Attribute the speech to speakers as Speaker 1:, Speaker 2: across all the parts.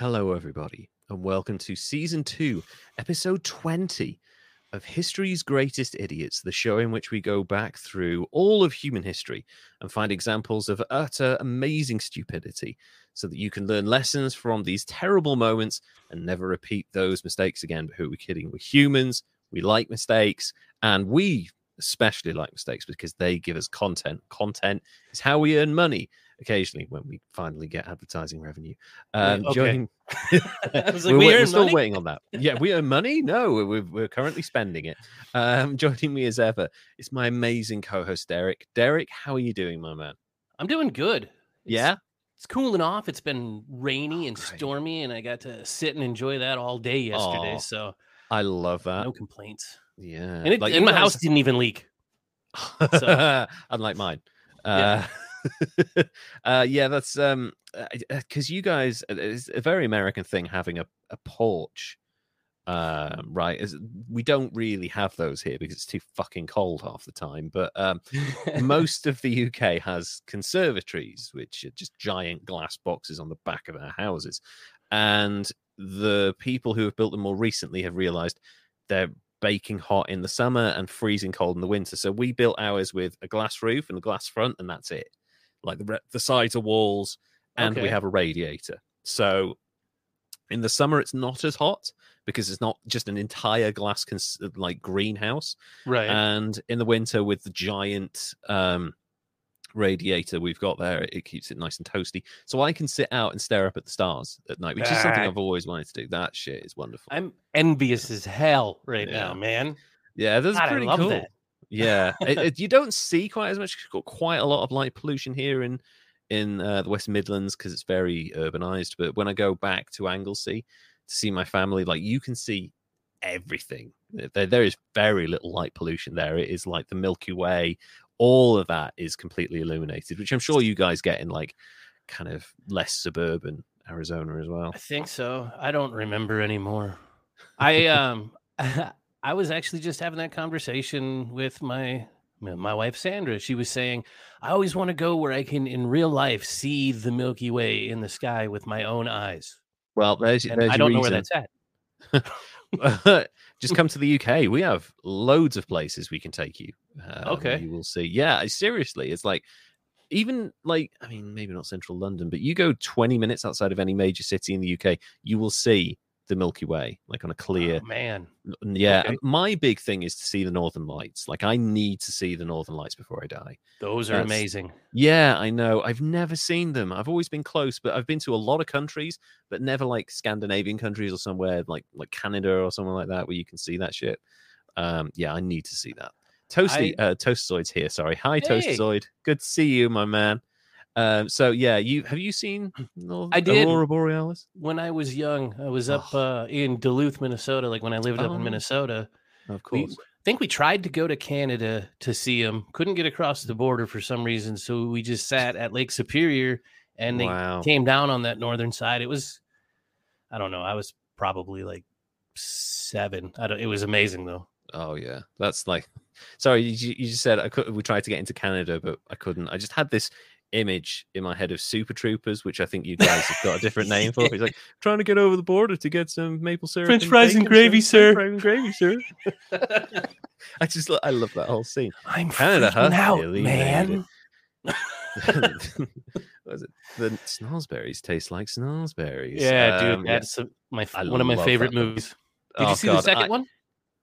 Speaker 1: Hello, everybody, and welcome to season two, episode 20 of History's Greatest Idiots, the show in which we go back through all of human history and find examples of utter amazing stupidity so that you can learn lessons from these terrible moments and never repeat those mistakes again. But who are we kidding? We're humans, we like mistakes, and we especially like mistakes because they give us content. Content is how we earn money occasionally when we finally get advertising revenue. Um,
Speaker 2: okay.
Speaker 1: joining,
Speaker 2: like,
Speaker 1: we're,
Speaker 2: we
Speaker 1: we're still
Speaker 2: money?
Speaker 1: waiting on that. Yeah, we earn money. No, we're, we're currently spending it. Um, joining me as ever is my amazing co-host Derek. Derek, how are you doing, my man?
Speaker 2: I'm doing good. It's-
Speaker 1: Yeah,
Speaker 2: It's cooling off. It's been rainy and
Speaker 1: great.
Speaker 2: stormy, and I got to sit and enjoy that all day yesterday.
Speaker 1: Aw,
Speaker 2: so
Speaker 1: I love that.
Speaker 2: no complaints.
Speaker 1: Yeah,
Speaker 2: And, it,
Speaker 1: Like,
Speaker 2: and my
Speaker 1: guys-
Speaker 2: house didn't even leak. so-
Speaker 1: unlike mine.
Speaker 2: Yeah.
Speaker 1: Uh, uh, yeah, that's um, because you guys, uh, it's a very American thing having a, a porch, uh, right? Is we don't really have those here because it's too fucking cold half the time. But um, most of the UK has conservatories, which are just giant glass boxes on the back of our houses. And the people who have built them more recently have realized they're baking hot in the summer and freezing cold in the winter. So we built ours with a glass roof and a glass front, and that's it. Like the, re- the sides are walls, and we have a radiator. So in the summer, it's not as hot because it's not just an entire glass cons- like greenhouse
Speaker 2: right.
Speaker 1: and in the winter with the giant um radiator we've got there it keeps it nice and toasty so i can sit out and stare up at the stars at night which is something
Speaker 2: Ah.
Speaker 1: i've always wanted to do that shit is wonderful
Speaker 2: I'm envious as hell right
Speaker 1: Yeah.
Speaker 2: now, man.
Speaker 1: yeah that's
Speaker 2: God, I
Speaker 1: pretty
Speaker 2: love
Speaker 1: cool
Speaker 2: that.
Speaker 1: Yeah it, it- you don't see quite as much you've got quite a lot of light pollution here in in uh, the west midlands because it's very urbanized but when i go back to anglesey to see my family like you can see everything there, there is very little light pollution there it is like the milky way all of that is completely illuminated which i'm sure you guys get in like kind of less suburban arizona as well
Speaker 2: I think so. I don't remember anymore. I um I was actually just having that conversation with my my wife Sandra. She was saying, "I always want to go where I can in real life see the Milky Way in the sky with my own eyes."
Speaker 1: well there's, there's
Speaker 2: I don't know where that's at.
Speaker 1: just come to the UK. We have loads of places we can take you. Um,
Speaker 2: Okay.
Speaker 1: you will see. Yeah, seriously, it's like even like I mean, maybe not central London, but you go 20 minutes outside of any major city in the UK, you will see the Milky Way, like on a clear.
Speaker 2: Oh, man.
Speaker 1: yeah,
Speaker 2: okay.
Speaker 1: my big thing is to see the Northern Lights. Like I need to see the Northern Lights before I die.
Speaker 2: Those are
Speaker 1: That's-
Speaker 2: amazing.
Speaker 1: Yeah, I know. I've never seen them. I've always been close, but I've been to a lot of countries, but never like Scandinavian countries or somewhere like like Canada or somewhere like that where you can see that shit. Um, yeah, I need to see that. Toasty, uh, Toastoid's here. Sorry, hi
Speaker 2: Hey.
Speaker 1: Toastoid. Good to see you, my man. Um, so yeah, you have you seen North,
Speaker 2: I did.
Speaker 1: Aurora Borealis?
Speaker 2: When I was young, I was up
Speaker 1: Oh.
Speaker 2: uh, in Duluth, Minnesota. Like when I lived up
Speaker 1: Oh.
Speaker 2: in Minnesota,
Speaker 1: Of
Speaker 2: We-
Speaker 1: course.
Speaker 2: I think we tried to go to Canada to see them. Couldn't get across the border for some reason, so we just sat at Lake Superior, and they
Speaker 1: wow.
Speaker 2: came down on that northern side. It was, I don't know, I was probably like seven. I don't. It was amazing though.
Speaker 1: Oh yeah, that's like. Sorry, you, you just said I could. We tried to get into Canada, but I couldn't. I just had this image in my head of Super Troopers, which I think you guys have got a different name for. He's like trying to get over the border to get some maple syrup,
Speaker 2: French fries and gravy,
Speaker 1: sir. French fries and gravy, sir. I just, I love that whole scene.
Speaker 2: I'm
Speaker 1: Canada, huh?
Speaker 2: out,
Speaker 1: Really
Speaker 2: man.
Speaker 1: what is it? The snozberries taste like snozberries.
Speaker 2: Yeah, dude,
Speaker 1: Um, yeah.
Speaker 2: that's a- my
Speaker 1: I
Speaker 2: one of my favorite movies. Did
Speaker 1: Oh,
Speaker 2: you see
Speaker 1: God,
Speaker 2: the second
Speaker 1: I-
Speaker 2: one?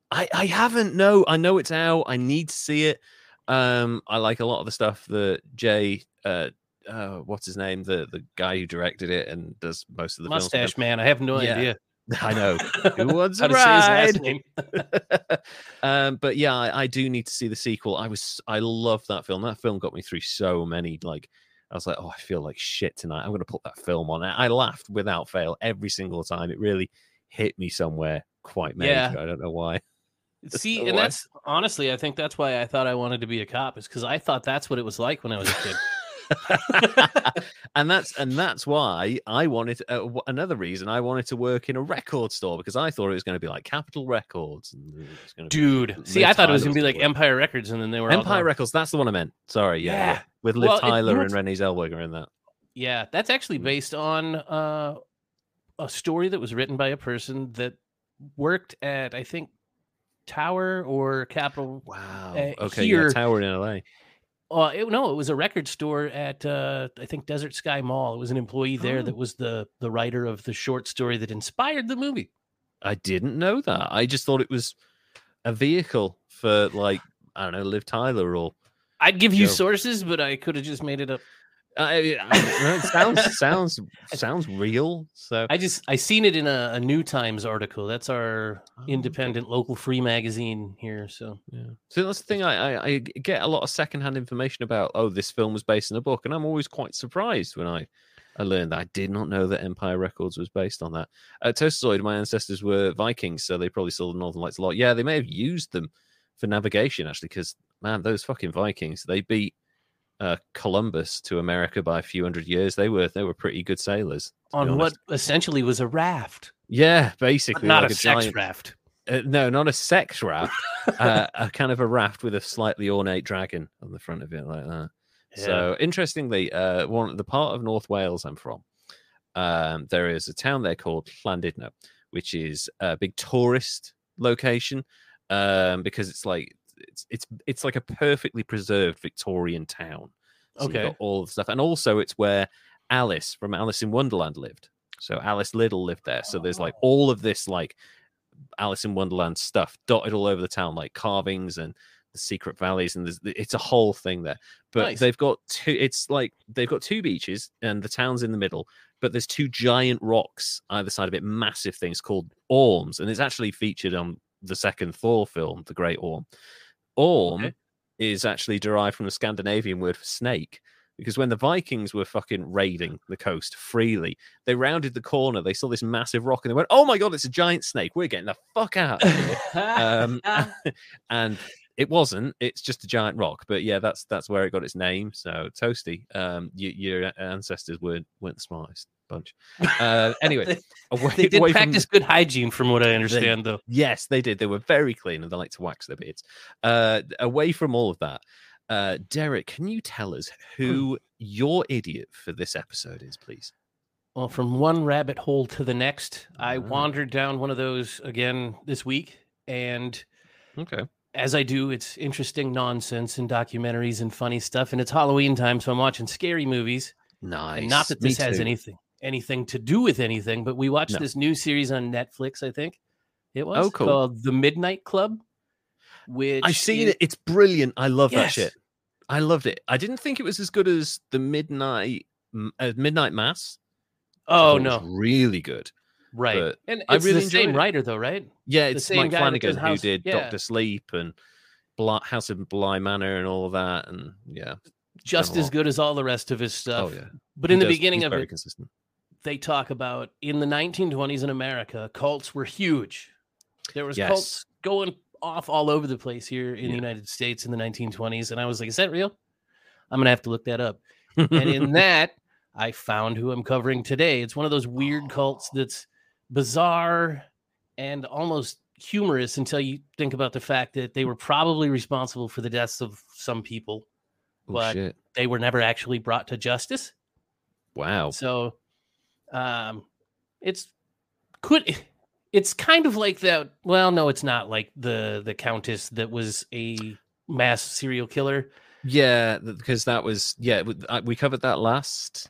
Speaker 1: I, I haven't. No, I know it's out. I need to see it. Um, I like a lot of the stuff that Jay, uh, uh, what's his name, the the guy who directed it and does most of the films.
Speaker 2: Mustache Man. I have no
Speaker 1: Yeah.
Speaker 2: idea.
Speaker 1: I know. Who wants
Speaker 2: to say his last
Speaker 1: ride?
Speaker 2: name?
Speaker 1: um, but yeah, I, I do need to see the sequel. I was, I love that film. That film got me through so many. Like, I was like, oh, I feel like shit tonight. I'm going to put that film on. I laughed without fail every single time. It really hit me somewhere quite major.
Speaker 2: Yeah.
Speaker 1: I don't know why.
Speaker 2: See, and that's honestly, I think that's why I thought I wanted to be a cop, is because I thought that's what it was like when I was a kid.
Speaker 1: and that's and that's why I wanted uh, another reason I wanted to work in a record store because I thought it was going to be like Capitol Records and it going to
Speaker 2: Dude, see, I thought it was gonna be like. Empire Records, and then they were
Speaker 1: Empire. Records. That's the one I meant. Sorry, yeah, yeah.
Speaker 2: Yeah.
Speaker 1: with Liv
Speaker 2: Well, it-
Speaker 1: Tyler and
Speaker 2: what's-
Speaker 1: Renee Zellweger in that.
Speaker 2: Yeah, that's actually
Speaker 1: Mm.
Speaker 2: based on uh a story that was written by a person that worked at I think Tower or Capitol.
Speaker 1: Wow.
Speaker 2: Uh,
Speaker 1: okay.
Speaker 2: here-
Speaker 1: Yeah, Tower in LA.
Speaker 2: Uh, it, no, it was a record store at uh, I think Desert Sky Mall. It was an employee there
Speaker 1: Oh.
Speaker 2: that was the the writer of the short story that inspired the movie.
Speaker 1: I didn't know that. I just thought it was a vehicle for like I don't know, Liv Tyler or
Speaker 2: I'd give you
Speaker 1: Joe.
Speaker 2: sources, but I could have just made it up.
Speaker 1: I, I, it sounds sounds sounds real. So
Speaker 2: I just I seen it in a, a New Times article. That's our
Speaker 1: Oh, okay.
Speaker 2: independent local free magazine here. So
Speaker 1: Yeah. So that's the thing. I, I I get a lot of secondhand information about. Oh, this film was based on a book, and I'm always quite surprised when I I learned that. I did not know that Empire Records was based on that. Uh, Toastoid, my ancestors were Vikings, so they probably saw the Northern Lights a lot. Yeah, they may have used them for navigation actually, because man, those fucking Vikings, they beat uh, Columbus to America by a few hundred years. They were they were pretty good sailors.
Speaker 2: on what essentially was a raft,
Speaker 1: Yeah,
Speaker 2: but
Speaker 1: basically,
Speaker 2: not
Speaker 1: like
Speaker 2: a, sex
Speaker 1: giant-
Speaker 2: raft.
Speaker 1: uh, no, not a sex raft. uh, a kind of a raft with a slightly ornate dragon on the front of it, like that. So interestingly, uh, one the part of North Wales I'm from, um, there is a town there called Llandudno, which is a big tourist location um, because it's like it's it's it's like a perfectly preserved Victorian town. So you've
Speaker 2: Okay.
Speaker 1: got all the stuff, and also it's where Alice from Alice in Wonderland lived. So Alice Liddell lived there. So there's like oh. all of this like Alice in Wonderland stuff dotted all over the town, like carvings and the secret valleys, and there's, it's a whole thing there. But
Speaker 2: Nice.
Speaker 1: they've got two. It's like they've got two beaches, and the town's in the middle. But there's two giant rocks either side of it, massive things called Orms, and it's actually featured on the second Thor film, The Great Orm. Orm
Speaker 2: Okay.
Speaker 1: is actually derived from the Scandinavian word for snake. Because when the Vikings were fucking raiding the coast freely, they rounded the corner, they saw this massive rock, and they went, "Oh my god, it's a giant snake! We're getting the fuck out!" Of here. um, and it wasn't; it's just a giant rock. But yeah, that's that's where it got its name. So toasty, um, you, your ancestors weren't weren't the smartest bunch. Uh, anyway,
Speaker 2: They-
Speaker 1: away,
Speaker 2: they did
Speaker 1: away from-
Speaker 2: practice good hygiene, from what I understand, though.
Speaker 1: Yes, they did. They were very clean and they like to wax their beards. Uh, away from all of that, uh, Derek, can you tell us who your idiot for this episode is, please?
Speaker 2: Well, from one rabbit hole to the next, I
Speaker 1: Ah.
Speaker 2: wandered down one of those again this week, and
Speaker 1: Okay.
Speaker 2: as I do, it's interesting nonsense and documentaries and funny stuff. And it's Halloween time, so I'm watching scary movies.
Speaker 1: Nice.
Speaker 2: And not that this has anything anything to do with anything, but we watched
Speaker 1: No.
Speaker 2: this new series on Netflix. I think it was
Speaker 1: Oh, cool.
Speaker 2: called The Midnight Club. Which
Speaker 1: I've seen
Speaker 2: is-
Speaker 1: it. It's brilliant. I love that shit. I loved it. I didn't think it was as good as the Midnight uh, Midnight Mass.
Speaker 2: Oh
Speaker 1: thought it was
Speaker 2: no,
Speaker 1: really good.
Speaker 2: right?
Speaker 1: but
Speaker 2: And
Speaker 1: I
Speaker 2: it's
Speaker 1: really
Speaker 2: the same
Speaker 1: it.
Speaker 2: writer, though, right?
Speaker 1: Yeah, it's Mike
Speaker 2: does
Speaker 1: Flanagan who
Speaker 2: House-
Speaker 1: did
Speaker 2: yeah.
Speaker 1: Doctor Sleep and House of Bly Manor and all that. And yeah.
Speaker 2: Just as good as all the rest of his stuff.
Speaker 1: oh yeah.
Speaker 2: But
Speaker 1: He
Speaker 2: in the beginning of
Speaker 1: very
Speaker 2: it,
Speaker 1: consistent.
Speaker 2: They talk about in the 1920s in America, cults were huge. There was
Speaker 1: Yes.
Speaker 2: cults going off all over the place here in
Speaker 1: Yeah.
Speaker 2: the United States in the 1920s, and I was like, "Is that real?" I'm gonna have to look that up. and in that, I found who I'm covering today. It's one of those weird oh. cults that's bizarre and almost humorous until you think about the fact that they hmm. were probably responsible for the deaths of some people.
Speaker 1: Oh,
Speaker 2: but-
Speaker 1: shit.
Speaker 2: They were never actually brought to justice.
Speaker 1: Wow.
Speaker 2: So, um, it's could it's kind of like that. Well, no, it's not like the the countess that was a mass serial killer.
Speaker 1: Yeah, because that was yeah. uh, We covered that last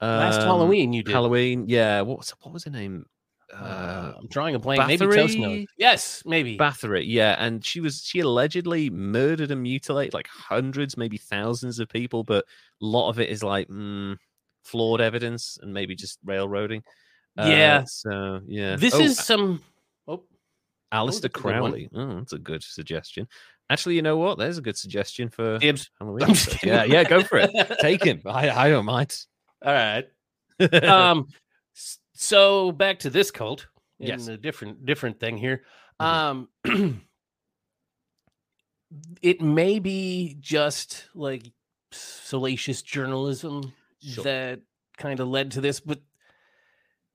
Speaker 1: uh
Speaker 2: Last
Speaker 1: um,
Speaker 2: Halloween, you did.
Speaker 1: Halloween. Yeah. What was what was her name?
Speaker 2: Uh,
Speaker 1: Uh,
Speaker 2: I'm drawing a blank. Maybe Toast Yes, maybe.
Speaker 1: Bathory. Yeah, and she was she allegedly murdered and mutilated like hundreds, maybe thousands of people, but a lot of it is like mm, flawed evidence and maybe just railroading. Uh,
Speaker 2: Yeah.
Speaker 1: So yeah.
Speaker 2: this
Speaker 1: Oh,
Speaker 2: is some. Oh,
Speaker 1: Aleister
Speaker 2: that's a good one.
Speaker 1: Crowley. Oh, that's a good suggestion. Actually, you know what? There's a good suggestion for
Speaker 2: dibs.
Speaker 1: Halloween.
Speaker 2: I'm just
Speaker 1: episodes.
Speaker 2: kidding.
Speaker 1: Yeah, yeah, go for it. Take him. I, I don't mind.
Speaker 2: All right. um so back to this cult in
Speaker 1: Yes.
Speaker 2: a different different thing here
Speaker 1: Mhm.
Speaker 2: um it may be just like salacious journalism
Speaker 1: Sure.
Speaker 2: that kind of led to this but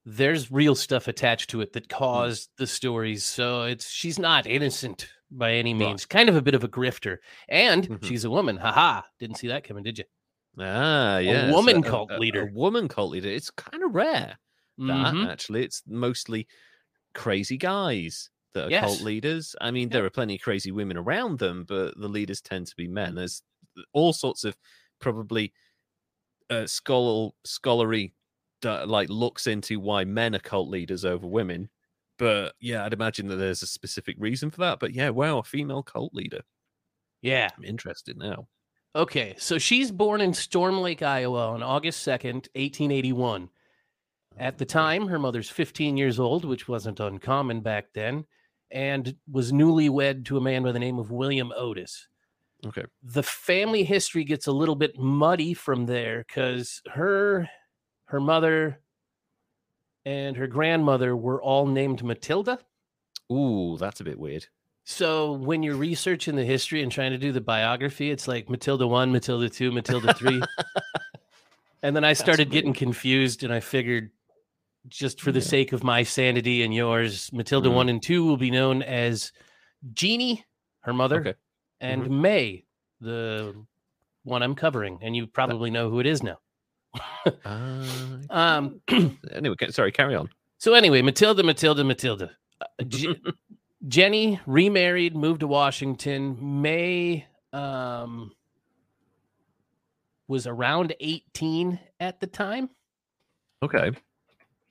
Speaker 2: there's real stuff attached to it that
Speaker 1: Mm.
Speaker 2: caused the stories so it's she's not innocent by any
Speaker 1: Right.
Speaker 2: means kind of a bit of a grifter and
Speaker 1: Mhm.
Speaker 2: she's a woman haha didn't see that coming did you
Speaker 1: Ah, yeah.
Speaker 2: woman cult leader.
Speaker 1: A, woman cult leader. It's kind of rare. that.
Speaker 2: Mhm.
Speaker 1: Actually, it's mostly crazy guys that are cult leaders. I mean,
Speaker 2: Yeah.
Speaker 1: there are plenty of crazy women around them, but the leaders tend to be men. There's all sorts of probably uh, scholar scholarly uh, like looks into why men are cult leaders over women. But yeah, I'd imagine that there's a specific reason for that. But yeah, wow, a female cult leader.
Speaker 2: Yeah.
Speaker 1: I'm interested now.
Speaker 2: Okay, so she's born in Storm Lake, Iowa on August 2nd, 1881. At the time, her mother's 15 years old, which wasn't uncommon back then, and was newlywed to a man by the name of William Otis.
Speaker 1: Okay.
Speaker 2: The family history gets a little bit muddy from there because her her mother and her grandmother were all named Matilda.
Speaker 1: Ooh, that's a bit weird.
Speaker 2: So when you're researching the history and trying to do the biography, it's like Matilda one, Matilda two, Matilda three. and then I started getting
Speaker 1: weird.
Speaker 2: confused and I figured just for the
Speaker 1: Yeah.
Speaker 2: sake of my sanity and yours, Matilda
Speaker 1: Mhm.
Speaker 2: one and two will be known as Jeannie, her mother,
Speaker 1: Okay.
Speaker 2: And May, the one I'm covering. And you probably know who it is now.
Speaker 1: Uh,
Speaker 2: Um,
Speaker 1: anyway, sorry, carry on.
Speaker 2: So anyway, Matilda, Matilda, Matilda. Uh, Je- Jenny remarried, moved to Washington. May um, was around 18 at the time.
Speaker 1: Okay.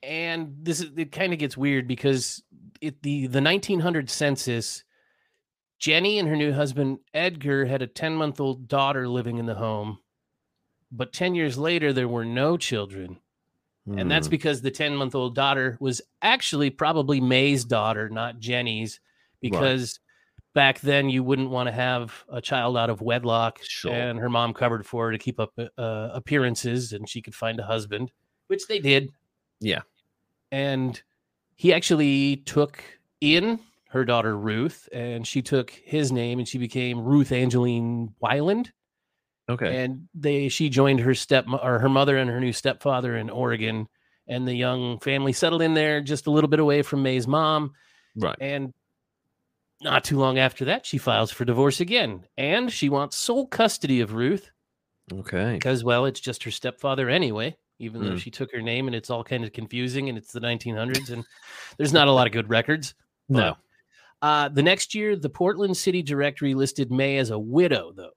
Speaker 2: And this is it kind of gets weird because it the the 1900 census Jenny and her new husband Edgar had a 10-month-old daughter living in the home. But 10 years later there were no children. And that's
Speaker 1: Hmm,
Speaker 2: because the 10 month old daughter was actually probably May's daughter, not Jenny's, because back then you wouldn't want to have a child out of wedlock.
Speaker 1: Sure.
Speaker 2: And her mom covered for her to keep up uh, appearances and she could find a husband, which they did.
Speaker 1: Yeah.
Speaker 2: And he actually took in her daughter Ruth and she took his name and she became Ruth Angeline Wyland
Speaker 1: okay.
Speaker 2: and they she joined her step or her mother and her new stepfather in Oregon and the young family settled in there just a little bit away from May's mom
Speaker 1: right.
Speaker 2: and not too long after that she files for divorce again and she wants sole custody of Ruth
Speaker 1: Okay.
Speaker 2: because well it's just her stepfather anyway even though
Speaker 1: Mm.
Speaker 2: she took her name and it's all kind of confusing and it's the 1900s and there's not a lot of good records
Speaker 1: No.
Speaker 2: Uh, the next year the Portland City Directory listed May as a widow though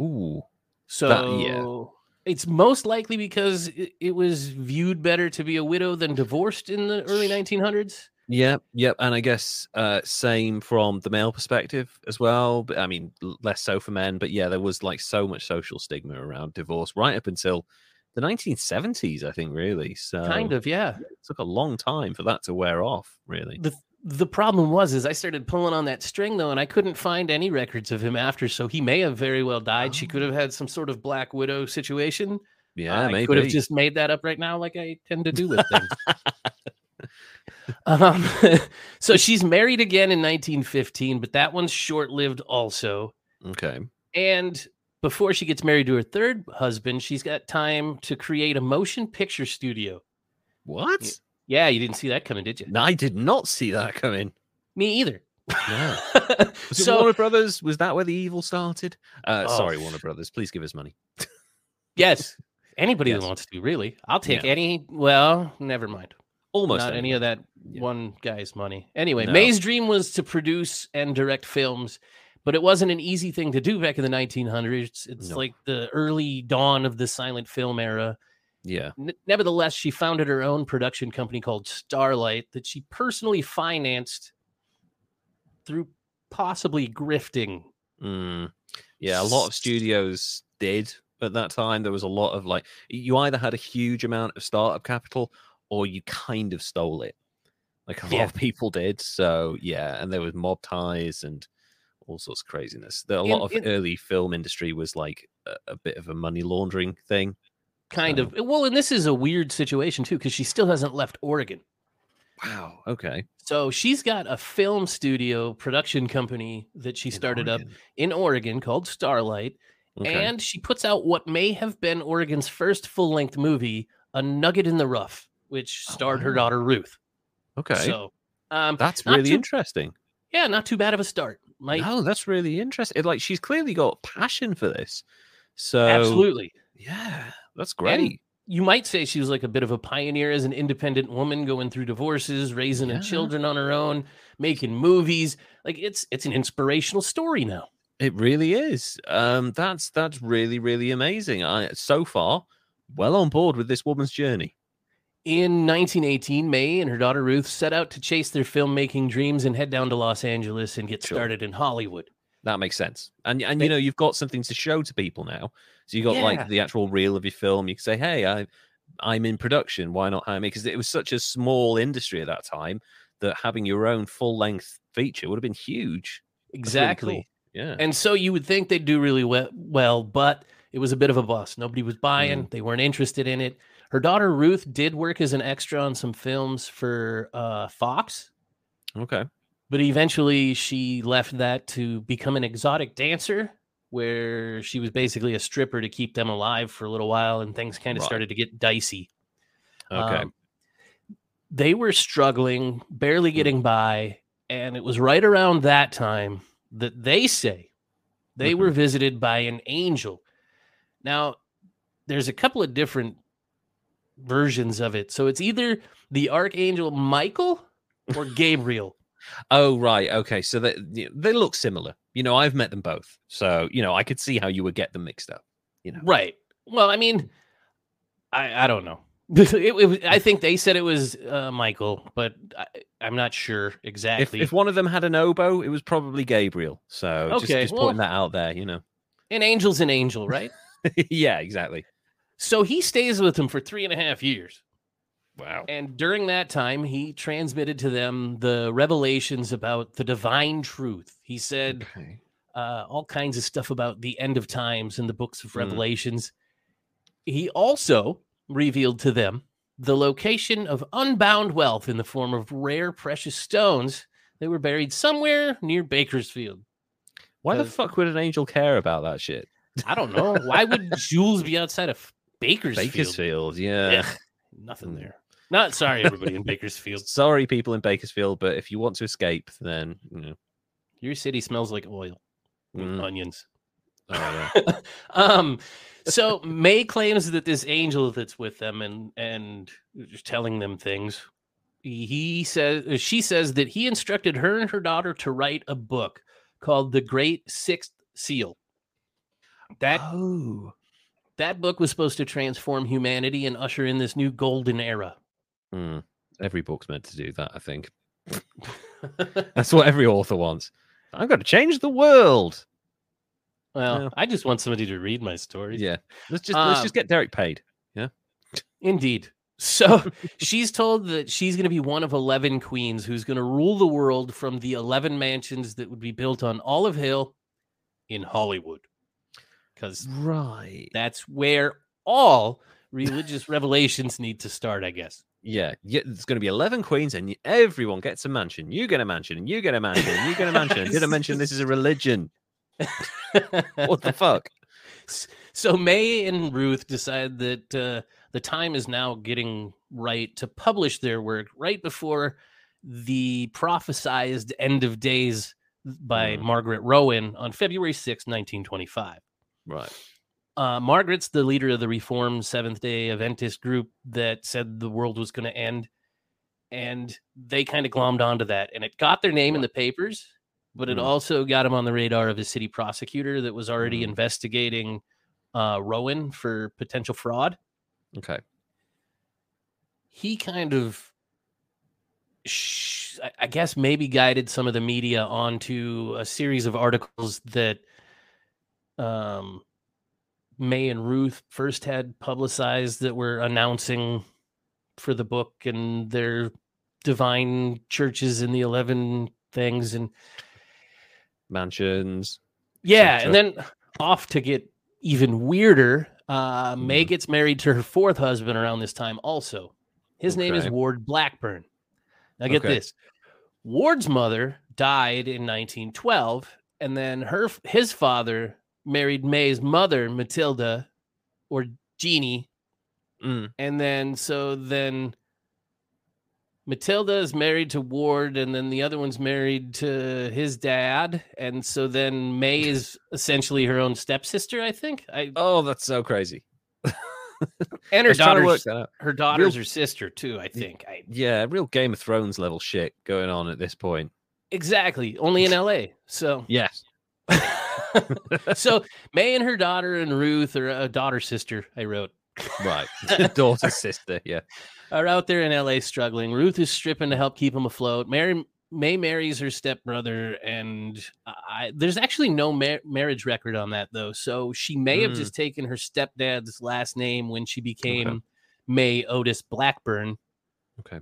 Speaker 1: Ooh.
Speaker 2: So
Speaker 1: yeah.
Speaker 2: it's most likely because it, it was viewed better to be a widow than divorced in the early 1900s.
Speaker 1: Yep. Yep. And I guess uh, same from the male perspective as well. But I mean, less so for men. But yeah, there was like so much social stigma around divorce right up until the 1970s, I think, really. So
Speaker 2: kind of, yeah.
Speaker 1: it took a long time for that to wear off, really.
Speaker 2: The the problem was is I started pulling on that string though, and I couldn't find any records of him after. So he may have very well died. She could have had some sort of black widow situation.
Speaker 1: Yeah,
Speaker 2: I
Speaker 1: maybe.
Speaker 2: could have just made that up right now, like I tend to do with things. um, so she's married again in 1915, but that one's short lived also.
Speaker 1: Okay.
Speaker 2: And before she gets married to her third husband, she's got time to create a motion picture studio.
Speaker 1: What?
Speaker 2: Yeah, you didn't see that coming, did you?
Speaker 1: No, I did not see that coming.
Speaker 2: Me either.
Speaker 1: No. Was it Warner Brothers? Was that where the evil started? Uh,
Speaker 2: Oh,
Speaker 1: sorry, Warner Brothers. Please give us money.
Speaker 2: yes, anybody
Speaker 1: Yes.
Speaker 2: that wants to, really, I'll take
Speaker 1: Yeah.
Speaker 2: any. Well, never mind.
Speaker 1: Almost
Speaker 2: Not any
Speaker 1: anyone.
Speaker 2: of that
Speaker 1: Yeah.
Speaker 2: one guy's money. Anyway,
Speaker 1: No.
Speaker 2: May's dream was to produce and direct films, but it wasn't an easy thing to do back in the 1900s. It's
Speaker 1: No.
Speaker 2: like the early dawn of the silent film era.
Speaker 1: Yeah.
Speaker 2: N- nevertheless, she founded her own production company called Starlight that she personally financed through possibly grifting.
Speaker 1: Mm. Yeah, a lot of studios did at that time. There was a lot of like, you either had a huge amount of startup capital or you kind of stole it. Like a lot
Speaker 2: Yeah.
Speaker 1: of people did. So, yeah. And there was mob ties and all sorts of craziness. There, a
Speaker 2: In-
Speaker 1: lot of
Speaker 2: in-
Speaker 1: early film industry was like a, a bit of a money laundering thing.
Speaker 2: Kind
Speaker 1: So-
Speaker 2: of. Well, and this is a weird situation too, because she still hasn't left Oregon.
Speaker 1: Wow. Okay.
Speaker 2: So she's got a film studio production company that she
Speaker 1: In
Speaker 2: started up in Oregon called Starlight.
Speaker 1: Okay.
Speaker 2: And she puts out what may have been Oregon's first full length movie, A Nugget in the Rough, which
Speaker 1: Oh,
Speaker 2: starred her daughter Ruth.
Speaker 1: okay.
Speaker 2: So, um,
Speaker 1: That's really
Speaker 2: too-
Speaker 1: interesting.
Speaker 2: yeah, not too bad of a start. Might
Speaker 1: No, that's really interesting. Like she's clearly got passion for this. So
Speaker 2: absolutely.
Speaker 1: yeah, that's great.
Speaker 2: you might say she was like a bit of a pioneer as an independent woman going through divorces, raising
Speaker 1: Yeah.
Speaker 2: her children on her own, making movies. Like it's it's an inspirational story now.
Speaker 1: It really is. Um, that's that's really really amazing. I so far well on board with this woman's journey.
Speaker 2: In 1918, May and her daughter Ruth set out to chase their filmmaking dreams and head down to Los Angeles and get
Speaker 1: Sure.
Speaker 2: started in Hollywood.
Speaker 1: That makes sense. And and you know you've got something to show to people now. So you got
Speaker 2: Yeah.
Speaker 1: like the actual reel of your film. You can say, "Hey, I I'm in production. Why not hire me?" Because it was such a small industry at that time that having your own full length feature would have been huge. That's really
Speaker 2: Exactly.
Speaker 1: cool. Yeah.
Speaker 2: And so you would think they'd do really well, well, but it was a bit of a bust. Nobody was buying, they weren't interested in it. Her daughter Ruth did work as an extra on some films for uh, Fox,
Speaker 1: okay.
Speaker 2: But eventually she left that to become an exotic dancer where she was basically a stripper to keep them alive for a little while and things kind of
Speaker 1: Right.
Speaker 2: started to get dicey.
Speaker 1: Okay.
Speaker 2: Um, they were struggling, barely
Speaker 1: Hmm.
Speaker 2: getting by, and it was right around that time that they say they
Speaker 1: Mm-hmm.
Speaker 2: were visited by an angel. Now, there's a couple of different versions of it. So it's either the archangel Michael or Gabriel.
Speaker 1: Oh right, okay. So they they look similar. You know, I've met them both, so you know I could see how you would get them mixed up. You know,
Speaker 2: right. Well, I mean, I I don't know. it, it I think they said it was uh, Michael, but I, I'm not sure exactly.
Speaker 1: if one of them had an oboe, it was probably Gabriel. So just,
Speaker 2: Okay,
Speaker 1: just
Speaker 2: well-
Speaker 1: putting that out there. You know.
Speaker 2: an angel's an angel, right?
Speaker 1: yeah, exactly.
Speaker 2: So he stays with them for three and a half years.
Speaker 1: Wow.
Speaker 2: And during that time, he transmitted to them the revelations about the divine truth. He said
Speaker 1: Okay.
Speaker 2: uh, all kinds of stuff about the end of times and the books of
Speaker 1: Mm.
Speaker 2: Revelations. He also revealed to them the location of unbound wealth in the form of rare precious stones that were buried somewhere near Bakersfield.
Speaker 1: Why the fuck would an angel care about that shit?
Speaker 2: I don't know. Why would jewels be outside of Bakersfield?
Speaker 1: Bakersfield, yeah.
Speaker 2: Ugh, nothing
Speaker 1: Mm.
Speaker 2: there. Not sorry, everybody in Bakersfield.
Speaker 1: Sorry, people in Bakersfield, but if you want to escape, then you know.
Speaker 2: Your city smells like oil, and
Speaker 1: Mm.
Speaker 2: onions.
Speaker 1: Oh, yeah.
Speaker 2: um, so May claims that this angel that's with them and and just telling them things. He, says she says that he instructed her and her daughter to write a book called The Great Sixth Seal. That
Speaker 1: oh.
Speaker 2: that book was supposed to transform humanity and usher in this new golden era.
Speaker 1: Hmm. Every book's meant to do that, I think. That's what every author wants. I've got to change the world.
Speaker 2: well,
Speaker 1: Yeah.
Speaker 2: I just want somebody to read my stories.
Speaker 1: Yeah. Let's just let's
Speaker 2: Um,
Speaker 1: just get Derek paid.
Speaker 2: Yeah, indeed. So she's told that she's going to be one of 11 queens who's going to rule the world from the 11 mansions that would be built on Olive Hill in Hollywood. Because
Speaker 1: Right.
Speaker 2: that's where all religious revelations need to start, I guess.
Speaker 1: Yeah. Yeah. There's going to be 11 queens and everyone gets a mansion. You get a mansion and you get a mansion and you get a mansion. and Didn't mention this is a religion. What the fuck?
Speaker 2: so May and Ruth decide that uh, the time is now getting right to publish their work right before the prophesized end of days by
Speaker 1: Mm.
Speaker 2: Margaret Rowen on February 6, 1925.
Speaker 1: Right.
Speaker 2: Uh, Margaret's the leader of the Reformed Seventh day Adventist group that said the world was going to end. And they kind of glommed onto that. And it got their name in the papers, but it
Speaker 1: Mm.
Speaker 2: also got him on the radar of a city prosecutor that was already
Speaker 1: Mm.
Speaker 2: investigating uh, Rowen for potential fraud.
Speaker 1: Okay.
Speaker 2: He kind of, I guess, maybe guided some of the media onto a series of articles that um, May and Ruth first had publicized that were announcing for the book and their divine churches and the 11 things. And
Speaker 1: Mansions.
Speaker 2: yeah, and then off to get even weirder, uh, May
Speaker 1: Mhm.
Speaker 2: gets married to her fourth husband around this time also. His name is Ward Blackburn. Now get
Speaker 1: Okay.
Speaker 2: this. Ward's mother died in 1912 and then her his father married May's mother Matilda or Jeannie
Speaker 1: Mm.
Speaker 2: and then so then Matilda is married to Ward, and then the other one's married to his dad, and so then May is essentially her own stepsister. I think. I
Speaker 1: Oh, that's so crazy.
Speaker 2: and her daughter's her daughter's her sister too. I think. I,
Speaker 1: Yeah, real Game of Thrones level shit going on at this point.
Speaker 2: exactly. Only in L.A. So
Speaker 1: Yes.
Speaker 2: so May and her daughter and Ruth, or a daughter sister, I wrote,
Speaker 1: Right. Daughter, sister. Yeah.
Speaker 2: are out there in LA struggling. Ruth is stripping to help keep them afloat. Mary May marries her stepbrother, and I, there's actually no mar- marriage record on that though. So she may have
Speaker 1: Mm.
Speaker 2: just taken her stepdad's last name when she became May Otis Blackburn.
Speaker 1: Okay.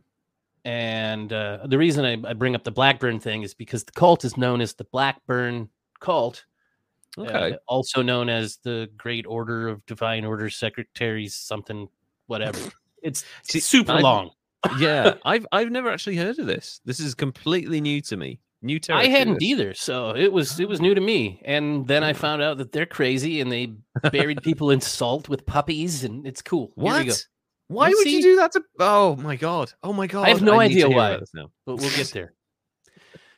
Speaker 2: And uh, the reason I, I bring up the Blackburn thing is because the cult is known as the Blackburn cult, uh,
Speaker 1: Okay.
Speaker 2: also known as the Great Order of Divine Order Secretaries, something, whatever. It's
Speaker 1: See,
Speaker 2: super
Speaker 1: I-
Speaker 2: long.
Speaker 1: yeah. I've I've never actually heard of this. This is completely new to me. New
Speaker 2: I hadn't either, so it was it was new to me. And then I found out that they're crazy and they buried people in salt with puppies, and it's cool. Here we go.
Speaker 1: What? Why
Speaker 2: You
Speaker 1: would
Speaker 2: see?
Speaker 1: you do that to? Oh my god! Oh my god!
Speaker 2: I have no
Speaker 1: to
Speaker 2: idea why.
Speaker 1: about this now.
Speaker 2: but we'll get there.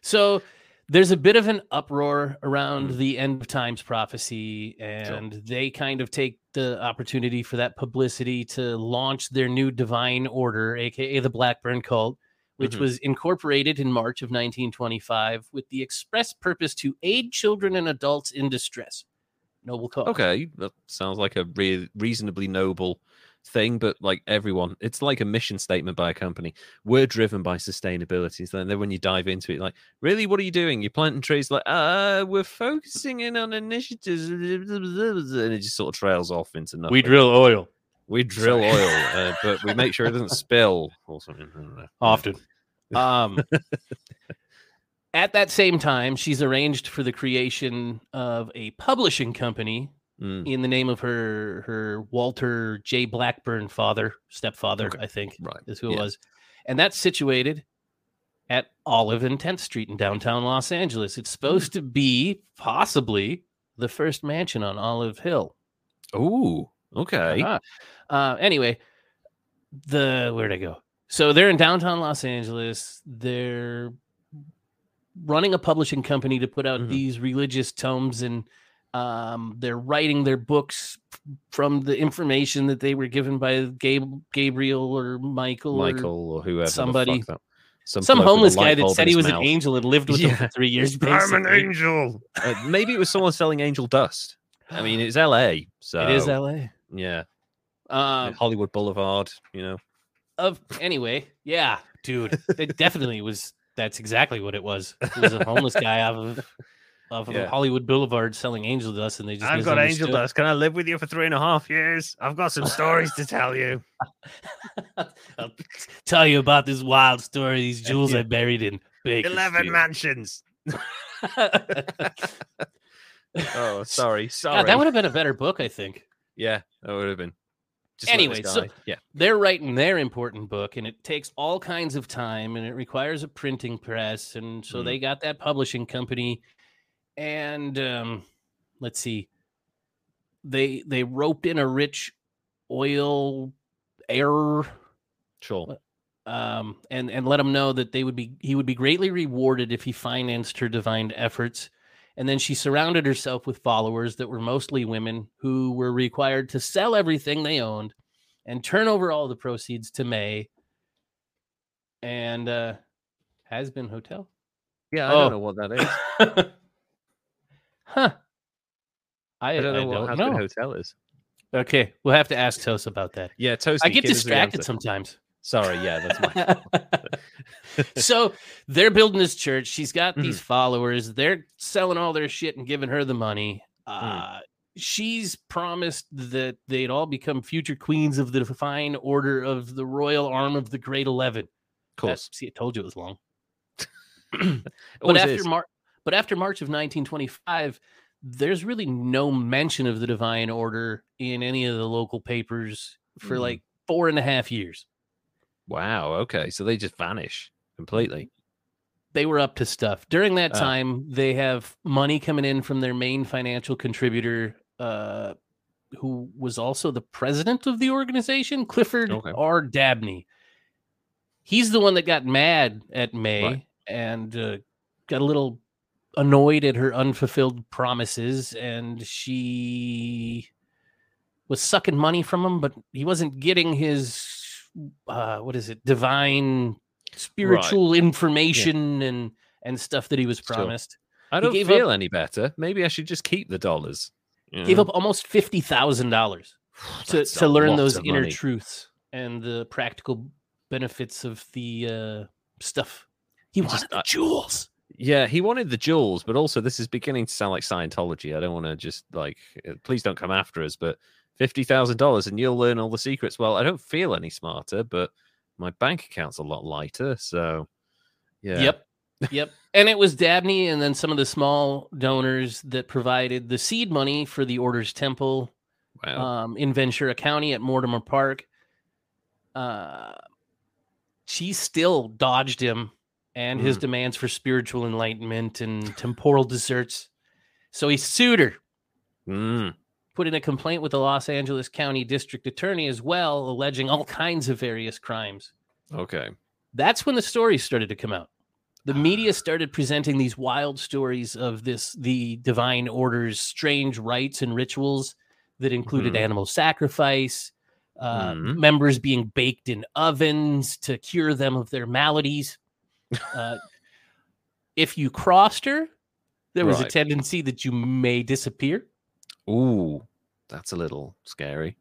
Speaker 2: So there's a bit of an uproar around
Speaker 1: Mm.
Speaker 2: the end of times prophecy, and they kind of take the opportunity for that publicity to launch their new divine order, aka the Blackburn cult, which
Speaker 1: Mhm.
Speaker 2: was incorporated in March of 1925 with the express purpose to aid children and adults in distress. Noble cause.
Speaker 1: Okay, that sounds like a re- reasonably noble thing, but like everyone, it's like a mission statement by a company. We're driven by sustainability. So then when you dive into it, like, really, what are you doing? You're planting trees. Like, uh, we're focusing in on initiatives, and it just sort of trails off into nothing.
Speaker 2: We drill oil
Speaker 1: we drill
Speaker 2: Sorry.
Speaker 1: oil, uh, but we make sure it doesn't spill or something. I don't know.
Speaker 2: often. Um, at that same time, she's arranged for the creation of a publishing company
Speaker 1: Mm,
Speaker 2: in the name of her her Walter J. Blackburn father, stepfather,
Speaker 1: Okay.
Speaker 2: I think
Speaker 1: right.
Speaker 2: is who it was, and that's situated at Olive and 10th Street in downtown Los Angeles. It's supposed to be possibly the first mansion on Olive Hill.
Speaker 1: Oh, okay.
Speaker 2: Uh-huh. Uh, anyway, the where'd I go? So they're in downtown Los Angeles. They're running a publishing company to put out
Speaker 1: Mhm.
Speaker 2: these religious tomes, and um, they're writing their books from the information that they were given by Gab- Gabriel or Michael, or
Speaker 1: Michael or whoever.
Speaker 2: somebody-
Speaker 1: some,
Speaker 2: some
Speaker 1: bloke with a
Speaker 2: homeless guy that said he
Speaker 1: his
Speaker 2: was an angel and lived with them
Speaker 1: Yeah.
Speaker 2: for three years.
Speaker 1: I'm an angel. Uh, maybe it was someone selling angel dust. I mean, it's LA, so
Speaker 2: It is L.A.
Speaker 1: yeah,
Speaker 2: Um,
Speaker 1: Hollywood Boulevard. You know,
Speaker 2: of anyway, yeah, dude, it definitely was. That's exactly what it was. It was a homeless guy off of off of
Speaker 1: Yeah.
Speaker 2: Hollywood Boulevard selling angel dust, and they just
Speaker 1: I've got angel dust. Can I live with you for three and a half years? I've got some stories to tell you.
Speaker 2: I'll tell you about this wild story. These jewels
Speaker 1: Yeah.
Speaker 2: I buried in
Speaker 1: big
Speaker 2: Eleven
Speaker 1: mansions. Oh, sorry, sorry.
Speaker 2: God, that would have been a better book, I think.
Speaker 1: Yeah, that would have been. Just
Speaker 2: Anyway, so-
Speaker 1: yeah,
Speaker 2: they're writing their important book and it takes all kinds of time and it requires a printing press and so
Speaker 1: Mhm.
Speaker 2: they got that publishing company and um let's see they they roped in a rich oil heir
Speaker 1: sure.
Speaker 2: um and and let him know that they would be he would be greatly rewarded if he financed her divine efforts and then she surrounded herself with followers that were mostly women who were required to sell everything they owned and turn over all the proceeds to May and uh has been hotel.
Speaker 1: Yeah, I
Speaker 2: Oh.
Speaker 1: don't know what that is.
Speaker 2: huh. I,
Speaker 1: I don't know
Speaker 2: I
Speaker 1: what
Speaker 2: don't know.
Speaker 1: Hotel is.
Speaker 2: Okay, we'll have to ask Tos about that.
Speaker 1: Yeah, Toasty.
Speaker 2: I get
Speaker 1: give us the
Speaker 2: distracted sometimes.
Speaker 1: Sorry, yeah, that's my
Speaker 2: so they're building this church. She's got
Speaker 1: Mm-hmm.
Speaker 2: these followers. They're selling all their shit and giving her the money.
Speaker 1: Mm.
Speaker 2: Uh, She's promised that they'd all become future queens of the divine order of the royal arm of the Great Eleven.
Speaker 1: Cool.
Speaker 2: That's- see, I told you it was long. But after. Mar- but after March of 1925, there's really no mention of the divine order in any of the local papers for
Speaker 1: Hmm.
Speaker 2: like four and a half years.
Speaker 1: Wow. Okay, so they just vanish completely.
Speaker 2: they were up to stuff. During that
Speaker 1: Oh.
Speaker 2: time, they have money coming in from their main financial contributor, uh, who was also the president of the organization, Clifford
Speaker 1: Okay.
Speaker 2: R. Dabney. He's the one that got mad at May
Speaker 1: Right.
Speaker 2: and uh, got a little annoyed at her unfulfilled promises, and she was sucking money from him, but he wasn't getting his uh, what is it, divine spiritual information and and stuff that he was promised.
Speaker 1: I don't
Speaker 2: gave
Speaker 1: feel any better. Maybe I should just keep the dollars. you
Speaker 2: Gave up almost fifty thousand dollars to to learn those inner
Speaker 1: money.
Speaker 2: truths and the practical benefits of the uh, stuff. He
Speaker 1: Just,
Speaker 2: wanted the jewels.
Speaker 1: Yeah, he wanted the jewels, but also this is beginning to sound like Scientology. I don't want to just like, uh, please don't come after us, but fifty thousand dollars and you'll learn all the secrets. Well, I don't feel any smarter, but my bank account's a lot lighter. So, yeah,
Speaker 2: Yep. Yep. And it was Dabney and then some of the small donors that provided the seed money for the Order's Temple
Speaker 1: Wow.
Speaker 2: um, in Ventura County at Mortimer Park. Uh, she still dodged him and his
Speaker 1: Mm.
Speaker 2: demands for spiritual enlightenment and temporal desserts. So he sued her,
Speaker 1: Mm,
Speaker 2: put in a complaint with the Los Angeles County District Attorney as well, alleging all kinds of various crimes.
Speaker 1: okay.
Speaker 2: that's when the stories started to come out. The media started presenting these wild stories of this the divine order's strange rites and rituals that included
Speaker 1: Mhm.
Speaker 2: animal sacrifice, uh,
Speaker 1: Mhm.
Speaker 2: members being baked in ovens to cure them of their maladies. Uh, if you crossed her, there was a tendency that you may disappear.
Speaker 1: Ooh, that's a little scary.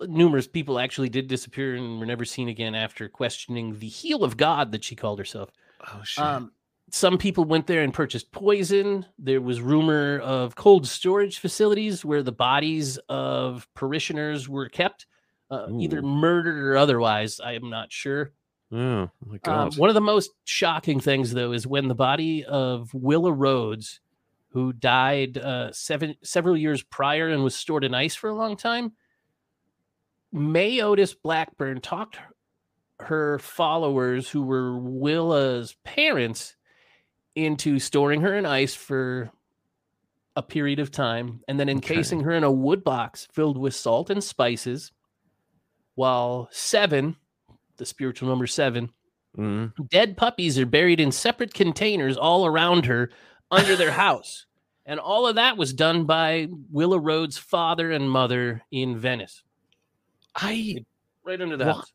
Speaker 2: Numerous people actually did disappear and were never seen again after questioning the heel of God that she called herself.
Speaker 1: Oh shit.
Speaker 2: Um, some people went there and purchased poison. There was rumor of cold storage facilities where the bodies of parishioners were kept, uh, either murdered or otherwise. I am not sure.
Speaker 1: Oh my
Speaker 2: Um,
Speaker 1: god.
Speaker 2: one of the most shocking things, though, is when the body of Willa Rhodes, who died uh, seven several years prior and was stored in ice for a long time, May Otis Blackburn talked her followers, who were Willa's parents, into storing her in ice for a period of time and then
Speaker 1: Okay.
Speaker 2: encasing her in a wood box filled with salt and spices. While seven, the spiritual number seven,
Speaker 1: Mm,
Speaker 2: dead puppies are buried in separate containers all around her under their house. And all of that was done by Willa Rhodes' father and mother in Venice,
Speaker 1: I
Speaker 2: right under the
Speaker 1: What?
Speaker 2: house.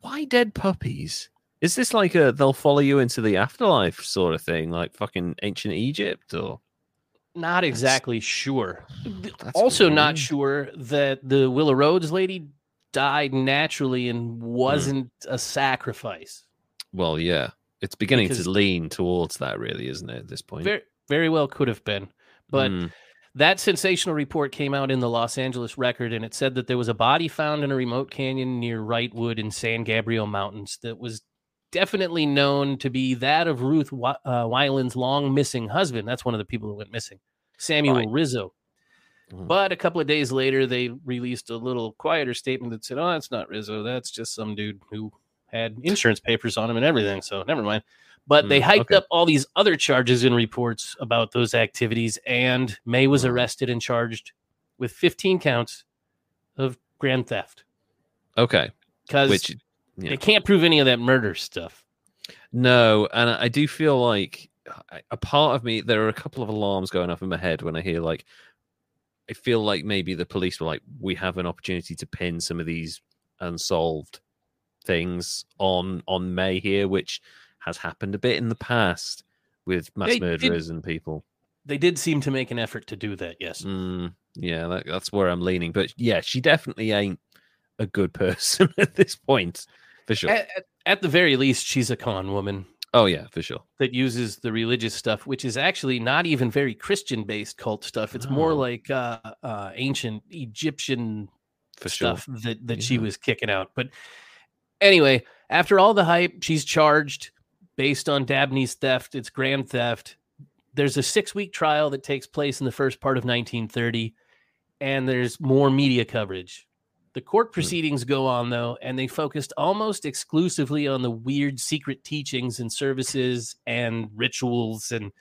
Speaker 1: why dead puppies? Is this like a they'll follow you into the afterlife sort of thing, like fucking ancient Egypt or?
Speaker 2: Not exactly sure.
Speaker 1: That's
Speaker 2: also, not sure that the Willa Rhodes lady died naturally and wasn't a sacrifice.
Speaker 1: Well, yeah, it's beginning
Speaker 2: Because-
Speaker 1: to lean towards that, really, isn't it? At this point,
Speaker 2: Very, very well could have been. But
Speaker 1: Mm,
Speaker 2: That sensational report came out in the Los Angeles Record, and it said that there was a body found in a remote canyon near Wrightwood in San Gabriel Mountains that was definitely known to be that of Ruth uh, Weiland's long missing husband. That's one of the people who went missing, Samuel
Speaker 1: Right.
Speaker 2: Rizzo.
Speaker 1: Mhm.
Speaker 2: But a couple of days later, they released a little quieter statement that said, "Oh, it's not Rizzo. That's just some dude who had insurance papers on him and everything." So never mind. But they
Speaker 1: Mm,
Speaker 2: hyped
Speaker 1: okay.
Speaker 2: up all these other charges and reports about those activities, and May was
Speaker 1: Mm.
Speaker 2: arrested and charged with 15 counts of grand theft
Speaker 1: okay,
Speaker 2: because
Speaker 1: yeah.
Speaker 2: they can't prove any of that murder stuff.
Speaker 1: No, and I I do feel like a part of me there are a couple of alarms going off in my head when I hear like I feel like maybe the police were like we have an opportunity to pin some of these unsolved things on on May here, which has happened a bit in the past with mass
Speaker 2: They did-
Speaker 1: murderers and people.
Speaker 2: They did seem to make an effort to do that. Yes.
Speaker 1: Mm, yeah, that, that's where I'm leaning. But yeah, she definitely ain't a good person at this point, for sure.
Speaker 2: At, at- at the very least, she's a con woman.
Speaker 1: Oh yeah, for sure.
Speaker 2: that uses the religious stuff, which is actually not even very Christian based cult stuff. It's more like uh, uh, ancient Egyptian
Speaker 1: For sure.
Speaker 2: stuff that, that she was kicking out. But anyway, after all the hype, she's charged based on Dabney's theft. It's grand theft. There's a six week trial that takes place in the first part of 1930, and there's more media coverage. The court hmm. proceedings go on though, and they focused almost exclusively on the weird secret teachings and services and rituals and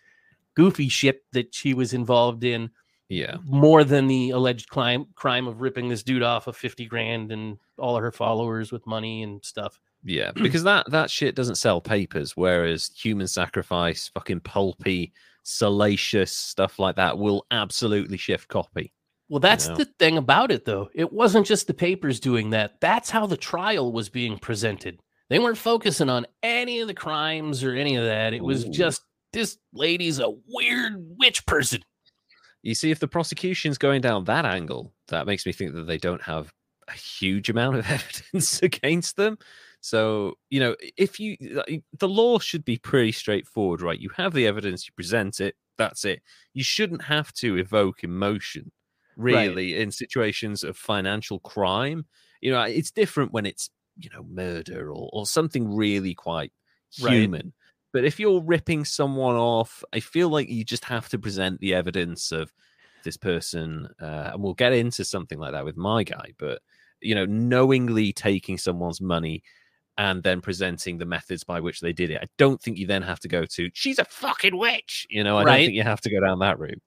Speaker 2: goofy shit that she was involved in
Speaker 1: Yeah.
Speaker 2: more than the alleged crime crime of ripping this dude off of 50 grand and all of her followers with money and stuff.
Speaker 1: Yeah, because that that shit doesn't sell papers, whereas human sacrifice, fucking pulpy, salacious stuff like that will absolutely shift copy.
Speaker 2: Well, that's the thing about it, though. It wasn't just the papers doing that. That's how the trial was being presented. They weren't focusing on any of the crimes or any of that. It was
Speaker 1: Ooh.
Speaker 2: just this lady's a weird witch person.
Speaker 1: You see, if the prosecution's going down that angle, that makes me think that they don't have a huge amount of evidence against them. So, you know, if you, uh, the law should be pretty straightforward, right? You have the evidence, you present it, that's it. You shouldn't have to evoke emotion,
Speaker 2: Right.
Speaker 1: really, in situations of financial crime. You know, it's different when it's, you know, murder or, or something really quite
Speaker 2: Right.
Speaker 1: human. But if you're ripping someone off, I feel like you just have to present the evidence of this person, uh, and we'll get into something like that with my guy. But you know, knowingly taking someone's money and then presenting the methods by which they did it, I don't think you then have to go to "she's a fucking witch." You know, I
Speaker 2: Right.
Speaker 1: don't think you have to go down that route.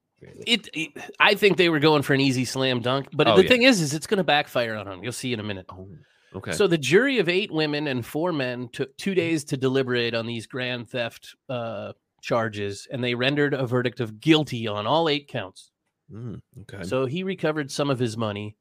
Speaker 2: It, it- I think they were going for an easy slam dunk, but
Speaker 1: Oh,
Speaker 2: the
Speaker 1: yeah.
Speaker 2: thing is, is it's going to backfire on them. You'll see in a minute.
Speaker 1: Oh, okay.
Speaker 2: So the jury of eight women and four men took two days to deliberate on these grand theft uh, charges, and they rendered a verdict of guilty on all eight counts.
Speaker 1: Mm, okay.
Speaker 2: So he recovered some of his money,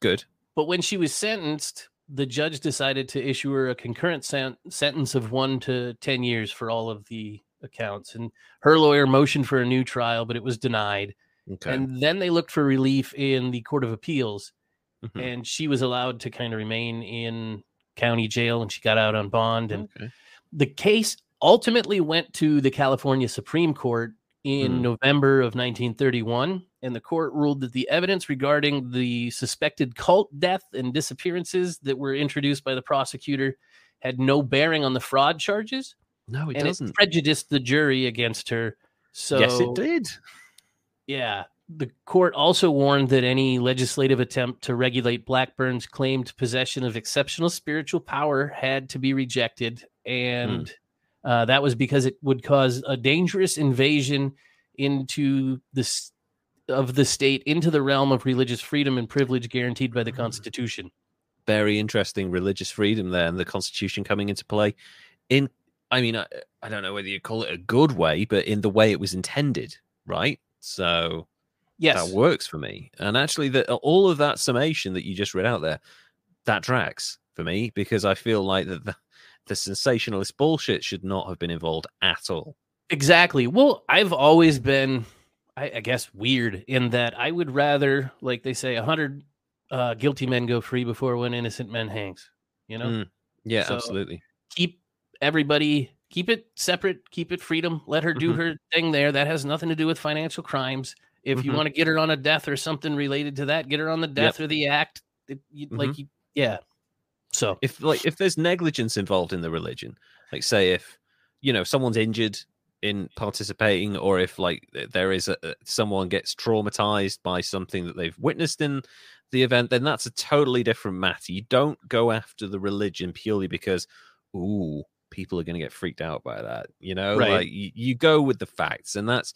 Speaker 1: Good.
Speaker 2: but when she was sentenced, the judge decided to issue her a concurrent sen- sentence of one to ten years for all of the accounts. And her lawyer motioned for a new trial, but it was denied.
Speaker 1: Okay.
Speaker 2: And then they looked for relief in the Court of Appeals,
Speaker 1: Mhm.
Speaker 2: and she was allowed to kind of remain in county jail, and she got out on bond. And
Speaker 1: okay.
Speaker 2: the case ultimately went to the California Supreme Court in
Speaker 1: Hmm.
Speaker 2: November of 1931, and the court ruled that the evidence regarding the suspected cult death and disappearances that were introduced by the prosecutor had no bearing on the fraud charges,
Speaker 1: No, it
Speaker 2: and
Speaker 1: doesn't.
Speaker 2: it prejudiced the jury against her. So
Speaker 1: yes, it did.
Speaker 2: yeah. The court also warned that any legislative attempt to regulate Blackburn's claimed possession of exceptional spiritual power had to be rejected. And uh, that was because it would cause a dangerous invasion into the of the state into the realm of religious freedom and privilege guaranteed by the
Speaker 1: Mm.
Speaker 2: Constitution.
Speaker 1: very interesting religious freedom there and the constitution coming into play in i mean I, I don't know whether you call it a good way but in the way it was intended right so
Speaker 2: Yes.
Speaker 1: that works for me and actually the, all of that summation that you just read out there that tracks for me because i feel like that the, the sensationalist bullshit should not have been involved at all
Speaker 2: Exactly. Well, I've always been, I, I guess, weird in that I would rather, like they say, a hundred uh, guilty men go free before one innocent man hangs. You know,
Speaker 1: Mm. yeah
Speaker 2: So-
Speaker 1: absolutely
Speaker 2: keep everybody, keep it separate, keep it freedom. Let her do
Speaker 1: Mhm.
Speaker 2: her thing there. That has nothing to do with financial crimes. If you
Speaker 1: Mhm.
Speaker 2: want to get her on a death or something related to that, get her on the death or the act. It, you,
Speaker 1: Mm-hmm.
Speaker 2: Like, you, yeah. So
Speaker 1: if like if there's negligence involved in the religion like say if you know someone's injured in participating or if like there is a a- someone gets traumatized by something that they've witnessed in the event then that's a totally different matter you don't go after the religion purely because ooh people are going to get freaked out by that you know
Speaker 2: Right.
Speaker 1: like you, you go with the facts and that's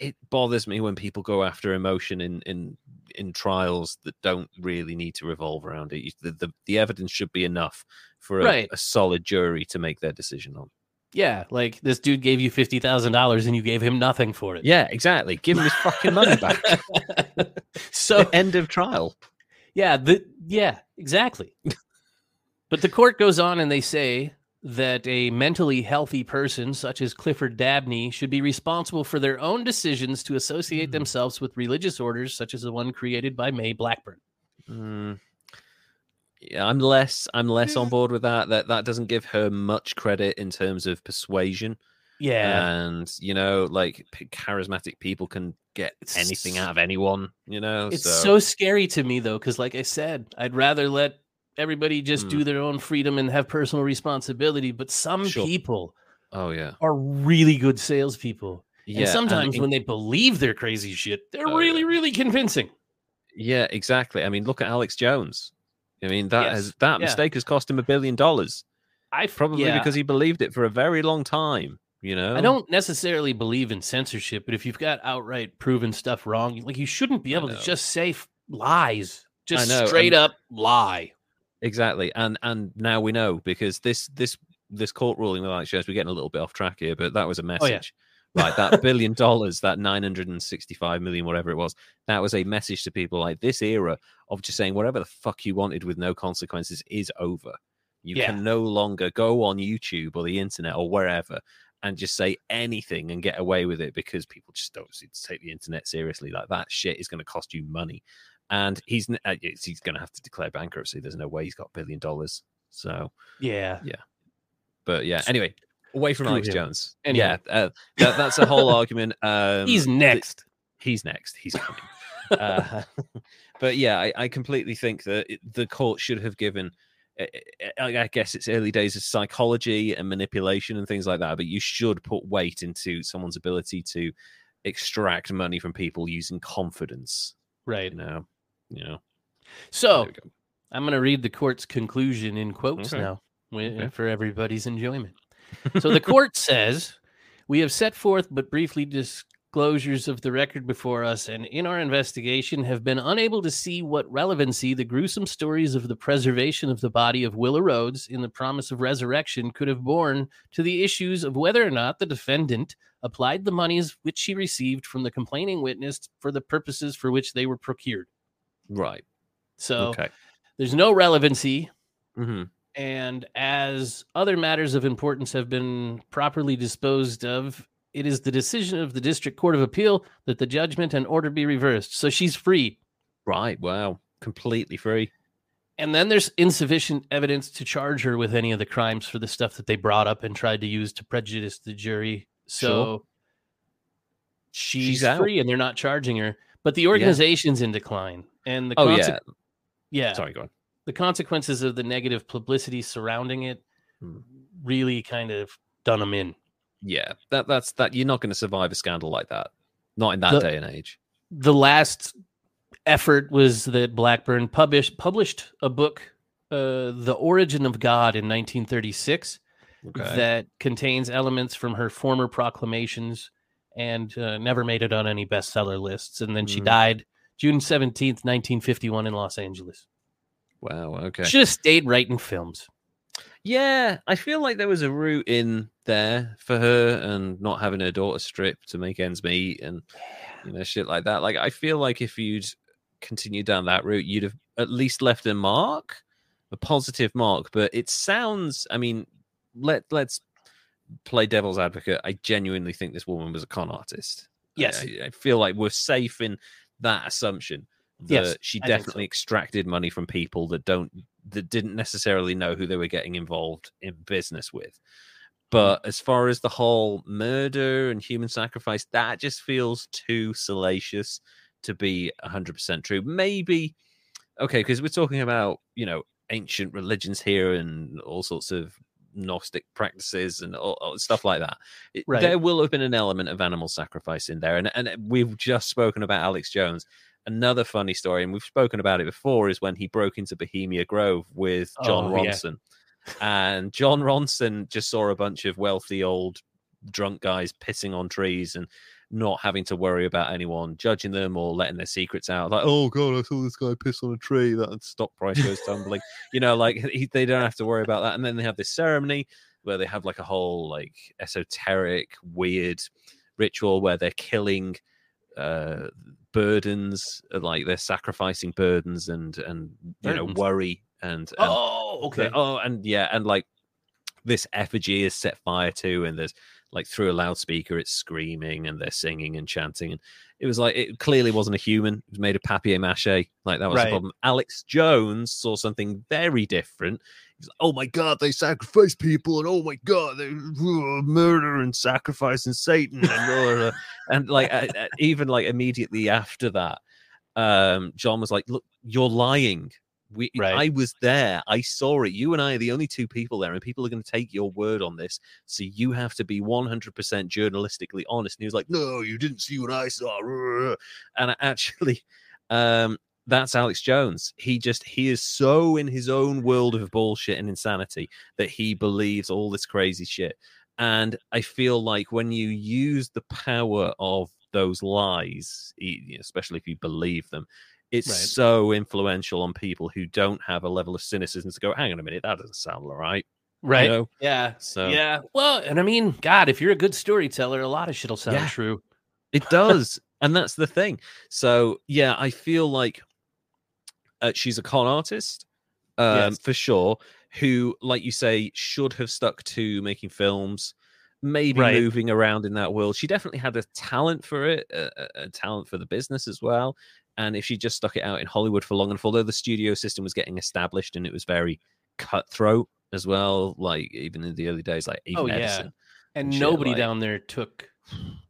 Speaker 1: it bothers me when people go after emotion in in in trials that don't really need to revolve around it. The the, the evidence should be enough for a,
Speaker 2: Right.
Speaker 1: a solid jury to make their decision on.
Speaker 2: yeah, like this dude gave you fifty thousand dollars and you gave him nothing for it.
Speaker 1: Yeah, exactly. Give him his fucking money back.
Speaker 2: so
Speaker 1: End of trial.
Speaker 2: Yeah, the yeah, exactly. but the court goes on and they say that a mentally healthy person such as Clifford Dabney should be responsible for their own decisions to associate
Speaker 1: Hmm.
Speaker 2: themselves with religious orders such as the one created by May Blackburn.
Speaker 1: Mm. Yeah, I'm less I'm less on board with that. That that doesn't give her much credit in terms of persuasion.
Speaker 2: Yeah.
Speaker 1: And you know, like charismatic people can get anything out of anyone. You know,
Speaker 2: it's
Speaker 1: so,
Speaker 2: so scary to me though cuz like I said, I'd rather let everybody just
Speaker 1: Hmm.
Speaker 2: do their own freedom and have personal responsibility, but some
Speaker 1: Sure.
Speaker 2: people
Speaker 1: Oh yeah,
Speaker 2: are really good salespeople.
Speaker 1: yeah.
Speaker 2: and sometimes
Speaker 1: in-
Speaker 2: when they believe they're crazy shit, they're
Speaker 1: Oh,
Speaker 2: really,
Speaker 1: yeah.
Speaker 2: really convincing.
Speaker 1: Yeah, exactly. I mean, look at Alex Jones. I mean, that
Speaker 2: Yes,
Speaker 1: has that
Speaker 2: yeah.
Speaker 1: mistake has cost him a billion dollars.
Speaker 2: I
Speaker 1: Probably
Speaker 2: yeah,
Speaker 1: because he believed it for a very long time. You know,
Speaker 2: I don't necessarily believe in censorship, but if you've got outright proven stuff wrong, like you shouldn't be able to just say f- lies, just straight
Speaker 1: and-
Speaker 2: up lie.
Speaker 1: Exactly. And and now we know because this this this court ruling with Alex Jones, we're getting a little bit off track here, but that was a message.
Speaker 2: Oh, yeah.
Speaker 1: Right, that billion dollars, that 965 million, whatever it was, that was a message to people like this era of just saying whatever the fuck you wanted with no consequences is over. You
Speaker 2: Yeah.
Speaker 1: can no longer go on YouTube or the internet or wherever and just say anything and get away with it because people just don't seem to take the internet seriously. Like that shit is going to cost you money. And he's uh, he's going to have to declare bankruptcy. There's no way he's got a billion dollars. So,
Speaker 2: Yeah.
Speaker 1: Yeah, but yeah. Anyway, away from
Speaker 2: Screw
Speaker 1: Alex
Speaker 2: him.
Speaker 1: Jones.
Speaker 2: Anyway.
Speaker 1: Yeah, uh, that, that's a whole argument. Um,
Speaker 2: He's
Speaker 1: th-
Speaker 2: next.
Speaker 1: he's next. He's coming. uh, but yeah, I, I completely think that it, the court should have given. I- I I guess it's early days of psychology and manipulation and things like that, but you should put weight into someone's ability to extract money from people using confidence.
Speaker 2: right.
Speaker 1: You know, you know.
Speaker 2: So
Speaker 1: go.
Speaker 2: I'm going to read the court's conclusion in quotes
Speaker 1: Okay.
Speaker 2: now
Speaker 1: Okay.
Speaker 2: for everybody's enjoyment. So the court says we have set forth but briefly disclosures of the record before us, and in our investigation have been unable to see what relevancy the gruesome stories of the preservation of the body of Willa Rhoads in the promise of resurrection could have borne to the issues of whether or not the defendant applied the monies which she received from the complaining witness for the purposes for which they were procured.
Speaker 1: Right.
Speaker 2: So
Speaker 1: Okay.
Speaker 2: there's no relevancy
Speaker 1: hmm
Speaker 2: and as other matters of importance have been properly disposed of, it is the decision of the District Court of Appeal that the judgment and order be reversed. So she's free.
Speaker 1: Right. Wow. Completely free.
Speaker 2: And then there's insufficient evidence to charge her with any of the crimes for the stuff that they brought up and tried to use to prejudice the jury. So
Speaker 1: Sure.
Speaker 2: she's,
Speaker 1: She's
Speaker 2: free and they're not charging her. But the organization's in decline. And the
Speaker 1: Oh
Speaker 2: conse-
Speaker 1: yeah.
Speaker 2: yeah.
Speaker 1: Sorry. Go on.
Speaker 2: the consequences of the negative publicity surrounding it
Speaker 1: Hmm.
Speaker 2: really kind of done them in.
Speaker 1: Yeah. That that's that. You're not going to survive a scandal like that. Not in that
Speaker 2: The-
Speaker 1: day and age.
Speaker 2: The last effort was that Blackburn published published a book, uh, "The Origin of God" in 1936,
Speaker 1: Okay.
Speaker 2: that contains elements from her former proclamations, and uh, never made it on any bestseller lists. And then she
Speaker 1: Mhm.
Speaker 2: died June 17th, 1951, in Los Angeles.
Speaker 1: wow. Okay.
Speaker 2: Should have stayed writing films.
Speaker 1: Yeah, I feel like there was a route in there for her and not having her daughter stripped to make ends meet and you know shit like that. Like I feel like if you'd continued down that route, you'd have at least left a mark, a positive mark. But it sounds, I mean, let let's play devil's advocate. I genuinely think this woman was a con artist.
Speaker 2: Yes.
Speaker 1: I, I feel like we're safe in that assumption that
Speaker 2: Yes,
Speaker 1: she
Speaker 2: think so.
Speaker 1: definitely extracted money from people that don't that didn't necessarily know who they were getting involved in business with.
Speaker 2: Mm-hmm.
Speaker 1: But as far as the whole murder and human sacrifice, that just feels too salacious to be 100% true. Maybe, okay, because we're talking about, you know, ancient religions here and all sorts of Gnostic practices and all, all stuff like that. It-
Speaker 2: Right.
Speaker 1: There will have been an element of animal sacrifice in there. And, and we've just spoken about Alex Jones. Another funny story, and we've spoken about it before, is when he broke into Bohemian Grove with Jon
Speaker 2: Oh, yeah.
Speaker 1: Ronson. And Jon Ronson just saw a bunch of wealthy old drunk guys pissing on trees and not having to worry about anyone judging them or letting their secrets out. Like, oh god, I saw this guy piss on a tree. That stock price goes tumbling. you know, like he, they don't have to worry about that. And then they have this ceremony where they have like a whole like esoteric, weird ritual where they're killing uh burdens uh, like they're sacrificing burdens and and you know worry and, and
Speaker 2: Oh, okay.
Speaker 1: oh, and yeah, and like this effigy is set fire to, and there's like through a loudspeaker, it's screaming and they're singing and chanting, and it was like it clearly wasn't a human; it was made of papier mâché. Like that was
Speaker 2: Right.
Speaker 1: the problem. Alex Jones saw something very different. He's like, oh my god, they sacrifice people, and oh my god, they uh, murder and sacrifice and Satan, and, uh, and like uh, even like immediately after that, um, Jon was like, look, you're lying. We,
Speaker 2: Right.
Speaker 1: I was there. I saw it. You and I are the only two people there, and people are going to take your word on this. So you have to be 100% journalistically honest. And he was like, No, you didn't see what I saw. And actually, um, that's Alex Jones. He just, he is so in his own world of bullshit and insanity that he believes all this crazy shit. And I feel like when you use the power of those lies, especially if you believe them, it's
Speaker 2: Right.
Speaker 1: so influential on people who don't have a level of cynicism to go, hang on a minute, that doesn't sound all right.
Speaker 2: Right.
Speaker 1: You know?
Speaker 2: Yeah.
Speaker 1: So
Speaker 2: Yeah. Well, and I mean, God, if you're a good storyteller, a lot of shit'll sound
Speaker 1: Yeah.
Speaker 2: true.
Speaker 1: It does, and that's the thing. So yeah, I feel like uh, she's a con artist, um,
Speaker 2: Yes.
Speaker 1: for sure. Who, like you say, should have stuck to making films, maybe
Speaker 2: Right.
Speaker 1: moving around in that world. She definitely had a talent for it, a, a- a talent for the business as well. And if she just stuck it out in Hollywood for long enough, although the studio system was getting established and it was very cutthroat as well, like even in the early days, like even
Speaker 2: Oh, yeah.
Speaker 1: Edison.
Speaker 2: And
Speaker 1: shit,
Speaker 2: nobody
Speaker 1: like-
Speaker 2: down there took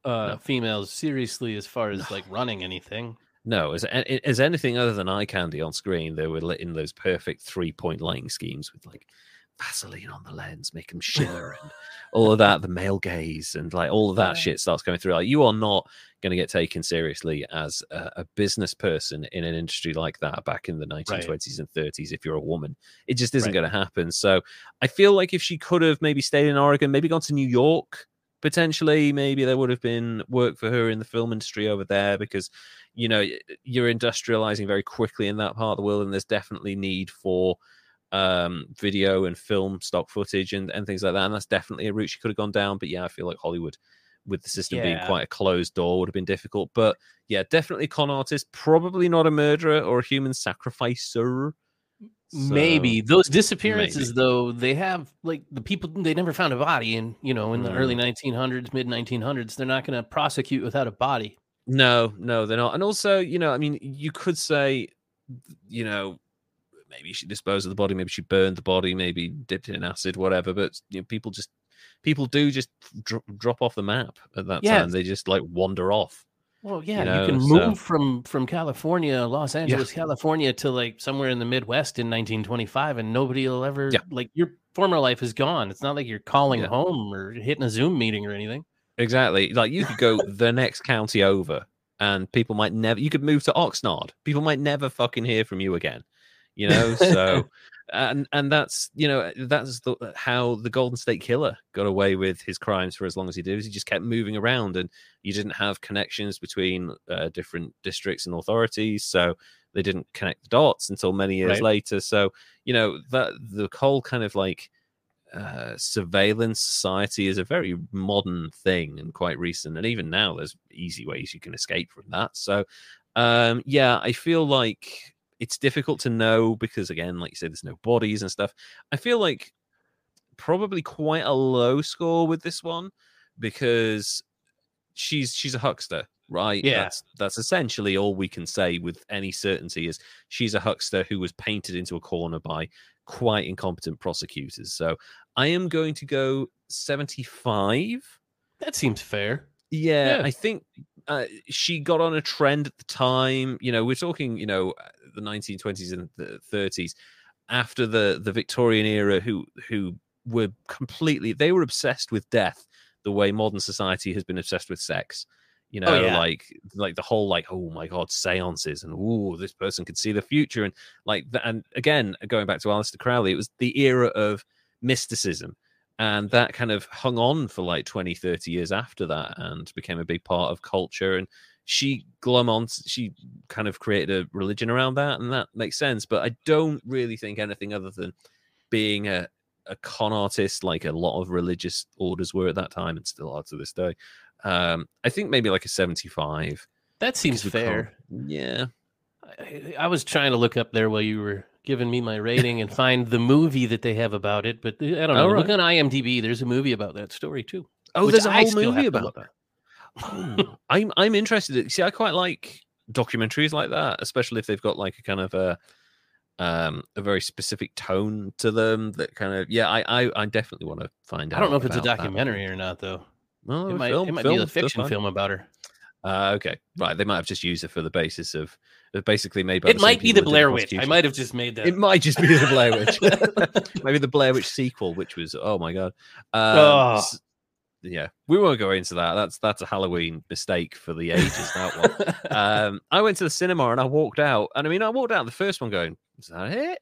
Speaker 2: uh
Speaker 1: No.
Speaker 2: females seriously as far as
Speaker 1: No.
Speaker 2: like running anything.
Speaker 1: No, as as anything other than eye candy on screen, they were lit in those perfect three point lighting schemes with like Vaseline on the lens, make them shimmer, and all of that. The male gaze and like all of that
Speaker 2: Yeah.
Speaker 1: shit starts coming through. Like you are not going to get taken seriously as a, a business person in an industry like that back in the 1920s and 30s. If you're a woman, it just isn't
Speaker 2: Right.
Speaker 1: going to happen. So I feel like if she could have maybe stayed in Oregon, maybe gone to New York, potentially, maybe there would have been work for her in the film industry over there because you know you're industrializing very quickly in that part of the world and there's definitely need for um video and film stock footage and, and things like that and that's definitely a route she could have gone down but yeah i feel like hollywood with the system being quite a closed door would have been difficult but yeah definitely con artist probably not a murderer or a human sacrificer
Speaker 2: maybe those disappearances
Speaker 1: maybe.
Speaker 2: though they have like the people they never found a body in you know in the early
Speaker 1: Mm.
Speaker 2: 1900s mid 1900s they're not going to prosecute without a body
Speaker 1: No, no, they're not. And also, you know, I mean, you could say, you know, maybe she disposed of the body, maybe she burned the body, maybe dipped it in acid, whatever. But you know, people just people do just dro- drop off the map at that
Speaker 2: Yeah.
Speaker 1: time. They just like wander off.
Speaker 2: well yeah you,
Speaker 1: know,
Speaker 2: can
Speaker 1: so-
Speaker 2: move from from california los angeles california to like somewhere in the midwest in 1925 and nobody will ever
Speaker 1: Yeah.
Speaker 2: like your former life is gone it's not like you're calling
Speaker 1: Yeah.
Speaker 2: home or hitting a zoom meeting or anything
Speaker 1: Exactly. Like you could go the next county over, and people might never. You could move to Oxnard. People might never fucking hear from you again. You know. So, and and that's you know that's the, how the Golden State Killer got away with his crimes for as long as he did. is He just kept moving around, and you didn't have connections between uh, different districts and authorities, so they didn't connect the dots until many years
Speaker 2: Right.
Speaker 1: later. So you know that the whole kind of like uh, surveillance society is a very modern thing and quite recent. And even now, there's easy ways you can escape from that. So, um, yeah, I feel like it's difficult to know because, again, like you said, there's no bodies and stuff. I feel like probably quite a low score with this one because she's she's a huckster right
Speaker 2: Yeah.
Speaker 1: that's that's essentially all we can say with any certainty is she's a huckster who was painted into a corner by quite incompetent prosecutors so i am going to go 75
Speaker 2: that seems fair
Speaker 1: yeah,
Speaker 2: Yeah.
Speaker 1: I think uh, she got on a trend at the time. You know, we're talking, you know, the 1920s and the 30s after the the Victorian era, who who were completely they were obsessed with death the way modern society has been obsessed with sex. You know,
Speaker 2: Oh, yeah.
Speaker 1: like like the whole like oh my god, seances and oh this person could see the future and like that. And again, going back to Aleister Crowley, it was the era of mysticism and that kind of hung on for like 20 30 years after that and became a big part of culture and she glum on she kind of created a religion around that and that makes sense but i don't really think anything other than being a, a con artist like a lot of religious orders were at that time and still are to this day um i think maybe like a 75
Speaker 2: that seems
Speaker 1: because we can't-
Speaker 2: fair.
Speaker 1: Yeah.
Speaker 2: I, I was trying to look up there while you were giving me my rating and find the movie that they have about it, but I don't know.
Speaker 1: All
Speaker 2: Look on IMDb. There's a movie about that story too.
Speaker 1: oh there's a whole movie about that Oh, I'm I'm interested. See, I quite like documentaries like that, especially if they've got like a kind of a um a very specific tone to them. That kind of yeah, I I, I definitely want to find out.
Speaker 2: I don't know if it's a
Speaker 1: that.
Speaker 2: documentary or not, though.
Speaker 1: Well,
Speaker 2: It might,
Speaker 1: film,
Speaker 2: it might
Speaker 1: film,
Speaker 2: be a fiction film about her.
Speaker 1: Uh, okay, right. They might have just used it for the basis of basically made by.
Speaker 2: It might be the Blair Witch. I might have just made that.
Speaker 1: It might just be the Blair Witch. Maybe the Blair Witch sequel, which was oh my god. Um,
Speaker 2: Oh.
Speaker 1: Yeah, we won't go into that. That's that's a Halloween mistake for the ages. That one. um, I went to the cinema and I walked out, and I mean, I walked out the first one going, "Is that it?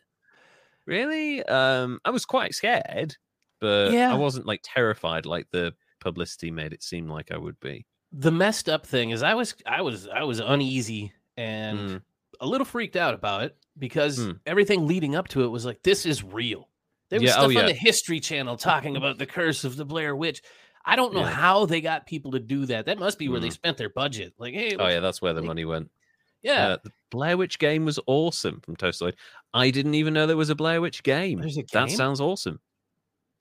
Speaker 1: Really?" Um, I was quite scared, but
Speaker 2: Yeah.
Speaker 1: I wasn't like terrified like the publicity made it seem like I would be.
Speaker 2: the messed up thing is, I was, I was, I was uneasy and
Speaker 1: Mm.
Speaker 2: a little freaked out about it because
Speaker 1: Mm.
Speaker 2: everything leading up to it was like, this is real. There was
Speaker 1: Yeah, oh,
Speaker 2: stuff
Speaker 1: yeah.
Speaker 2: on the History Channel talking about the curse of the Blair Witch. I don't know
Speaker 1: Yeah.
Speaker 2: how they got people to do that. That must be where they
Speaker 1: Mhm.
Speaker 2: spent their budget. Like, hey,
Speaker 1: Oh yeah, that's where the money went.
Speaker 2: yeah,
Speaker 1: Uh, the Blair Witch game was awesome from Toastoid. I didn't even know there was a Blair Witch game.
Speaker 2: A
Speaker 1: That sounds awesome.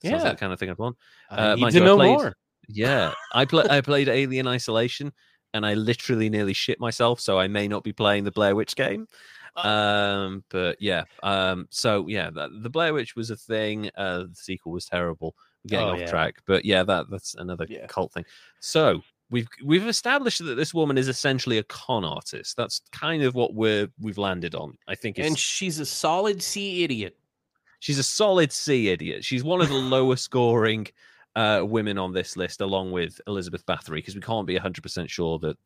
Speaker 1: Sounds
Speaker 2: Yeah.
Speaker 1: like the kind of thing I'd want.
Speaker 2: I
Speaker 1: uh,
Speaker 2: need to
Speaker 1: you,
Speaker 2: know
Speaker 1: played-
Speaker 2: more.
Speaker 1: Yeah, I play. I played Alien Isolation, and I literally nearly shit myself. So I may not be playing the Blair Witch game.
Speaker 2: Uh.
Speaker 1: Um, but yeah. Um, so yeah, that, the Blair Witch was a thing. Uh, the sequel was terrible. We're getting
Speaker 2: Oh,
Speaker 1: off
Speaker 2: yeah.
Speaker 1: track, but yeah, that that's another
Speaker 2: Yeah.
Speaker 1: cult thing. So we've we've established that this woman is essentially a con artist. That's kind of what we're we've landed on. I think it's
Speaker 2: And she's a solid C idiot.
Speaker 1: She's a solid C idiot. She's one of the lower scoring uh, women on this list, along with Elizabeth Bathory, because we can't be 100% sure that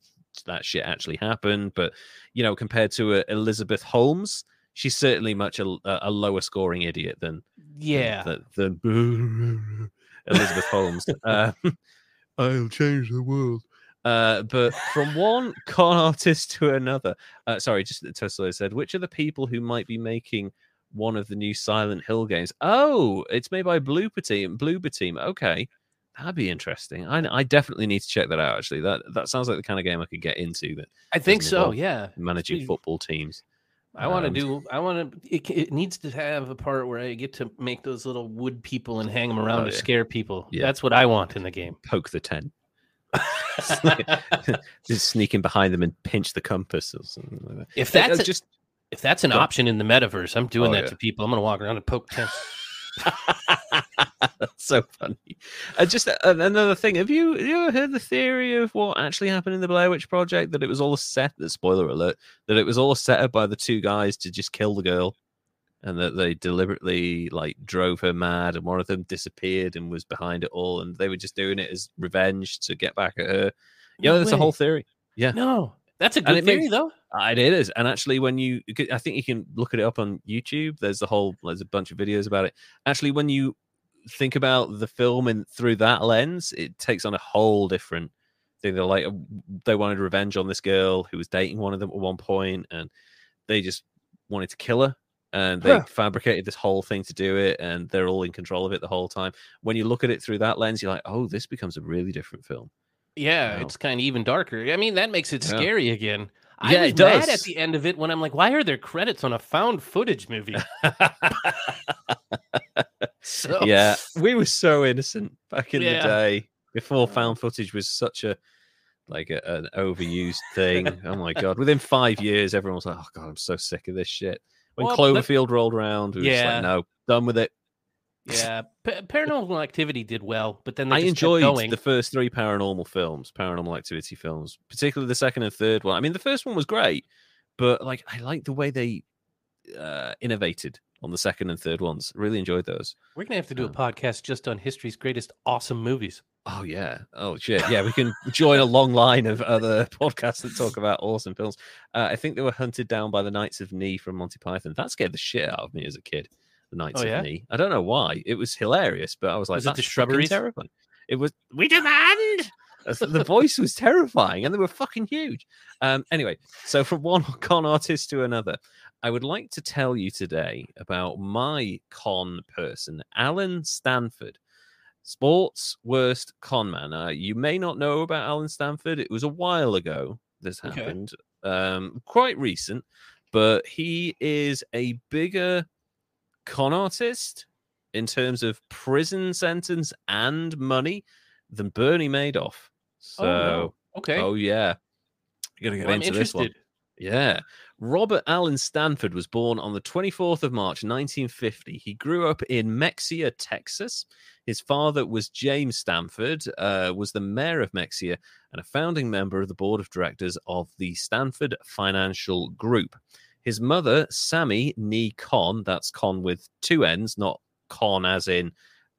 Speaker 1: that shit actually happened. But, you know, compared to uh, Elizabeth Holmes, she's certainly much a, a lower scoring idiot than
Speaker 2: Yeah.
Speaker 1: the, the Elizabeth Holmes. Uh, I'll change the world. Uh, but from one con artist to another, uh, sorry, just Tesla said, which are the people who might be making one of the new Silent Hill games? Oh, it's made by Bloober Team. Bloober Team. Okay, that'd be interesting. I, I definitely need to check that out. Actually, that that sounds like the kind of game I could get into. That
Speaker 2: I think so. Yeah.
Speaker 1: managing football teams.
Speaker 2: I want to
Speaker 1: Um,
Speaker 2: do. I want to. It, it needs to have a part where I get to make those little wood people and hang them around
Speaker 1: Oh,
Speaker 2: to
Speaker 1: yeah.
Speaker 2: scare people.
Speaker 1: Yeah.
Speaker 2: That's what I want in the game.
Speaker 1: Poke the ten. just sneak in behind them and pinch the compass or something like that.
Speaker 2: if
Speaker 1: Uh,
Speaker 2: that's a-
Speaker 1: just
Speaker 2: if that's an
Speaker 1: Go
Speaker 2: option in the metaverse, I'm doing
Speaker 1: Oh,
Speaker 2: that
Speaker 1: yeah.
Speaker 2: to people. I'm gonna walk around and poke tents.
Speaker 1: That's so funny. Uh, just uh, another thing. Have you, have you ever heard the theory of what actually happened in the Blair Witch Project? That it was all set. That spoiler alert. That it was all set up by the two guys to just kill the girl, and that they deliberately like drove her mad, and one of them disappeared and was behind it all, and they were just doing it as revenge to get back at her. Yeah, that's a whole theory. Yeah.
Speaker 2: No, that's a good theory
Speaker 1: makes-
Speaker 2: though.
Speaker 1: It is, and actually, when you, I think you can look at it up on YouTube. There's a whole, there's a bunch of videos about it. Actually, when you think about the film and through that lens, it takes on a whole different thing. They're like, they wanted revenge on this girl who was dating one of them at one point, and they just wanted to kill her. And they
Speaker 2: Huh.
Speaker 1: fabricated this whole thing to do it, and they're all in control of it the whole time. When you look at it through that lens, you're like, oh, this becomes a really different film.
Speaker 2: Yeah,
Speaker 1: Wow.
Speaker 2: it's kind of even darker. I mean, that makes it
Speaker 1: Yeah.
Speaker 2: scary again. I
Speaker 1: Yeah,
Speaker 2: was
Speaker 1: it
Speaker 2: mad
Speaker 1: does.
Speaker 2: at the end of it when I'm like, why are there credits on a found footage movie? so,
Speaker 1: yeah, we were so innocent back in
Speaker 2: Yeah.
Speaker 1: the day before uh-huh. found footage was such a like a, an overused thing. oh my god! Within five years, everyone was like, "Oh god, I'm so sick of this shit." When
Speaker 2: Well, but-
Speaker 1: Cloverfield rolled around, we were just like, "No, done with it."
Speaker 2: Yeah. Pa- Paranormal Activity did well, but then
Speaker 1: I enjoyed the first three paranormal films, paranormal activity films, particularly the second and third one. I mean, the first one was great, but like I like the way they uh, innovated on the second and third ones. Really enjoyed those.
Speaker 2: We're gonna have to do a
Speaker 1: Um,
Speaker 2: podcast just on history's greatest awesome movies.
Speaker 1: Oh yeah. Oh shit. Yeah, we can join a long line of other podcasts that talk about awesome films. Uh, I think they were hunted down by the Knights of Ni from Monty Python. That scared the shit out of me as a kid. The Knights
Speaker 2: Oh,
Speaker 1: of
Speaker 2: yeah?
Speaker 1: Ni. I don't know why. It was hilarious, but I was like,
Speaker 2: Was it the
Speaker 1: "That's fucking
Speaker 2: shrubberies?"
Speaker 1: terrifying. It was. We demand. The voice was terrifying, and they were fucking huge. Um. Anyway, so from one con artist to another, I would like to tell you today about my con person, Allen Stanford sports worst con man. Uh, you may not know about Allen Stanford. It was a while ago this
Speaker 2: Okay.
Speaker 1: happened, um, quite recent, but he is a bigger con artist in terms of prison sentence and money than Bernie Madoff. So,
Speaker 2: oh, no. okay.
Speaker 1: oh yeah, you're gonna get
Speaker 2: Well,
Speaker 1: into this one. Yeah. Robert Allen Stanford was born on the 24th of March, 1950. He grew up in Mexia, Texas. His father was James Stanford, uh, was the mayor of Mexia and a founding member of the board of directors of the Stanford Financial Group. His mother, Sammy Nee Conn, that's con with two N's, not con as in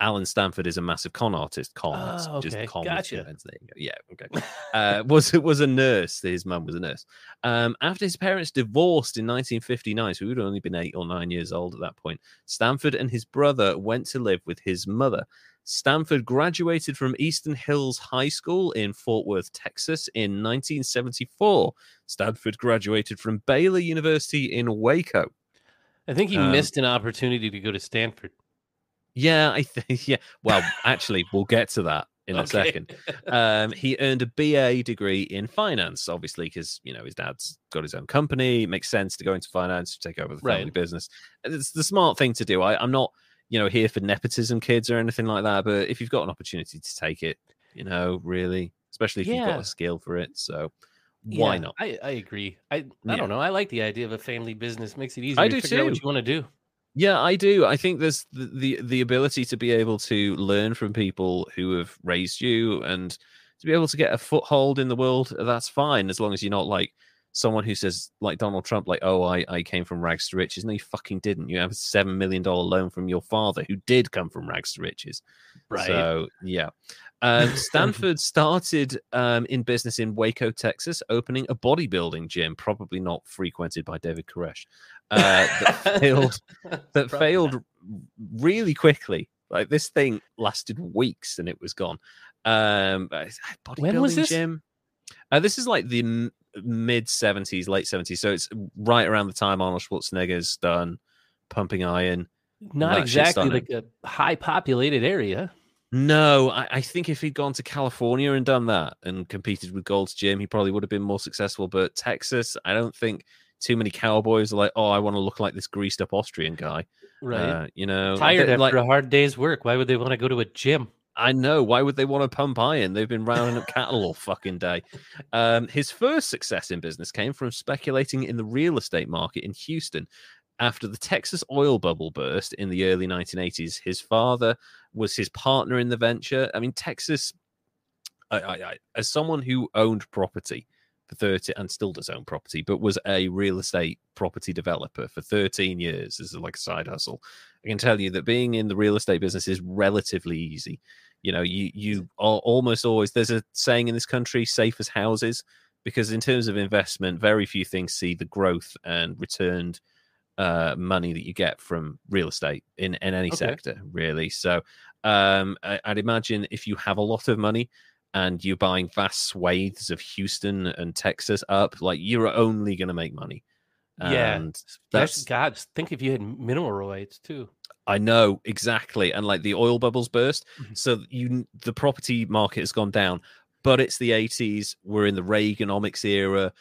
Speaker 1: Allen Stanford is a massive con artist. Con, that's
Speaker 2: Oh,
Speaker 1: just con
Speaker 2: Gotcha.
Speaker 1: with two N's. There you go. Yeah, okay uh, was was a nurse. His mum was a nurse. Um, after his parents divorced in 1959, so he would have only been eight or nine years old at that point. Stanford and his brother went to live with his mother. Stanford graduated from Eastern Hills High School in Fort Worth, Texas in 1974. Stanford graduated from Baylor University in Waco.
Speaker 2: I think he
Speaker 1: Um,
Speaker 2: missed an opportunity to go to Stanford.
Speaker 1: Yeah, I think. Yeah. Well, actually, we'll get to that in a second. Um, he earned a BA degree in finance, obviously, because you know his dad's got his own company. It makes sense to go into finance to take over the family
Speaker 2: Right.
Speaker 1: business. It's the smart thing to do. I, I'm not, you know, here for nepotism kids or anything like that. But if you've got an opportunity to take it, you know, really, especially if you've got a skill for it, so why
Speaker 2: Yeah,
Speaker 1: not?
Speaker 2: I, I agree. I I
Speaker 1: Yeah.
Speaker 2: don't know. I like the idea of a family business. Makes it easier
Speaker 1: I
Speaker 2: to
Speaker 1: do
Speaker 2: out what
Speaker 1: too.
Speaker 2: you want to do.
Speaker 1: Yeah, I do. I think there's the, the the ability to be able to learn from people who have raised you and to be able to get a foothold in the world. That's fine as long as you're not like someone who says like Donald Trump, like, "Oh, I I came from rags to riches." No, you fucking didn't. You have a seven million dollar loan from your father who did come from rags to riches.
Speaker 2: Right.
Speaker 1: So yeah. Um, Stanford started um, in business in Waco, Texas, opening a bodybuilding gym, probably not frequented by David Koresh, uh, that failed that failed
Speaker 2: not.
Speaker 1: really quickly. Like this thing lasted weeks and it was gone. Um, bodybuilding
Speaker 2: When was this?
Speaker 1: gym. Uh, this is like the mid seventies, late seventies. So it's right around the time Arnold Schwarzenegger's done Pumping Iron.
Speaker 2: Not exactly like a high populated area.
Speaker 1: No, I, I think if he'd gone to California and done that and competed with Gold's Gym, he probably would have been more successful. But Texas, I don't think too many cowboys are like, oh, I want to look like this greased up Austrian guy.
Speaker 2: Right.
Speaker 1: Uh, you know,
Speaker 2: Tired after
Speaker 1: like
Speaker 2: a hard day's work. Why would they want to go to a gym?
Speaker 1: I know. Why would they want to pump iron? They've been rounding up cattle all fucking day. Um, his first success in business came from speculating in the real estate market in Houston. After the Texas oil bubble burst in the early 1980s, his father was his partner in the venture. I mean, Texas, I, I, I, as someone who owned property for 30 and still does own property, but was a real estate property developer for 13 years as like a side hustle, I can tell you that being in the real estate business is relatively easy. You know, you you are almost always there's a saying in this country, safe as houses, because in terms of investment, very few things see the growth and returned uh, money that you get from real estate in, in any
Speaker 2: Okay.
Speaker 1: sector, really. So um, I, I'd imagine if you have a lot of money and you're buying vast swathes of Houston and Texas up, like you're only going to make money.
Speaker 2: Yeah.
Speaker 1: And
Speaker 2: That's God. think if you had mineral rights too.
Speaker 1: I know exactly, and like the oil bubbles burst,
Speaker 2: Mhm.
Speaker 1: so you the property market has gone down. But it's the 80s. We're in the Reaganomics era.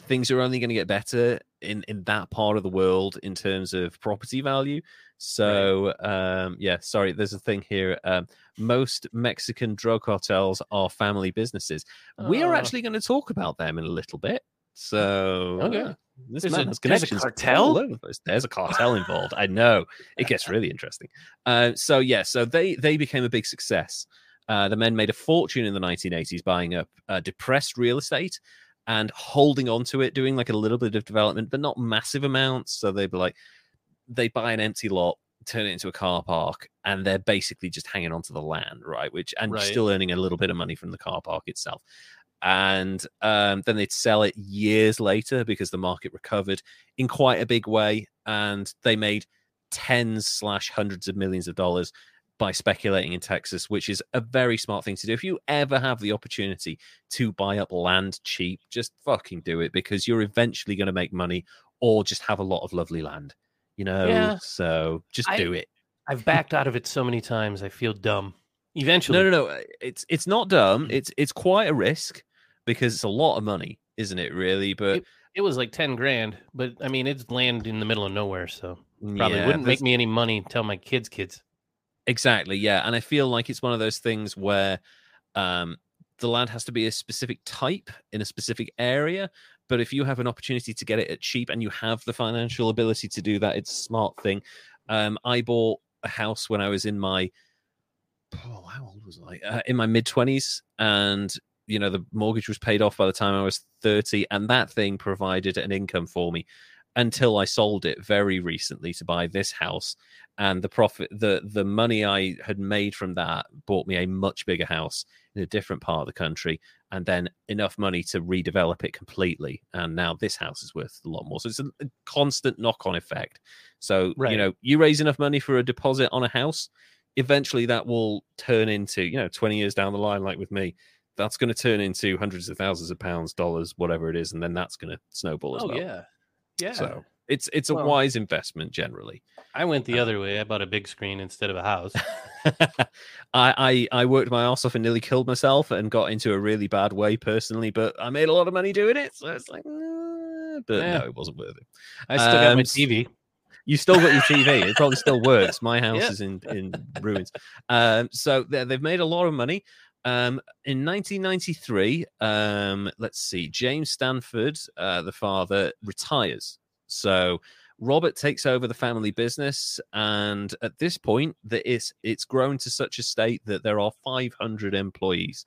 Speaker 1: Things are only going to get better in in that part of the world in terms of property value. So um, yeah, sorry. There's a thing here. Um, most Mexican drug cartels are family businesses. we are
Speaker 2: Uh,
Speaker 1: actually going to talk about them in a little bit. So
Speaker 2: Okay.
Speaker 1: uh, this
Speaker 2: There's
Speaker 1: man
Speaker 2: a-
Speaker 1: has
Speaker 2: there's a cartel?
Speaker 1: all over the place. There's a cartel involved. I know it gets really interesting. Uh, so yeah, so they they became a big success. Uh, the men made a fortune in the 1980s buying up uh, depressed real estate and holding on to it, doing like a little bit of development, but not massive amounts. So they'd be like, they buy an empty lot, turn it into a car park, and they're basically just hanging on to the land, right? Which and
Speaker 2: Right.
Speaker 1: still earning a little bit of money from the car park itself. And um, then they'd sell it years later because the market recovered in quite a big way, and they made tens slash hundreds of millions of dollars by speculating in Texas, which is a very smart thing to do. If you ever have the opportunity to buy up land cheap, just fucking do it because you're eventually going to make money or just have a lot of lovely land, you know?
Speaker 2: Yeah.
Speaker 1: So just
Speaker 2: I-
Speaker 1: do it.
Speaker 2: I've backed out of it so many times. I feel dumb. Eventually,
Speaker 1: No, no, no. It's it's not dumb. Mm. It's it's quite a risk because it's a lot of money, isn't it? Really, but
Speaker 2: it was like ten grand, but I mean, it's land in the middle of nowhere, so mm, probably
Speaker 1: yeah,
Speaker 2: wouldn't make me any money. Tell my kids' kids.
Speaker 1: Exactly, yeah. And I feel like it's one of those things where um, the land has to be a specific type in a specific area. But if you have an opportunity to get it at cheap and you have the financial ability to do that, it's a smart thing. Um, I bought a house when I was in my oh, how old was I? Uh, in my mid twenties, and you know the mortgage was paid off by the time I was thirty, and that thing provided an income for me until I sold it very recently to buy this house and the profit the the money i had made from that bought me a much bigger house in a different part of the country and then enough money to redevelop it completely and now this house is worth a lot more. So it's a, a constant knock-on effect. So you know you raise enough money for a deposit on a house eventually that will turn into you know 20 years down the line like with me that's going to turn into hundreds of thousands of pounds dollars whatever it is and then that's going to snowball as
Speaker 2: Oh
Speaker 1: well.
Speaker 2: yeah, yeah.
Speaker 1: so It's it's a
Speaker 2: Well-
Speaker 1: wise investment generally.
Speaker 2: I went the
Speaker 1: Uh,
Speaker 2: other way. I bought a big screen instead of a house.
Speaker 1: I, I I worked my ass off and nearly killed myself and got into a really bad way personally, but I made a lot of money doing it. So it's like, but
Speaker 2: Yeah.
Speaker 1: no, it wasn't worth it.
Speaker 2: I still got
Speaker 1: Um,
Speaker 2: my TV.
Speaker 1: You still got your TV. It probably still works. My house
Speaker 2: Yeah.
Speaker 1: is in in ruins. Um, so they- they've made a lot of money. Um, in 1993, um, let's see, James Stanford, uh, the father, retires. So Robert takes over the family business, and at this point, that it's it's grown to such a state that there are 500 employees.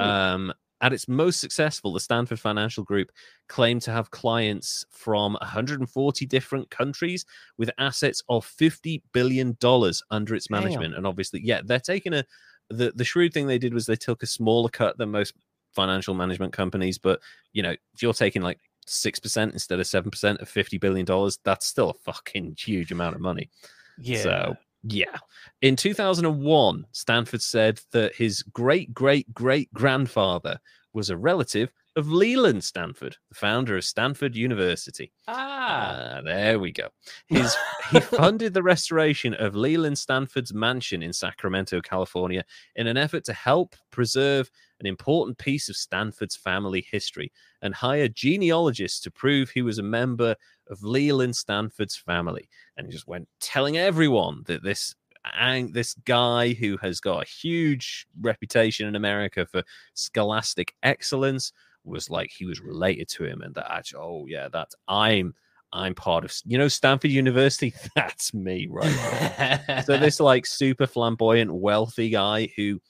Speaker 1: Um, at its most successful, the Stanford Financial Group claimed to have clients from 140 different countries with assets of 50 billion dollars under its
Speaker 2: Damn.
Speaker 1: management. And obviously, yeah, they're taking a the the shrewd thing they did was they took a smaller cut than most financial management companies. But you know, if you're taking like six percent instead of seven percent of 50 billion dollars, that's still a fucking huge amount of money.
Speaker 2: yeah.
Speaker 1: So, yeah. In 2001, Stanford said that his great great great grandfather was a relative of Leland Stanford, the founder of Stanford University.
Speaker 2: ah,
Speaker 1: Ah, there we go. His he funded the restoration of Leland Stanford's mansion in Sacramento, California, in an effort to help preserve an important piece of Stanford's family history and hired genealogists to prove he was a member of Leland Stanford's family. And he just went telling everyone that this and this guy who has got a huge reputation in America for scholastic excellence was like he was related to him and that actually oh yeah that's i'm i'm part of you know stanford university that's me right so this like super flamboyant wealthy guy who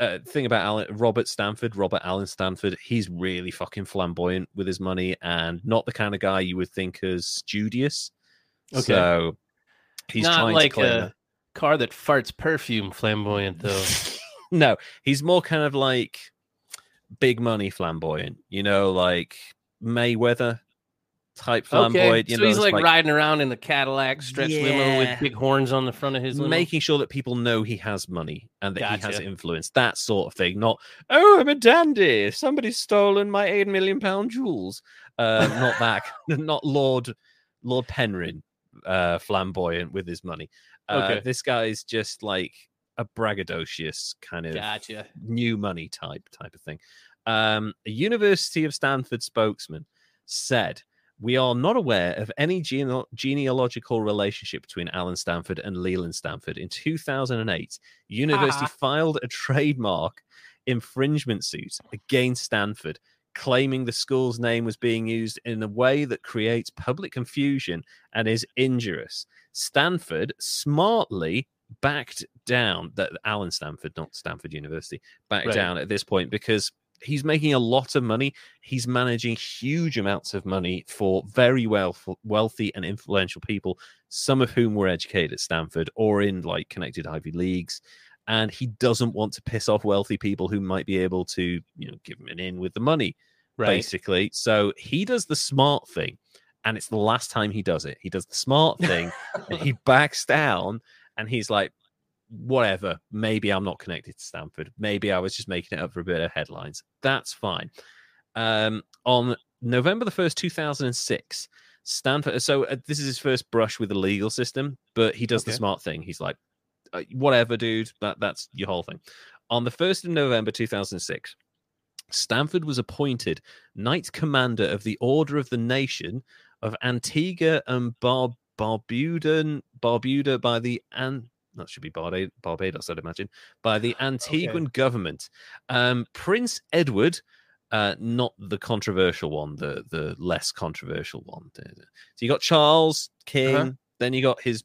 Speaker 1: uh, thing about Allen, Robert Stanford, Robert Allen Stanford, he's really fucking flamboyant with his money and not the kind of guy you would think as studious.
Speaker 2: Okay.
Speaker 1: So he's
Speaker 2: not
Speaker 1: trying
Speaker 2: like a car that farts perfume flamboyant though.
Speaker 1: no, he's more kind of like big money flamboyant, you know, like Mayweather type flamboyant.
Speaker 2: okay,
Speaker 1: You
Speaker 2: so
Speaker 1: know,
Speaker 2: he's
Speaker 1: it's
Speaker 2: like, riding around in the Cadillac stretch limo with big horns on the front of his limo.
Speaker 1: making sure that people know he has money and that he has influence, that sort of thing. Not, oh, I'm a dandy. Somebody's stolen my eight million pound jewels. Uh, not that, not Lord Lord Penryn, uh, flamboyant with his money. Uh,
Speaker 2: Okay.
Speaker 1: This guy's just like a braggadocious kind of
Speaker 2: Gotcha.
Speaker 1: new money type type of thing. Um, a University of Stanford spokesman said, "We are not aware of any gene- genealogical relationship between Allen Stanford and Leland Stanford." In 2008, university
Speaker 2: Ah.
Speaker 1: filed a trademark infringement suit against Stanford. Claiming the school's name was being used in a way that creates public confusion and is injurious. Stanford smartly backed down that Allen Stanford, not Stanford University, backed
Speaker 2: Right.
Speaker 1: down at this point because he's making a lot of money. He's managing huge amounts of money for very well wealthy and influential people, some of whom were educated at Stanford or in like connected Ivy Leagues. And he doesn't want to piss off wealthy people who might be able to, you know, give him an in with the money,
Speaker 2: Right.
Speaker 1: basically. So he does the smart thing, and it's the last time he does it. He does the smart thing, and he backs down, and he's like, whatever. Maybe I'm not connected to Stanford. Maybe I was just making it up for a bit of headlines. That's fine. Um, on November the 1st, 2006, Stanford. So uh, this is his first brush with the legal system, but he does the smart thing. He's like, uh, whatever, dude. That that's your whole thing. On the 1st of November 2006, Stanford was appointed Knight Commander of the Order of the Nation of Antigua and Bar- Barbuda, Barbuda by the and that should be Barbados, I'd imagine, by the Antiguan government. Um, Prince Edward, uh, not the controversial one, the the less controversial one. So you got Charles King, then you got his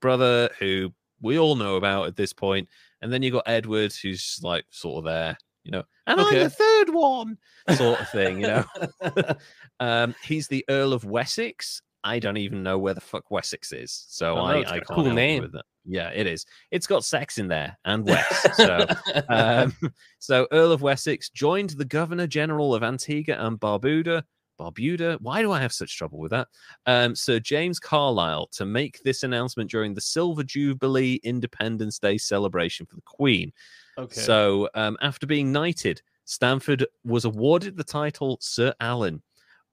Speaker 1: brother, who we all know about at this point, and then you got Edward, who's like sort of there, you know, and I'm the third one, sort of thing, you know. um, he's the Earl of Wessex. I don't even know where the fuck Wessex is, so
Speaker 2: Oh,
Speaker 1: I, I can't
Speaker 2: cool name.
Speaker 1: with that. Yeah, it is. It's got sex in there and West. So, um, so Earl of Wessex joined the Governor General of Antigua and Barbuda. Barbuda. Why do I have such trouble with that? Um, Sir James Carlisle to make this announcement during the Silver Jubilee Independence Day celebration for the Queen.
Speaker 2: okay.
Speaker 1: So, um, after being knighted, Stanford was awarded the title Sir Allen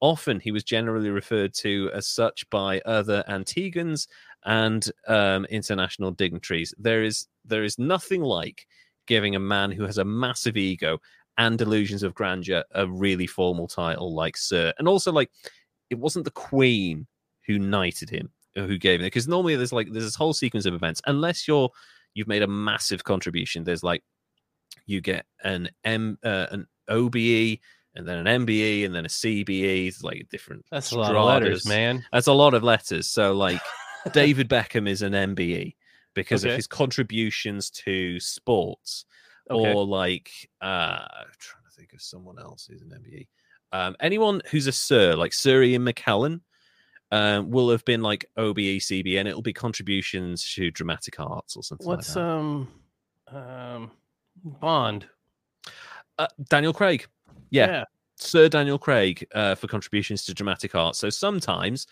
Speaker 1: Often he was generally referred to as such by other Antiguans and um, international dignitaries. There is there is nothing like giving a man who has a massive ego and delusions of grandeur a really formal title like Sir, and also like it wasn't the Queen who knighted him or who gave him it because normally there's like there's this whole sequence of events unless you're you've made a massive contribution. There's like you get an M uh, an OBE and then an MBE and then a CBE. It's like different.
Speaker 2: That's a lot of letters, man.
Speaker 1: That's a lot of letters. So like David Beckham is an MBE because
Speaker 2: Okay.
Speaker 1: of his contributions to sports,
Speaker 2: Okay.
Speaker 1: or like uh I'm trying to think of someone else who's an MBE. Um, anyone who's a Sir, like Sir Ian McKellen, um, will have been like OBE, CBE, and it'll be contributions to dramatic arts or something
Speaker 2: What's
Speaker 1: like that.
Speaker 2: um um Bond?
Speaker 1: Uh, Daniel Craig, yeah, Sir Daniel Craig uh, for contributions to dramatic art. So sometimes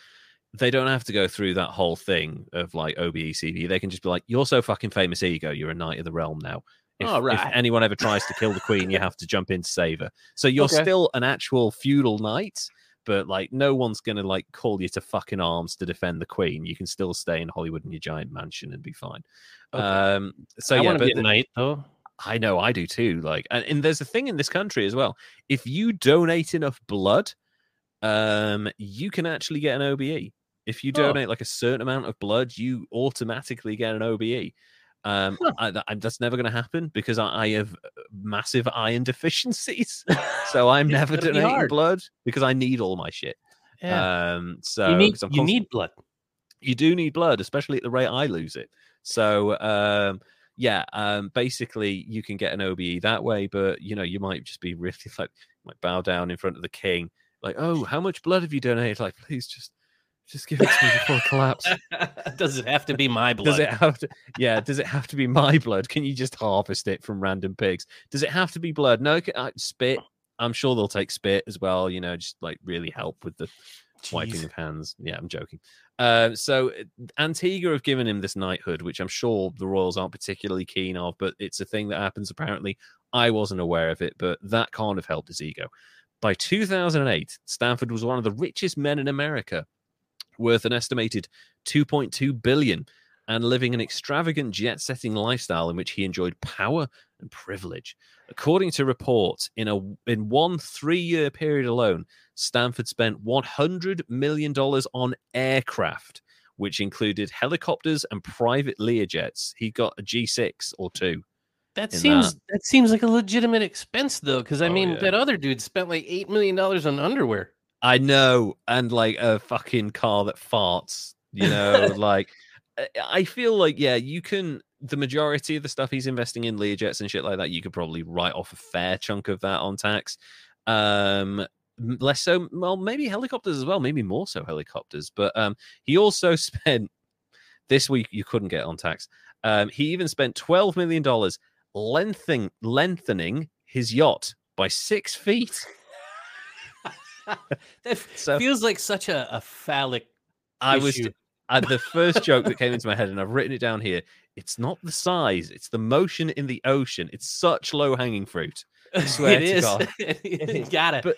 Speaker 1: they don't have to go through that whole thing of like OBE, CBE. They can just be like, "You're so fucking famous, ego. You're a knight of the realm now." If,
Speaker 2: Oh,
Speaker 1: if anyone ever tries to kill the queen, you have to jump in to save her. So you're
Speaker 2: Okay.
Speaker 1: still an actual feudal knight, but like no one's gonna like call you to fucking arms to defend the queen. You can still stay in Hollywood in your giant mansion and be fine.
Speaker 2: Okay.
Speaker 1: Um, so
Speaker 2: I
Speaker 1: yeah, but
Speaker 2: be
Speaker 1: the-
Speaker 2: knight though.
Speaker 1: I know I do too. Like, and, and there's a thing in this country as well. If you donate enough blood, um, you can actually get an OBE. If you
Speaker 2: Oh.
Speaker 1: donate like a certain amount of blood, you automatically get an OBE. Um,
Speaker 2: Huh.
Speaker 1: I, that- that's never going to happen because I, I have uh, massive iron deficiencies, so I'm never
Speaker 2: gonna be
Speaker 1: donating blood because I need all my shit.
Speaker 2: Yeah.
Speaker 1: Um, so
Speaker 2: you need you need blood.
Speaker 1: you do need blood, especially at the rate I lose it. So um, yeah, um, basically you can get an OBE that way, but you know you might just be really like might bow down in front of the king, like, oh, how much blood have you donated? Like, please just just give it to me before I collapse.
Speaker 2: Does it have to be my blood?
Speaker 1: Does it have to? Yeah. Does it have to be my blood? Can you just harvest it from random pigs? Does it have to be blood? No. Can, uh, spit. I'm sure they'll take spit as well. You know, just like really help with the wiping of hands. Yeah, I'm joking. Uh, so uh, Antigua have given him this knighthood, which I'm sure the royals aren't particularly keen of, but it's a thing that happens apparently. I wasn't aware of it, but that kind of helped his ego. By 2008, Stanford was one of the richest men in America, worth an estimated 2.2 billion, and living an extravagant jet-setting lifestyle in which he enjoyed power and privilege. According to reports, in a in one three-year period alone, Stanford spent 100 million dollars on aircraft, which included helicopters and private Learjets. He got a G6 or two.
Speaker 2: That seems that. seems like a legitimate expense though, because I
Speaker 1: Oh,
Speaker 2: mean
Speaker 1: yeah.
Speaker 2: that other dude spent like eight million dollars on underwear.
Speaker 1: I know, and like a fucking car that farts. You know, like I- feel like yeah, you can. The majority of the stuff he's investing in Learjets and shit like that, you could probably write off a fair chunk of that on tax. Um, less so, well, maybe helicopters as well, maybe more so helicopters. But um, he also spent this week you couldn't get on tax. Um, he even spent twelve million dollars lengthening lengthening his yacht by six feet.
Speaker 2: That
Speaker 1: So
Speaker 2: feels like such a, a phallic.
Speaker 1: I was
Speaker 2: issue.
Speaker 1: Uh, the first joke that came into my head, and I've written it down here. It's not the size; it's the motion in the ocean. It's such low hanging fruit. I swear
Speaker 2: it
Speaker 1: to
Speaker 2: is.
Speaker 1: God.
Speaker 2: you got it.
Speaker 1: But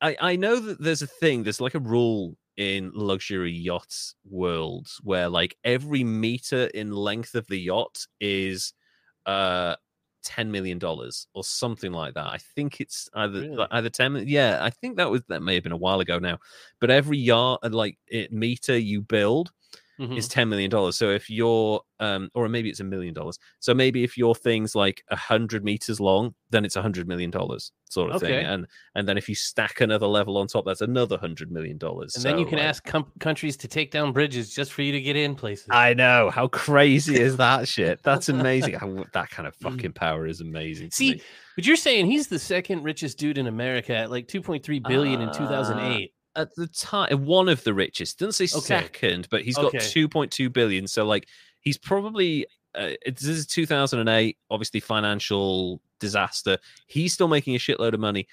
Speaker 1: I I know that there's a thing. There's like a rule in luxury yachts worlds where like every meter in length of the yacht is uh. Ten million dollars or something like that. I think it's either
Speaker 2: Really?
Speaker 1: either ten. Yeah, I think that was that may have been a while ago now. But every yard, uh, like it, meter you build,
Speaker 2: Mhm.
Speaker 1: is ten million dollars. So if you're, um, or maybe it's a million dollars. So maybe if your thing's like a hundred meters long, then it's a hundred million dollars, sort of
Speaker 2: Okay.
Speaker 1: thing. And and then if you stack another level on top, that's another hundred million dollars.
Speaker 2: and then you can
Speaker 1: like,
Speaker 2: ask com- countries to take down bridges just for you to get in places.
Speaker 1: I know how crazy is that shit. That's amazing. How, that kind of fucking power is amazing.
Speaker 2: See, but you're saying he's the second richest dude in America at like 2.3 billion in
Speaker 1: Uh,
Speaker 2: 2008.
Speaker 1: At the time one of the richest doesn't say
Speaker 2: Okay.
Speaker 1: second but he's got
Speaker 2: two
Speaker 1: point two billion. so like he's probably uh, this is 2008 obviously financial disaster he's still making a shitload of money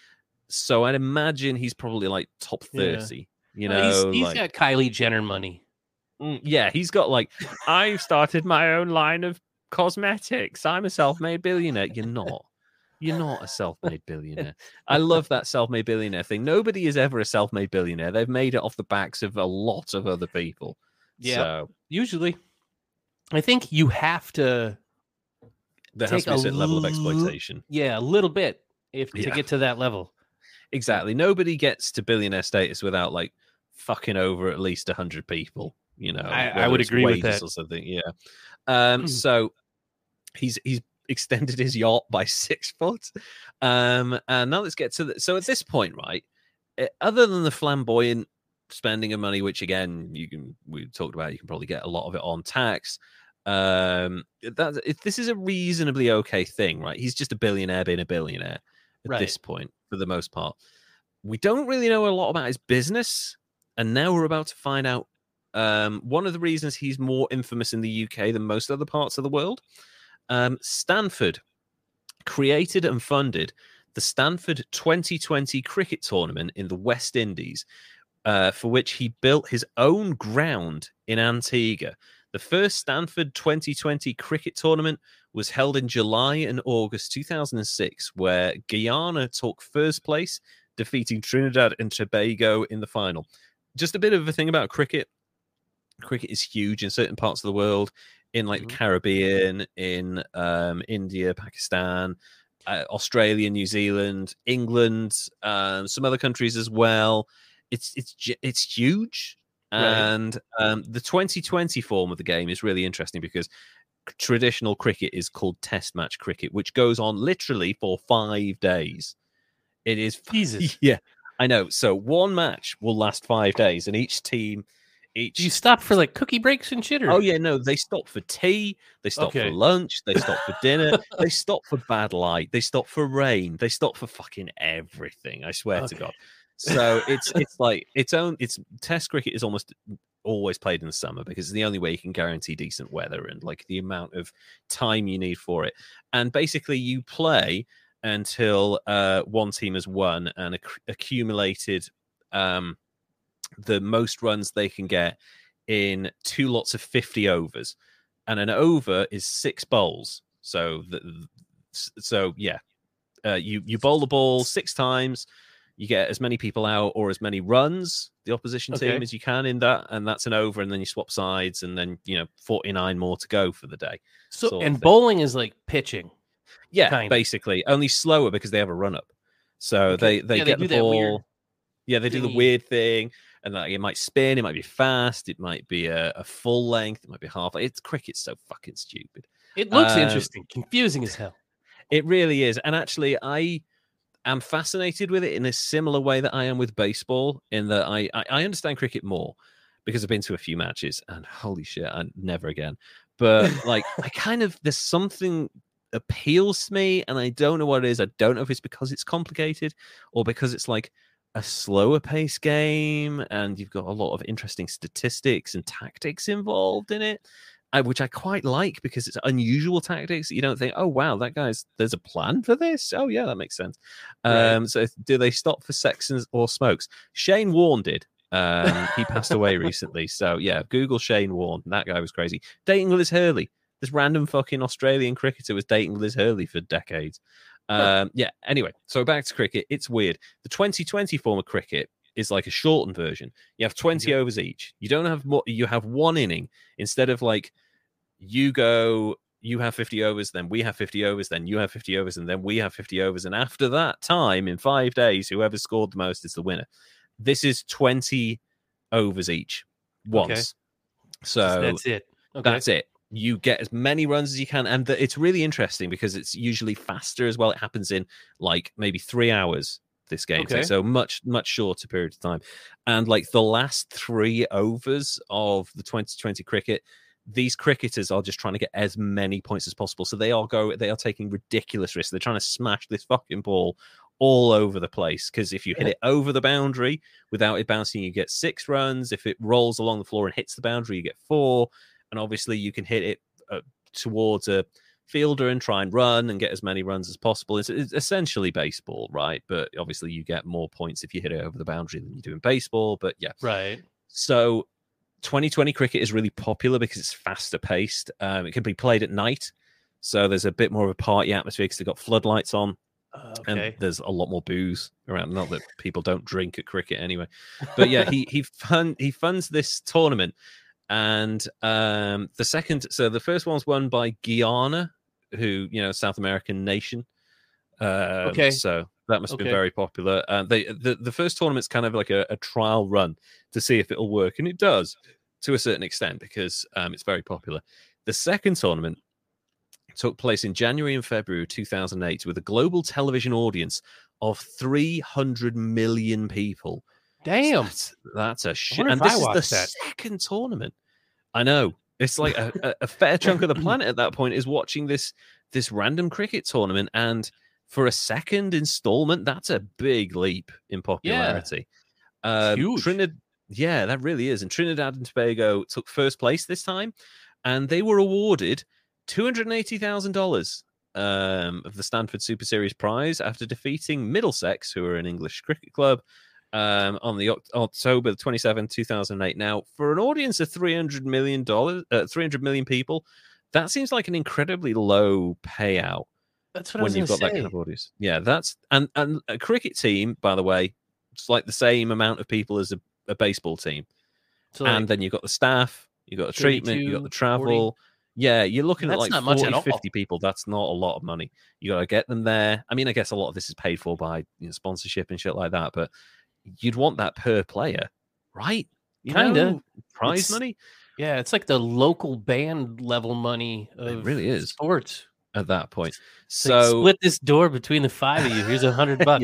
Speaker 1: so i'd imagine he's probably like top
Speaker 2: Yeah.
Speaker 1: 30 you
Speaker 2: Uh,
Speaker 1: know
Speaker 2: he's, he's
Speaker 1: like,
Speaker 2: got Kylie Jenner money.
Speaker 1: mm, yeah he's got like i've started my own line of cosmetics i'm a self-made billionaire you're not You're not a self-made billionaire. I love that self-made billionaire thing. Nobody is ever a self-made billionaire. They've made it off the backs of a lot of other people.
Speaker 2: Yeah.
Speaker 1: So
Speaker 2: Usually, I think you have to,
Speaker 1: there has to be a certain level of exploitation.
Speaker 2: yeah, a little bit if to get to that level.
Speaker 1: Exactly. Nobody gets to billionaire status without like fucking over at least a hundred people. You know,
Speaker 2: I- I would agree with that.
Speaker 1: or something. Yeah. Um.
Speaker 2: Mhm.
Speaker 1: So he's he's extended his yacht by six foot. Um. And now let's get to the. So at this point, right, eh, other than the flamboyant spending of money, which again you can we talked about, you can probably get a lot of it on tax. Um. That if this is a reasonably okay thing, right? He's just a billionaire being a billionaire at
Speaker 2: Right.
Speaker 1: this point for the most part. We don't really know a lot about his business, and now we're about to find out. Um, one of the reasons he's more infamous in the UK than most other parts of the world. Um, Stanford created and funded the Stanford 2020 cricket tournament in the West Indies, uh, for which he built his own ground in Antigua. The first Stanford 2020 cricket tournament was held in July and August 2006, where Guyana took first place, defeating Trinidad and Tobago in the final. Just a bit of a thing about cricket. Cricket is huge in certain parts of the world, in like the Caribbean, in um, India, Pakistan, uh, Australia, New Zealand, England, um, some other countries as well. It's it's it's huge,
Speaker 2: Right.
Speaker 1: and um, the 2020 form of the game is really interesting because traditional cricket is called Test match cricket, which goes on literally for five days. It is
Speaker 2: Jesus.
Speaker 1: yeah, I know. So one match will last five days, and each team, each
Speaker 2: Do you stop for like cookie breaks and shit? Or?
Speaker 1: Oh yeah, no, they stop for tea, they stop
Speaker 2: Okay.
Speaker 1: for lunch, they stop for dinner, they stop for bad light, they stop for rain, they stop for fucking everything. I swear to God. So it's it's like its own it's test cricket is almost always played in the summer because it's the only way you can guarantee decent weather and like the amount of time you need for it. And basically you play until uh one team has won and acc- accumulated um the most runs they can get in two lots of 50 overs. And an over is six bowls. So the, so yeah. Uh, you you bowl the ball six times you get as many people out or as many runs the opposition team
Speaker 2: Okay.
Speaker 1: as you can in that and that's an over and then you swap sides and then you know 49 more to go for the day
Speaker 2: so and bowling is like pitching.
Speaker 1: yeah
Speaker 2: Kind
Speaker 1: basically. Only slower because they have a run up so
Speaker 2: Okay.
Speaker 1: they they
Speaker 2: Yeah,
Speaker 1: get
Speaker 2: do
Speaker 1: the ball. Yeah they do the weird thing and like it might spin it might be fast it might be a, a full length it might be half it's cricket's so fucking stupid
Speaker 2: It looks
Speaker 1: Um,
Speaker 2: interesting, confusing as hell.
Speaker 1: it really is and actually i am fascinated with it in a similar way that i am with baseball in that i i, I understand cricket more because i've been to a few matches and holy shit and never again but like i kind of there's something appeals to me and i don't know what it is i don't know if it's because it's complicated or because it's like a slower pace game and you've got a lot of interesting statistics and tactics involved in it which i quite like because it's unusual tactics you don't think oh wow that guy's there's a plan for this? Oh yeah that makes sense.
Speaker 2: Right.
Speaker 1: um so do they stop for sexons or smokes? Shane warne did um he passed away recently so yeah google shane warne that guy was crazy. Dating liz hurley this random fucking australian cricketer was dating liz hurley for decades um yeah anyway so back to cricket it's weird the 2020 form of cricket is like a shortened version you have 20
Speaker 2: Yeah.
Speaker 1: overs each you don't have more you have one inning instead of like you go you have 50 overs then we have 50 overs then you have 50 overs and then we have 50 overs and after that time in five days whoever scored the most is the winner this is 20 overs each once so
Speaker 2: that's it. Okay.
Speaker 1: that's it. You get as many runs as you can, and the, it's really interesting because it's usually faster as well. It happens in like maybe three hours. This game,
Speaker 2: Okay.
Speaker 1: so much much shorter period of time, and like the last three overs of the 2020 cricket, these cricketers are just trying to get as many points as possible. So they are go they are taking ridiculous risks. They're trying to smash this fucking ball all over the place because if you hit it over the boundary without it bouncing, you get six runs. If it rolls along the floor and hits the boundary, you get four. And obviously, you can hit it uh, towards a fielder and try and run and get as many runs as possible. It's, it's essentially baseball, right? But obviously, you get more points if you hit it over the boundary than you do in baseball. But yeah,
Speaker 2: right.
Speaker 1: so 2020 cricket is really popular because it's faster paced. Um, it can be played at night, so there's a bit more of a party atmosphere because they've got floodlights on.
Speaker 2: Uh,
Speaker 1: and there's a lot more booze around. Not that people don't drink at cricket anyway, but yeah, he he fund he funds this tournament, and um the second, so the first one's won by Guyana, who you know South American nation. Um,
Speaker 2: Okay.
Speaker 1: so that must be
Speaker 2: Okay.
Speaker 1: very popular. Uh, they the the first tournament's kind of like a, a trial run to see if it'll work, and it does to a certain extent because um, it's very popular. The second tournament took place in January and February 2008 with a global television audience of 300 million people.
Speaker 2: Damn.
Speaker 1: That's, that's a shit. And this is the
Speaker 2: that.
Speaker 1: second tournament. I know. It's like a, a, fair chunk of the planet at that point is watching this this random cricket tournament. And for a second installment, that's a big leap in popularity. Um,
Speaker 2: huge.
Speaker 1: Trinidad, yeah, that really is. And Trinidad and Tobago took first place this time, and they were awarded two hundred eighty thousand dollars um, of the Stanford Super Series prize after defeating Middlesex, who are an English cricket club, um, on the Oct- October seventh, two 2008. Now, for an audience of $300 million, uh, 300 million people, that seems like an incredibly low payout
Speaker 2: That's what I was
Speaker 1: when you've got that
Speaker 2: say.
Speaker 1: kind of audience. Yeah, that's and and a cricket team, by the way, it's like the same amount of people as a, a baseball team.
Speaker 2: So, like,
Speaker 1: and then you've got the staff, you've got the treatment, you've got the travel. Yeah, you're looking at
Speaker 2: That's
Speaker 1: like
Speaker 2: not
Speaker 1: 40,
Speaker 2: much
Speaker 1: 50 people. That's not a lot of money. You got to get them there. I mean, I guess a lot of this is paid for by you know, sponsorship and shit like that, but you'd want that per player, right? You
Speaker 2: Kinda.
Speaker 1: know, prize
Speaker 2: It's-
Speaker 1: money
Speaker 2: yeah, it's like the local band level money of
Speaker 1: really is.
Speaker 2: sports.
Speaker 1: at that point.
Speaker 2: It's like,
Speaker 1: So
Speaker 2: split this door between the five of you. Here's a hundred bucks.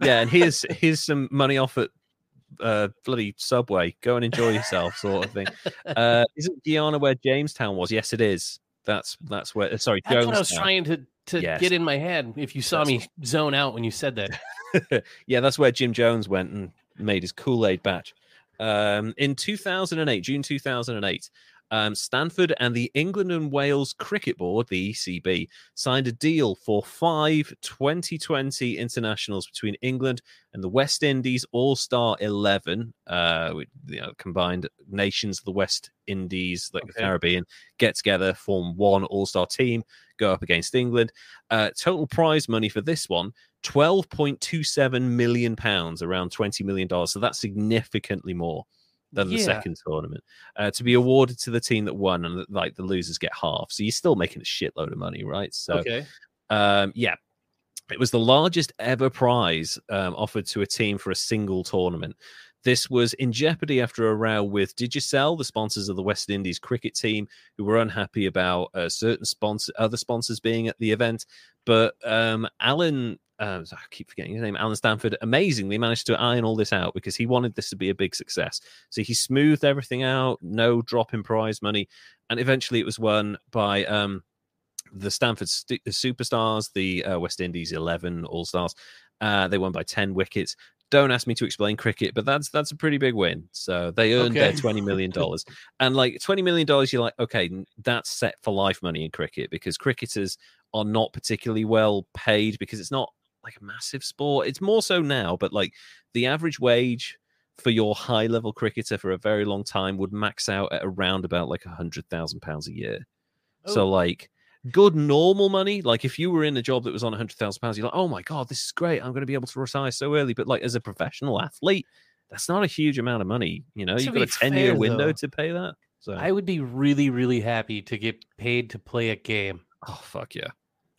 Speaker 1: Yeah. yeah, and here's here's some money off at uh bloody Subway. Go and enjoy yourself, sort of thing. Uh isn't Guyana where Jamestown was? Yes, it is. That's that's where. uh, Sorry,
Speaker 2: That's what I was
Speaker 1: Jonestown.
Speaker 2: trying to to
Speaker 1: Yes.
Speaker 2: get in my head. If you saw
Speaker 1: That's
Speaker 2: me zone out when you said that,
Speaker 1: yeah, that's where Jim Jones went and made his Kool Aid batch. Um, in 2008, June 2008, um, Stanford and the England and Wales Cricket Board, the ECB, signed a deal for five 2020 internationals between England and the West Indies All Star 11, uh, with, you know, combined nations of the West Indies, like the Caribbean, get together, form one All Star team, go up against England. Uh, total prize money for this one 12.27 million pounds, around 20 million dollars. So that's significantly more than the
Speaker 2: Yeah.
Speaker 1: second tournament uh, to be awarded to the team that won, and like the losers get half. So you're still making a shitload of money, right? So
Speaker 2: okay,
Speaker 1: um, yeah, it was the largest ever prize um, offered to a team for a single tournament. This was in jeopardy after a row with Digicel, the sponsors of the West Indies cricket team, who were unhappy about uh, certain sponsor, other sponsors being at the event. But um, Allen, uh, I keep forgetting his name, Allen Stanford, amazingly managed to iron all this out because he wanted this to be a big success. So he smoothed everything out, no drop in prize money, and eventually it was won by um, the Stanford st- superstars, the uh, West Indies 11 All Stars. Uh, they won by 10 wickets. Don't ask me to explain cricket, but that's that's a pretty big win. So they earned their twenty million dollars, and like twenty million dollars, you're like, okay, that's set for life money in cricket because cricketers are not particularly well paid because it's not like a massive sport. It's more so now, but like the average wage for your high level cricketer for a very long time would max out at around about like a hundred thousand pounds a year. So
Speaker 2: Oh.
Speaker 1: like good normal money, like if you were in a job that was on a hundred thousand pounds, you're like, oh my god, this is great. I'm going to be able to retire so early. But like as a professional athlete, that's not a huge amount of money. You know,
Speaker 2: To
Speaker 1: you've got a ten year window
Speaker 2: though,
Speaker 1: to pay that. So
Speaker 2: I would be really, really happy to get paid to play a game,
Speaker 1: oh fuck yeah,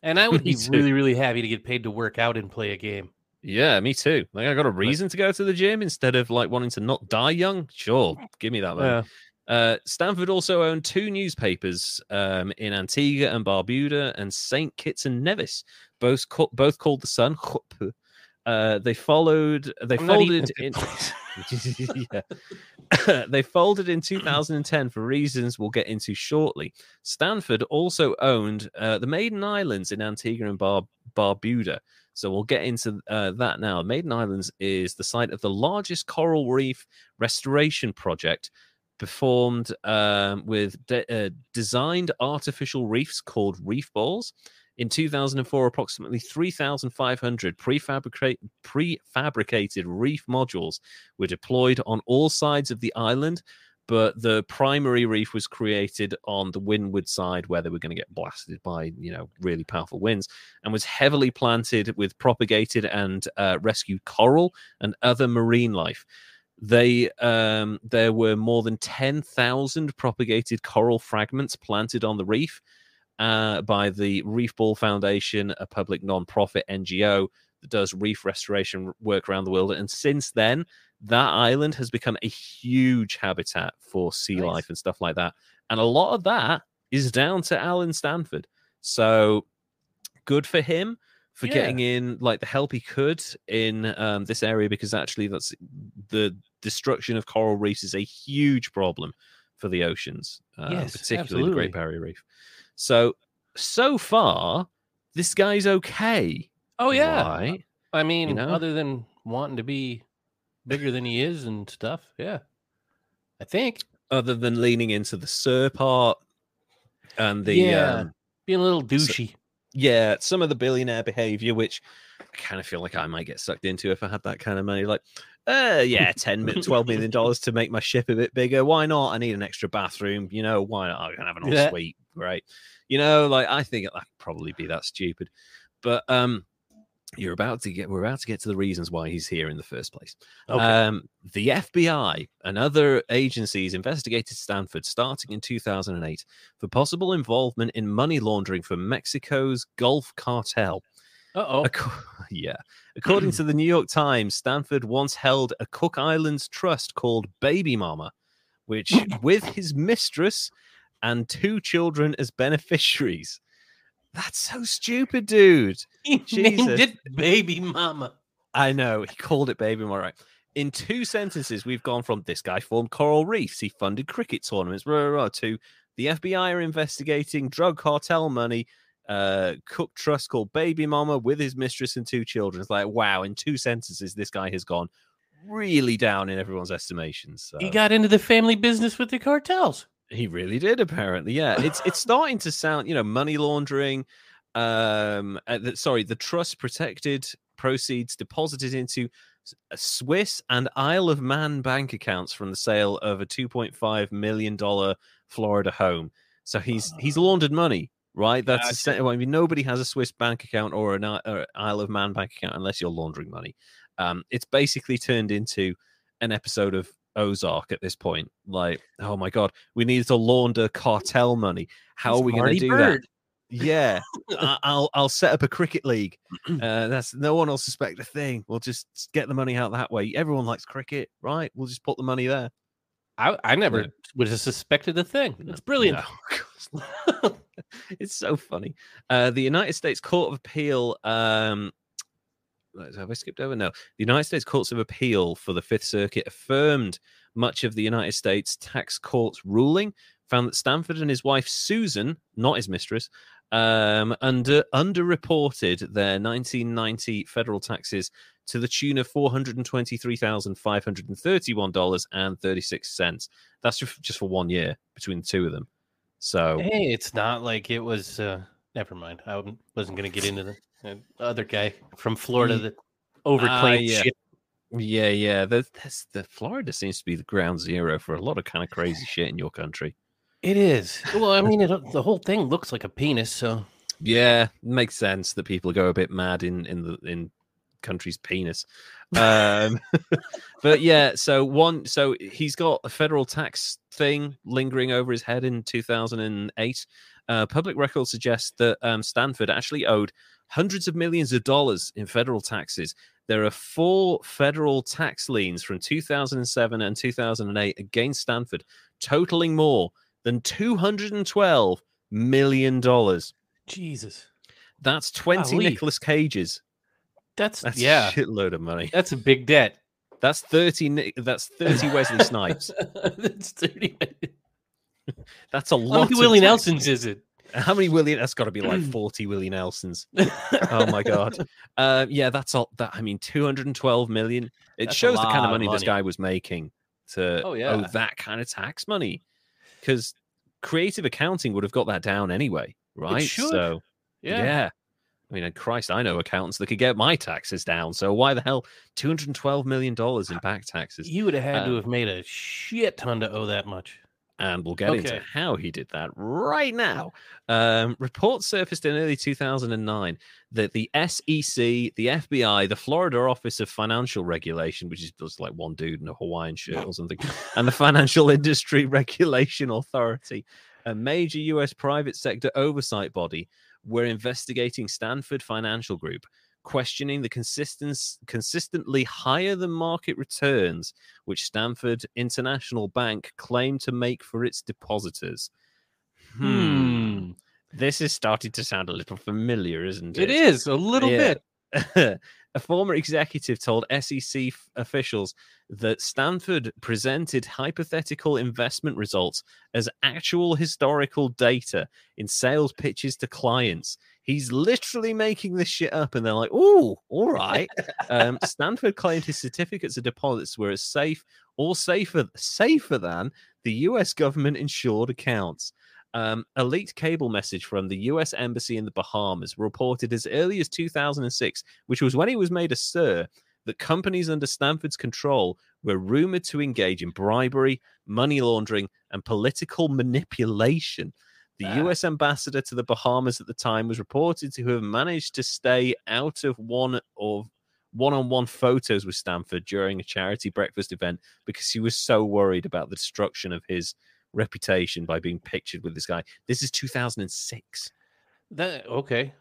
Speaker 2: and I would be
Speaker 1: too.
Speaker 2: really, really happy to get paid to work out and play a game.
Speaker 1: yeah, me too. Like I got a reason to go to the gym instead of like wanting to not die young. Sure, give me that. Man.
Speaker 2: Yeah.
Speaker 1: Uh, Stanford also owned two newspapers um, in Antigua and Barbuda and St. Kitts and Nevis, both ca- both called the Sun. Uh, they followed. They
Speaker 2: I'm
Speaker 1: folded in.
Speaker 2: this place.
Speaker 1: yeah. they folded in 2010 for reasons we'll get into shortly. Stanford also owned uh, the Maiden Islands in Antigua and Bar- Barbuda. So we'll get into uh, that now. Maiden Islands is the site of the largest coral reef restoration project performed um, with de- uh, designed artificial reefs called reef balls. In 2004, approximately 3,500 prefabricate, prefabricated reef modules were deployed on all sides of the island but the primary reef was created on the windward side where they were going to get blasted by you know really powerful winds and was heavily planted with propagated and uh, rescued coral and other marine life. They um, there were more than 10,000 propagated coral fragments planted on the reef uh, by the Reef Ball Foundation, a public non-profit NGO that does reef restoration work around the world. And since then, that island has become a huge habitat for sea
Speaker 2: Nice.
Speaker 1: life and stuff like that. And a lot of that is down to Allen Stanford. So good for him for
Speaker 2: Yeah.
Speaker 1: getting in like the help he could in um, this area because actually that's the destruction of coral reefs is a huge problem for the oceans, uh,
Speaker 2: Yes,
Speaker 1: particularly the. Great Barrier Reef. So so far, this guy's okay.
Speaker 2: Oh yeah.
Speaker 1: right?
Speaker 2: I mean,
Speaker 1: know?
Speaker 2: other than wanting to be bigger than he is and stuff. Yeah. I think
Speaker 1: Other than leaning into the Sir part and the
Speaker 2: Yeah.
Speaker 1: um,
Speaker 2: being a little douchey.
Speaker 1: yeah, some of the billionaire behavior, which I kind of feel like I might get sucked into if I had that kind of money. Like, uh, yeah, 10 million, 12 million dollars to make my ship a bit bigger. Why not? I need an extra bathroom. You know, why not? I can have an
Speaker 2: Yeah.
Speaker 1: ensuite. Right. You know, like, I think that probably be that stupid. But, um, you're about to get, we're about to get to the reasons why he's here in the first place.
Speaker 2: Okay.
Speaker 1: Um, the FBI and other agencies investigated Stanford starting in 2008 for possible involvement in money laundering for Mexico's Gulf cartel.
Speaker 2: Uh oh.
Speaker 1: Yeah. According to the New York Times, Stanford once held a Cook Islands trust called Baby Mama, which, with his mistress and two children as beneficiaries. That's so stupid, dude.
Speaker 2: He named it Baby Mama.
Speaker 1: I know. He called it Baby Mama. Right. In two sentences, we've gone from this guy formed coral reefs, he funded cricket tournaments, rah, rah, rah, to the FBI are investigating drug cartel money, uh, Cook Trust called Baby Mama with his mistress and two children. It's like, wow, in two sentences, this guy has gone really down in everyone's estimations. So.
Speaker 2: He got into the family business with the cartels.
Speaker 1: He really did, apparently. Yeah, it's it's starting to sound, you know, money laundering. Um, uh, the, sorry, the trust protected proceeds deposited into a Swiss and Isle of Man bank accounts from the sale of a 2.5 million dollar Florida home. So he's he's laundered money, right? That's
Speaker 2: Gotcha.
Speaker 1: essen- well, I mean, nobody has a Swiss bank account or an or Isle of Man bank account unless you're laundering money. Um, it's basically turned into an episode of Ozark at this point. Like, oh my god, we need to launder cartel money. How
Speaker 2: He's
Speaker 1: are we going to do
Speaker 2: Bird.
Speaker 1: that? Yeah, I- I'll I'll set up a cricket league. Uh, that's no one will suspect a thing. We'll just get the money out that way. Everyone likes cricket, right? We'll just put the money there.
Speaker 2: I, I never
Speaker 1: Yeah.
Speaker 2: would have suspected a thing. It's brilliant.
Speaker 1: No. it's so funny. Uh, the United States Court of Appeal. Um, have I skipped over? No. The United States Courts of Appeal for the Fifth Circuit affirmed much of the United States tax court's ruling, found that Stanford and his wife Susan, not his mistress, um, under underreported their 1990 federal taxes to the tune of four hundred and twenty-three thousand five hundred and thirty-one dollars and thirty-six cents. That's just for one year between the two of them. So
Speaker 2: Hey, it's not like it was. Uh, never mind. I wasn't going to get into the, the other guy from Florida that overclaimed ah,
Speaker 1: yeah.
Speaker 2: shit.
Speaker 1: yeah, yeah, the, that's the Florida seems to be the ground zero for a lot of kind of crazy shit in your country.
Speaker 2: It is. Well, I mean, it, uh, the whole thing looks like a penis. So
Speaker 1: Yeah, makes sense that people go a bit mad in in the in country's penis. Um, but yeah, so one, so he's got a federal tax thing lingering over his head in 2008. Uh, public records suggest that um, Stanford actually owed hundreds of millions of dollars in federal taxes. There are four federal tax liens from 2007 and 2008 against Stanford, totaling more than 212 million dollars.
Speaker 2: Jesus,
Speaker 1: That's 20
Speaker 2: Golly.
Speaker 1: Nicolas Cages.
Speaker 2: That's,
Speaker 1: That's
Speaker 2: yeah,
Speaker 1: a shitload of money.
Speaker 2: that's a big debt.
Speaker 1: That's 30 that's 30 Wesley Snipes.
Speaker 2: that's thirty.
Speaker 1: That's a lot.
Speaker 2: How many
Speaker 1: of
Speaker 2: Willie. Nelsons is it?
Speaker 1: How many Willie that's got to be like 40 Willie Nelsons. Oh my god. Uh, yeah, that's all that I mean 212 million. It
Speaker 2: That's
Speaker 1: shows the kind of
Speaker 2: of
Speaker 1: money, this guy was making to
Speaker 2: Oh,
Speaker 1: owe
Speaker 2: yeah.
Speaker 1: that kind of tax money. Cuz creative accounting would have got that down anyway, right? So
Speaker 2: Yeah.
Speaker 1: yeah. I mean, Christ, I know accountants that could get my taxes down. So why the hell two hundred and twelve million dollars in back taxes?
Speaker 2: You would have had
Speaker 1: Um,
Speaker 2: to have made a shit ton to owe that much.
Speaker 1: and we'll get into how he did that right now. Um, reports surfaced in early 2009 that the SEC, the FBI, the Florida Office of Financial Regulation, which is just like one dude in a Hawaiian shirt or something, and the Financial Industry Regulation Authority, a major US private sector oversight body, were investigating Stanford Financial Group. Questioning the consistence, consistently higher than market returns which Stanford International Bank claimed to make for its depositors.
Speaker 2: Hmm.
Speaker 1: This is starting to sound a little familiar, isn't it?
Speaker 2: It is a little
Speaker 1: Yeah.
Speaker 2: bit.
Speaker 1: a former executive told SEC f- officials that Stanford presented hypothetical investment results as actual historical data in sales pitches to clients. He's literally making this shit up, and they're like, "Oh, all right." um, Stanford claimed his certificates of deposits were as safe or safer safer than the U.S. government insured accounts. Um, a leaked cable message from the U.S. Embassy in the Bahamas reported as early as 2006, which was when he was made a sir, that companies under Stanford's control were rumored to engage in bribery, money laundering, and political manipulation. The
Speaker 2: Ah.
Speaker 1: U.S. ambassador to the Bahamas at the time was reported to have managed to stay out of one of one-on-one photos with Stanford during a charity breakfast event because he was so worried about the destruction of his reputation by being pictured with this guy. This is 2006.
Speaker 2: That okay.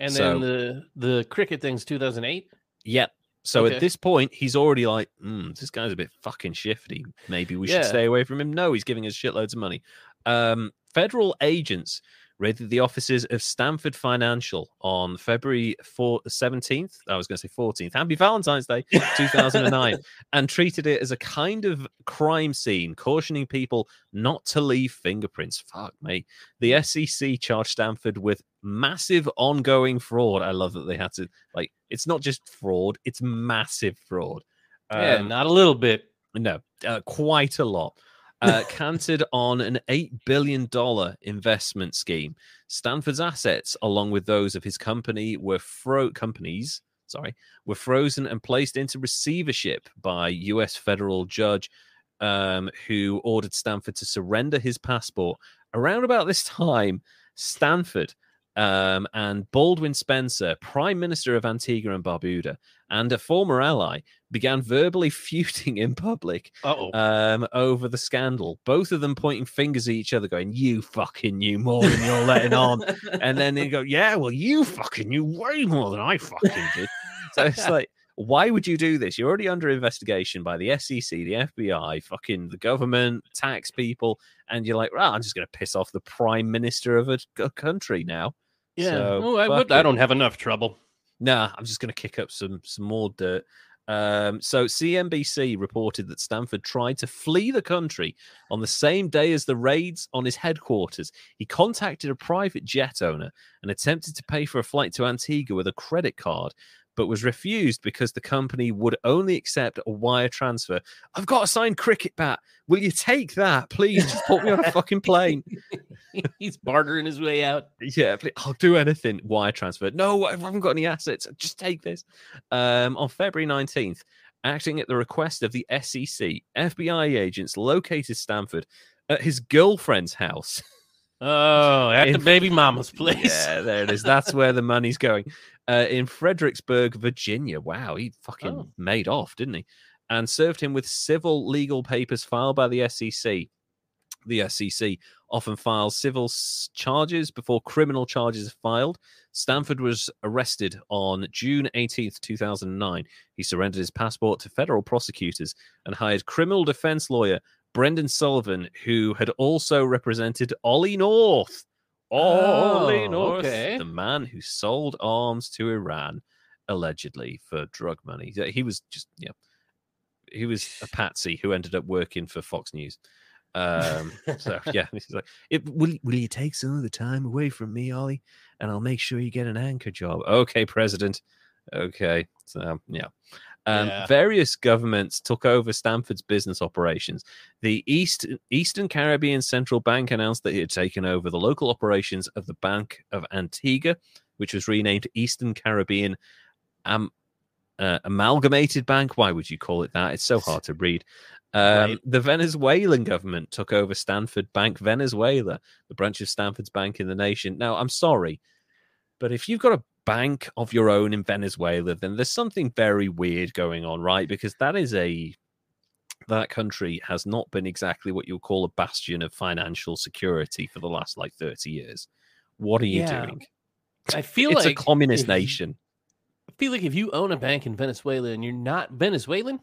Speaker 2: And
Speaker 1: So-
Speaker 2: then the the cricket thing's 2008.
Speaker 1: Yep. So
Speaker 2: Okay.
Speaker 1: at this point, he's already like, mm, this guy's a bit fucking shifty. Maybe we should stay away from him. No, he's giving us shitloads of money. Um, federal agents raided the offices of Stanford Financial on February 4, 17th. I was going to say 14th. Happy Valentine's Day, 2009, and treated it as a kind of crime scene, cautioning people not to leave fingerprints. Fuck me. The SEC charged Stanford with massive ongoing fraud. I love that they had to, like, it's not just fraud, it's massive fraud.
Speaker 2: yeah,
Speaker 1: Um,
Speaker 2: not a little bit.
Speaker 1: no, uh, quite a lot. Uh, canted on an $8 billion investment scheme. Stanford's assets, along with those of his company, were fro- companies, sorry, were frozen and placed into receivership by U.S. federal judge um, who ordered Stanford to surrender his passport. Around about this time, Stanford um, and Baldwin Spencer, Prime Minister of Antigua and Barbuda, and a former ally, began verbally feuding in public um, over the scandal. Both of them pointing fingers at each other, going, "You fucking knew more than you're letting on," and then they go, "Yeah, well, you fucking knew way more than I fucking did." So it's like, why would you do this? You're already under investigation by the SEC, the FBI, fucking the government, tax people, and you're like, "Right, I'm just going to piss off the prime minister of a, a country now."
Speaker 2: yeah.
Speaker 1: so,
Speaker 2: oh, I, but I don't have enough trouble.
Speaker 1: Nah, I'm just going to kick up some some more dirt. Um, so CNBC reported that Stanford tried to flee the country on the same day as the raids on his headquarters. He contacted a private jet owner and attempted to pay for a flight to Antigua with a credit card, but was refused because the company would only accept a wire transfer. I've got a signed cricket bat. Will you take that, please? Just put me on a fucking plane.
Speaker 2: He's bartering his way out.
Speaker 1: Yeah, please, I'll do anything. Wire transfer. No, I haven't got any assets. Just take this. Um, on February 19th, acting at the request of the SEC, FBI agents located Stanford at his girlfriend's house.
Speaker 2: Oh, at the baby mama's place.
Speaker 1: yeah, there it is. That's where the money's going. Uh, in Fredericksburg, Virginia. Wow, he fucking
Speaker 2: Oh.
Speaker 1: made off, didn't he? And served him with civil legal papers filed by the SEC. The SEC often files civil charges before criminal charges are filed. Stanford was arrested on June 18th, 2009. He surrendered his passport to federal prosecutors and hired criminal defense lawyer Brendan Sullivan, who had also represented Ollie North. Ollie
Speaker 2: Oh,
Speaker 1: North,
Speaker 2: okay.
Speaker 1: the man who sold arms to Iran, allegedly for drug money. He was just, yeah, he was a patsy who ended up working for Fox News. Um, so yeah, he's like, it, will will you take some of the time away from me, Ollie, and I'll make sure you get an anchor job. Okay, President. Okay, so yeah. Um,
Speaker 2: Yeah.
Speaker 1: Various governments took over Stanford's business operations. The East Eastern Caribbean Central Bank announced that it had taken over the local operations of the Bank of Antigua, which was renamed Eastern Caribbean Am- uh, Amalgamated Bank. Why would you call it that? It's so hard to read. Um,
Speaker 2: Right.
Speaker 1: The Venezuelan government took over Stanford Bank Venezuela, the branch of Stanford's bank in the nation. Now, I'm sorry, but if you've got a bank of your own in Venezuela, then there's something very weird going on, right? Because that is a that country has not been exactly what you'll call a bastion of financial security for the last like 30 years. What are you
Speaker 2: Yeah.
Speaker 1: doing?
Speaker 2: I feel
Speaker 1: it's
Speaker 2: like
Speaker 1: a communist nation.
Speaker 2: I feel like if you own a bank in Venezuela and you're not Venezuelan,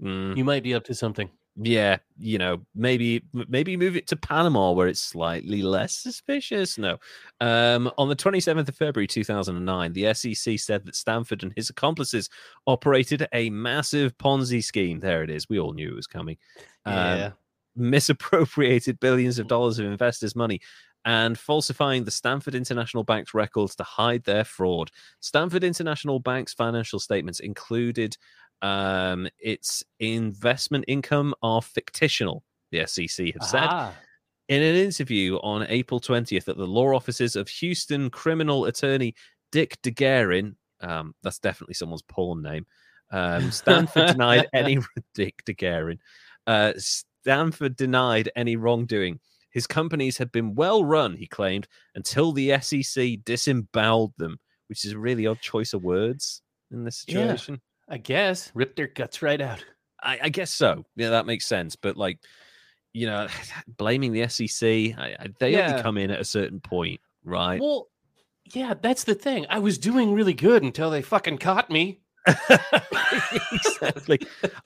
Speaker 1: Mm,
Speaker 2: you might be up to something.
Speaker 1: Yeah, you know, maybe maybe move it to Panama where it's slightly less suspicious. No. Um, on the 27th of February 2009, the SEC said that Stanford and his accomplices operated a massive Ponzi scheme. There it is. We all knew it was coming. Um,
Speaker 2: Yeah.
Speaker 1: misappropriated billions of dollars of investors' money and falsifying the Stanford International Bank's records to hide their fraud. Stanford International Bank's financial statements included um, its investment income are fictional, the SEC have said.
Speaker 2: Ah,
Speaker 1: In an interview on April 20th at the law offices of Houston criminal attorney Dick DeGuerin, um, that's definitely someone's porn name. Um, Stanford denied any Dick DeGuerin. Uh, Stanford denied any wrongdoing. His companies had been well run, he claimed, until the SEC disemboweled them, which is a really odd choice of words in this
Speaker 2: Yeah. I guess rip their guts right out.
Speaker 1: I, I guess so. Yeah, that makes sense. But like, you know, blaming the SEC, I, I, they
Speaker 2: Yeah.
Speaker 1: only come in at a certain point, right?
Speaker 2: Well, yeah, that's the thing. I was doing really good until they fucking caught me.
Speaker 1: exactly.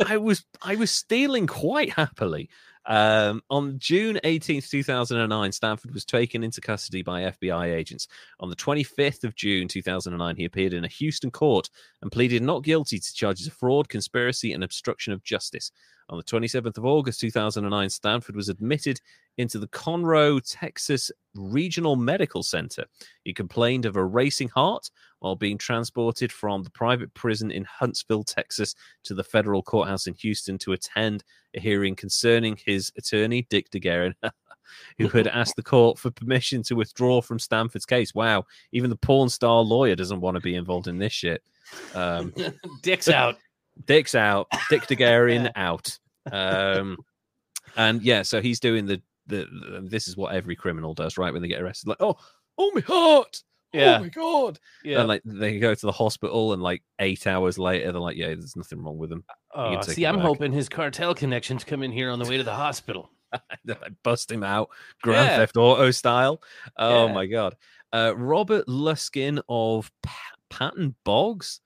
Speaker 1: I was I was stealing quite happily. Um, on June 18th, 2009, Stanford was taken into custody by FBI agents. On the 25th of June 2009, he appeared in a Houston court and pleaded not guilty to charges of fraud, conspiracy, and obstruction of justice. On the 27th of August 2009, Stanford was admitted into the Conroe, Texas Regional Medical Center. He complained of a racing heart while being transported from the private prison in Huntsville, Texas, to the federal courthouse in Houston to attend a hearing concerning his attorney, Dick DeGuerin, who had asked the court for permission to withdraw from Stanford's case. Wow, even the porn star lawyer doesn't want to be involved in this shit. Um,
Speaker 2: Dick's out.
Speaker 1: Dick's out. Dick DeGuerin out. Um, and yeah, so he's doing the, the the this is what every criminal does, right? When they get arrested, like, oh, oh my heart,
Speaker 2: Yeah.
Speaker 1: oh my god,
Speaker 2: Yeah.
Speaker 1: and like they go to the hospital, and like eight hours later, they're like, yeah, there's nothing wrong with them.
Speaker 2: Oh, see,
Speaker 1: it
Speaker 2: I'm
Speaker 1: back.
Speaker 2: hoping his cartel connections come in here on the way to the hospital.
Speaker 1: They, bust him out, Grand
Speaker 2: Yeah.
Speaker 1: Theft Auto style. Oh
Speaker 2: Yeah.
Speaker 1: my god, uh, Robert Luskin of P- Patton Boggs,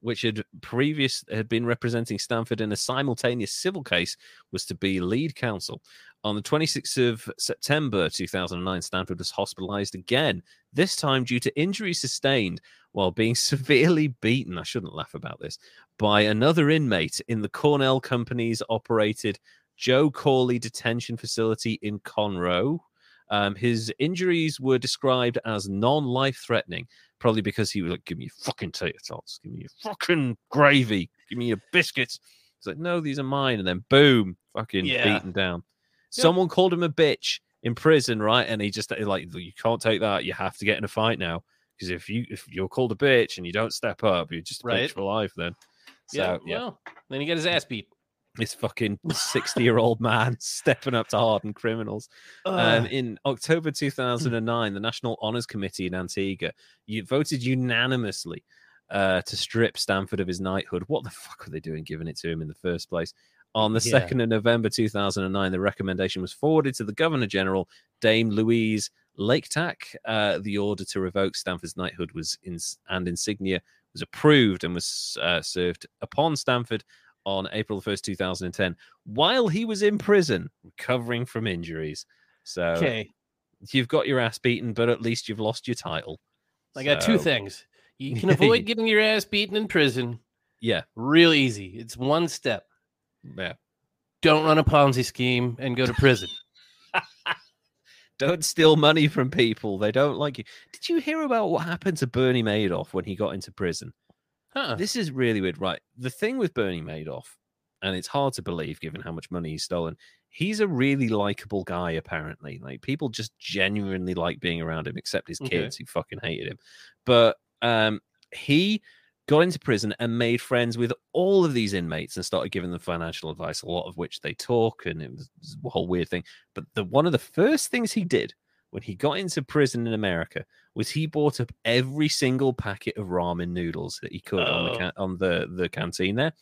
Speaker 1: which had previous had been representing Stanford in a simultaneous civil case, was to be lead counsel. On the 26th of September 2009, Stanford was hospitalized again, this time due to injuries sustained while being severely beaten. I shouldn't laugh about this by another inmate in the Cornell Company's operated Joe Corley detention facility in Conroe. Um, his injuries were described as non-life threatening, probably because he was like, "Give me your fucking tater tots, give me your fucking gravy, give me your biscuits." He's like, "No, these are mine," and then boom, fucking
Speaker 2: Yeah.
Speaker 1: beaten down. Someone called him a bitch in prison, right? And he just like, "You can't take that. You have to get in a fight now." Because if you if you're called a bitch and you don't step up, you're just a
Speaker 2: Right.
Speaker 1: bitch for life. Then, so
Speaker 2: yeah.
Speaker 1: yeah,
Speaker 2: Well, then he got his ass beat.
Speaker 1: This fucking 60 year old man stepping up to hardened criminals. Um, in October 2009, the National Honors Committee in Antigua you voted unanimously uh, to strip Stanford of his knighthood. What the fuck were they doing giving it to him in the first place? On the
Speaker 2: Yeah.
Speaker 1: 2nd of November 2009, the recommendation was forwarded to the Governor General, Dame Louise Lake-Tack. Uh, the order to revoke Stanford's knighthood was in, and insignia was approved and was uh, served upon Stanford on April 1st, 2010, while he was in prison recovering from injuries. So
Speaker 2: okay.
Speaker 1: you've got your ass beaten, but at least you've lost your title.
Speaker 2: I got two things. You can avoid getting your ass beaten in prison
Speaker 1: Yeah,
Speaker 2: real easy. It's one step.
Speaker 1: yeah.
Speaker 2: Don't run a Ponzi scheme and go to prison.
Speaker 1: Don't steal money from people. They don't like you. Did you hear about what happened to Bernie Madoff when he got into prison?
Speaker 2: Huh.
Speaker 1: This is really weird, right? The thing with Bernie Madoff and it's hard to believe given how much money he's stolen. He's a really likable guy, apparently. Like people just genuinely like being around him, except his
Speaker 2: Okay.
Speaker 1: kids who fucking hated him. But um, he got into prison and made friends with all of these inmates and started giving them financial advice, a lot of which they talk, and it was, it was a whole weird thing. But the one of the first things he did when he got into prison in America was he bought up every single packet of ramen noodles that he could on the
Speaker 2: Oh.
Speaker 1: ca- on the the canteen there,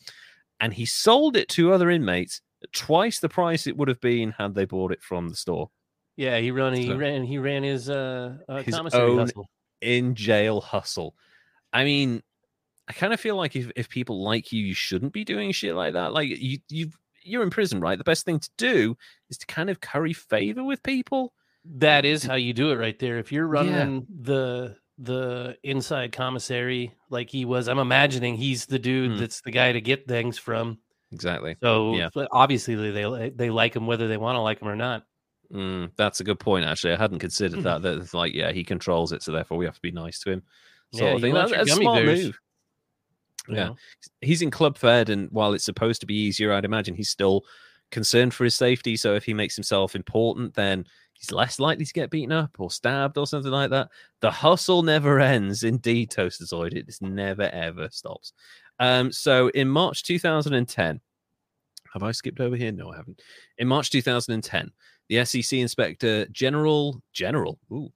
Speaker 1: and he sold it to other inmates at twice the price it would have been had they bought it from the store
Speaker 2: Yeah, he ran. He
Speaker 1: So-
Speaker 2: ran. He ran his uh, uh
Speaker 1: His own-
Speaker 2: hustle.
Speaker 1: in jail hustle. I mean, I kind of feel like if, if people like you, you shouldn't be doing shit like that. Like you you you're in prison, right? The best thing to do is to kind of curry favor with people.
Speaker 2: That is how you do it, right there. If you're running
Speaker 1: Yeah.
Speaker 2: the the inside commissary like he was, I'm imagining he's the dude
Speaker 1: Hmm.
Speaker 2: that's the guy to get things from.
Speaker 1: Exactly.
Speaker 2: So
Speaker 1: Yeah.
Speaker 2: obviously they they, they like him whether they want to like him or not.
Speaker 1: Mm, that's a good point. Actually, I hadn't considered that. That it's like, yeah, he controls it, so therefore we have to be nice to him. Sort
Speaker 2: Yeah,
Speaker 1: of thing.
Speaker 2: want
Speaker 1: That- that's a smart
Speaker 2: bears,
Speaker 1: move. Yeah.
Speaker 2: know?
Speaker 1: he's in club fed and while it's supposed to be easier i'd imagine he's still concerned for his safety so if he makes himself important then he's less likely to get beaten up or stabbed or something like that. The hustle never ends. Indeed toasterzoid it just never ever stops. Um so in march 2010 have i skipped over here? No i haven't. In march 2010 the sec inspector general general ooh,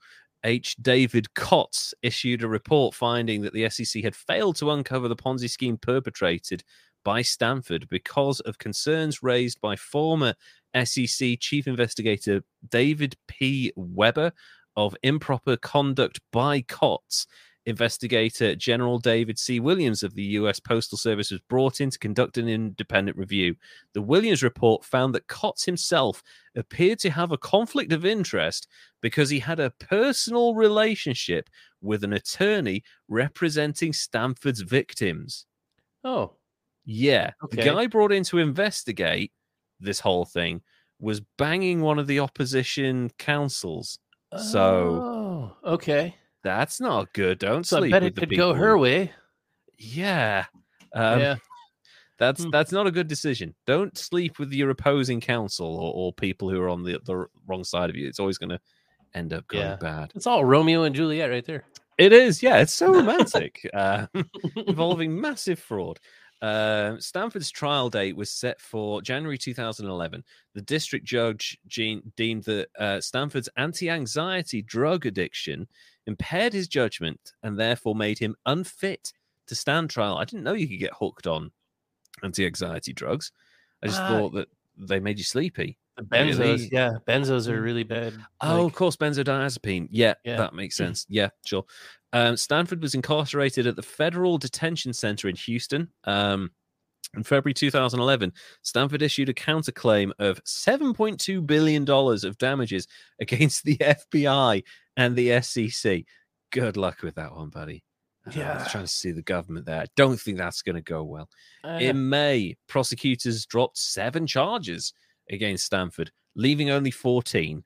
Speaker 1: H. David Kotz issued a report finding that the SEC had failed to uncover the Ponzi scheme perpetrated by Stanford because of concerns raised by former SEC Chief Investigator David P. Weber of improper conduct by Kotz. Investigator General David C. Williams of the U.S. Postal Service was brought in to conduct an independent review. The Williams report found that Kotz himself appeared to have a conflict of interest because he had a personal relationship with an attorney representing Stanford's victims.
Speaker 2: Oh,
Speaker 1: Yeah, the guy brought in to investigate this whole thing was banging one of the opposition councils. So-
Speaker 2: Oh, okay.
Speaker 1: That's not good. Don't
Speaker 2: So I bet it could
Speaker 1: people.
Speaker 2: go her way.
Speaker 1: Yeah. Um,
Speaker 2: yeah.
Speaker 1: That's
Speaker 2: Hmm.
Speaker 1: that's not a good decision. Don't sleep with your opposing council or, or people who are on the, the wrong side of you. It's always going to end up going
Speaker 2: Yeah.
Speaker 1: bad.
Speaker 2: It's all Romeo and Juliet right there.
Speaker 1: It is, yeah. It's so romantic, uh, involving massive fraud. Uh, Stanford's trial date was set for January 2011. The district judge Gene, deemed that uh, Stanford's anti-anxiety drug addiction impaired his judgment and therefore made him unfit to stand trial. I didn't know you could get hooked on anti-anxiety drugs. I just
Speaker 2: Ah.
Speaker 1: thought that they made you sleepy.
Speaker 2: The benzos,
Speaker 1: Really?
Speaker 2: yeah, benzos are
Speaker 1: Mm.
Speaker 2: really bad.
Speaker 1: Oh,
Speaker 2: like-
Speaker 1: of course, benzodiazepine. Yeah,
Speaker 2: Yeah.
Speaker 1: that makes sense. Yeah, sure. Um, Stanford was incarcerated at the Federal Detention Center in Houston. Um, in February 2011, Stanford issued a counterclaim of $7.2 billion of damages against the FBI and the SEC. Good luck with that one, buddy. Uh, I
Speaker 2: Yeah.
Speaker 1: was trying to see the government there. I don't think that's going to go well.
Speaker 2: Uh,
Speaker 1: In May, prosecutors dropped seven charges against Stanford, leaving only 14.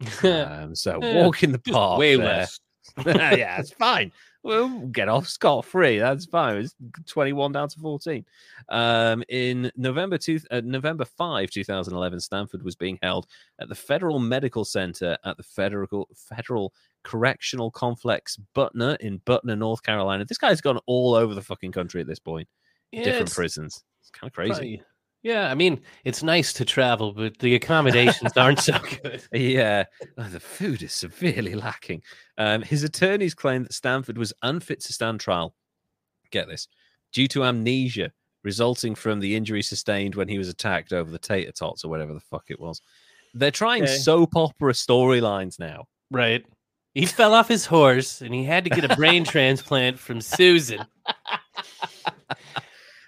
Speaker 1: Um, so walk in the park.
Speaker 2: way
Speaker 1: there.
Speaker 2: less.
Speaker 1: yeah, it's fine. We'll get off scot free. That's fine. It's 21 down to 14. Um, in November two, uh, November 5, 2011, Stanford was being held at the Federal Medical Center at the Federal Federal Correctional Complex Butner in Butner, North Carolina. This guy's gone all over the fucking country at this point.
Speaker 2: Yeah,
Speaker 1: Different prisons. It's kind of crazy.
Speaker 2: probably- yeah, I mean, it's nice to travel, but the accommodations aren't so good.
Speaker 1: Yeah, oh, the food is severely lacking. Um, his attorneys claim that Stanford was unfit to stand trial. Get this, due to amnesia resulting from the injury sustained when he was attacked over the tater tots or whatever the fuck it was. They're trying
Speaker 2: Okay.
Speaker 1: soap opera storylines now.
Speaker 2: Right. He fell off his horse and he had to get a brain transplant from Susan.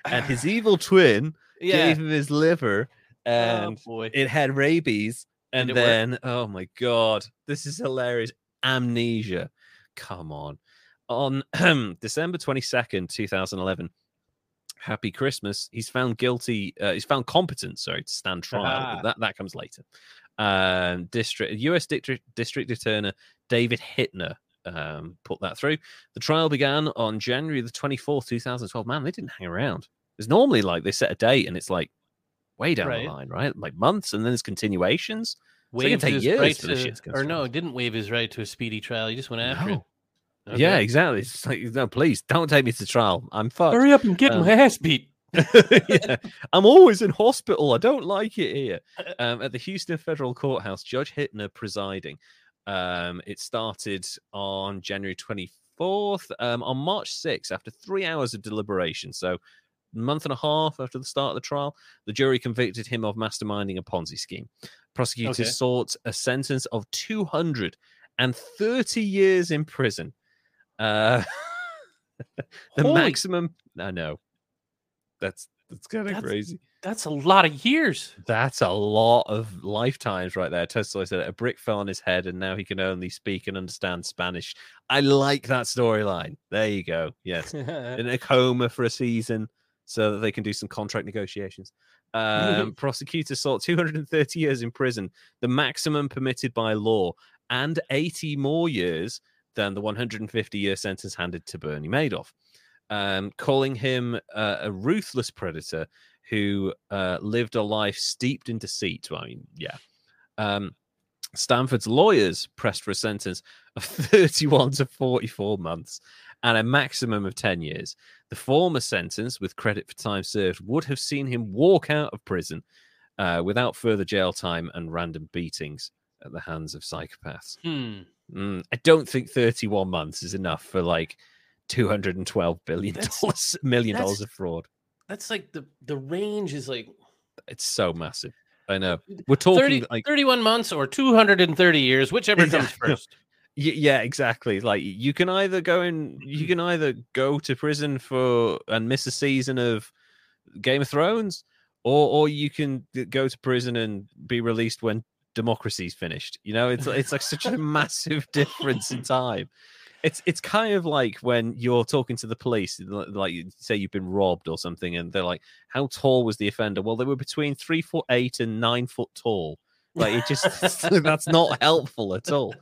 Speaker 1: And his evil twin
Speaker 2: Yeah.
Speaker 1: gave him his liver, and
Speaker 2: oh
Speaker 1: it had rabies. And
Speaker 2: Did it work?
Speaker 1: then, oh my god, this is hilarious. Amnesia. Come on. On December 22nd, 2011, Happy Christmas. He's found guilty. Uh, he's found competent, sorry, to stand trial.
Speaker 2: Ah.
Speaker 1: That that comes later. Um, district U.S. District District Attorney David Hittner um, put that through. The trial began on January the 24th, 2012. Man, they didn't hang around. It's normally like they set a date and it's like way down
Speaker 2: Right.
Speaker 1: the line, right? Like months, and then there's continuations. So it can take years
Speaker 2: right
Speaker 1: for this shit to
Speaker 2: or no, didn't waive his right to a speedy trial. He just went after
Speaker 1: No.
Speaker 2: it.
Speaker 1: Yeah, exactly. It's like, no, please don't take me to trial. I'm fucked.
Speaker 2: Hurry up and get
Speaker 1: Um,
Speaker 2: my ass beat.
Speaker 1: yeah. I'm always in hospital. I don't like it here. Um, at the Houston Federal Courthouse, Judge Hittner presiding. Um, it started on January 24th. Um, on March 6th, after three hours of deliberation, so month and a half after the start of the trial, the jury convicted him of masterminding a Ponzi scheme. Prosecutors
Speaker 2: Okay.
Speaker 1: sought a sentence of 230 years in prison. Uh, the
Speaker 2: Holy-
Speaker 1: maximum. I know. That's that's kind of crazy.
Speaker 2: That's a lot of years.
Speaker 1: That's a lot of lifetimes right there. Tolstoy said a brick fell on his head, and now he can only speak and understand Spanish. I like that storyline. There you go. Yes, in a coma for a season so that they can do some contract negotiations. Um, prosecutors sought 230 years in prison, the maximum permitted by law, and 80 more years than the 150 year sentence handed to Bernie Madoff, um, calling him uh, a ruthless predator who uh, lived a life steeped in deceit. Well, I mean, yeah. Um, Stanford's lawyers pressed for a sentence of 31 to 44 months and a maximum of 10 years. The former sentence, with credit for time served, would have seen him walk out of prison uh, without further jail time and random beatings at the hands of psychopaths.
Speaker 2: Hmm.
Speaker 1: Mm, I don't think 31 months is enough for like 212 billion dollars, million dollars of fraud.
Speaker 2: That's like the the range is like
Speaker 1: It's so massive. I know. We're talking
Speaker 2: 30,
Speaker 1: like
Speaker 2: 31 months or 230 years, whichever comes first.
Speaker 1: Yeah, exactly. Like you can either go in, you mm-hmm. can either go to prison for and miss a season of Game of Thrones, or or you can go to prison and be released when democracy's finished. You know, it's it's like such a massive difference in time. It's it's kind of like when you're talking to the police, like you say you've been robbed or something, and they're like, "How tall was the offender?" Well, they were between three foot eight and nine foot tall. Like it just that's not helpful at all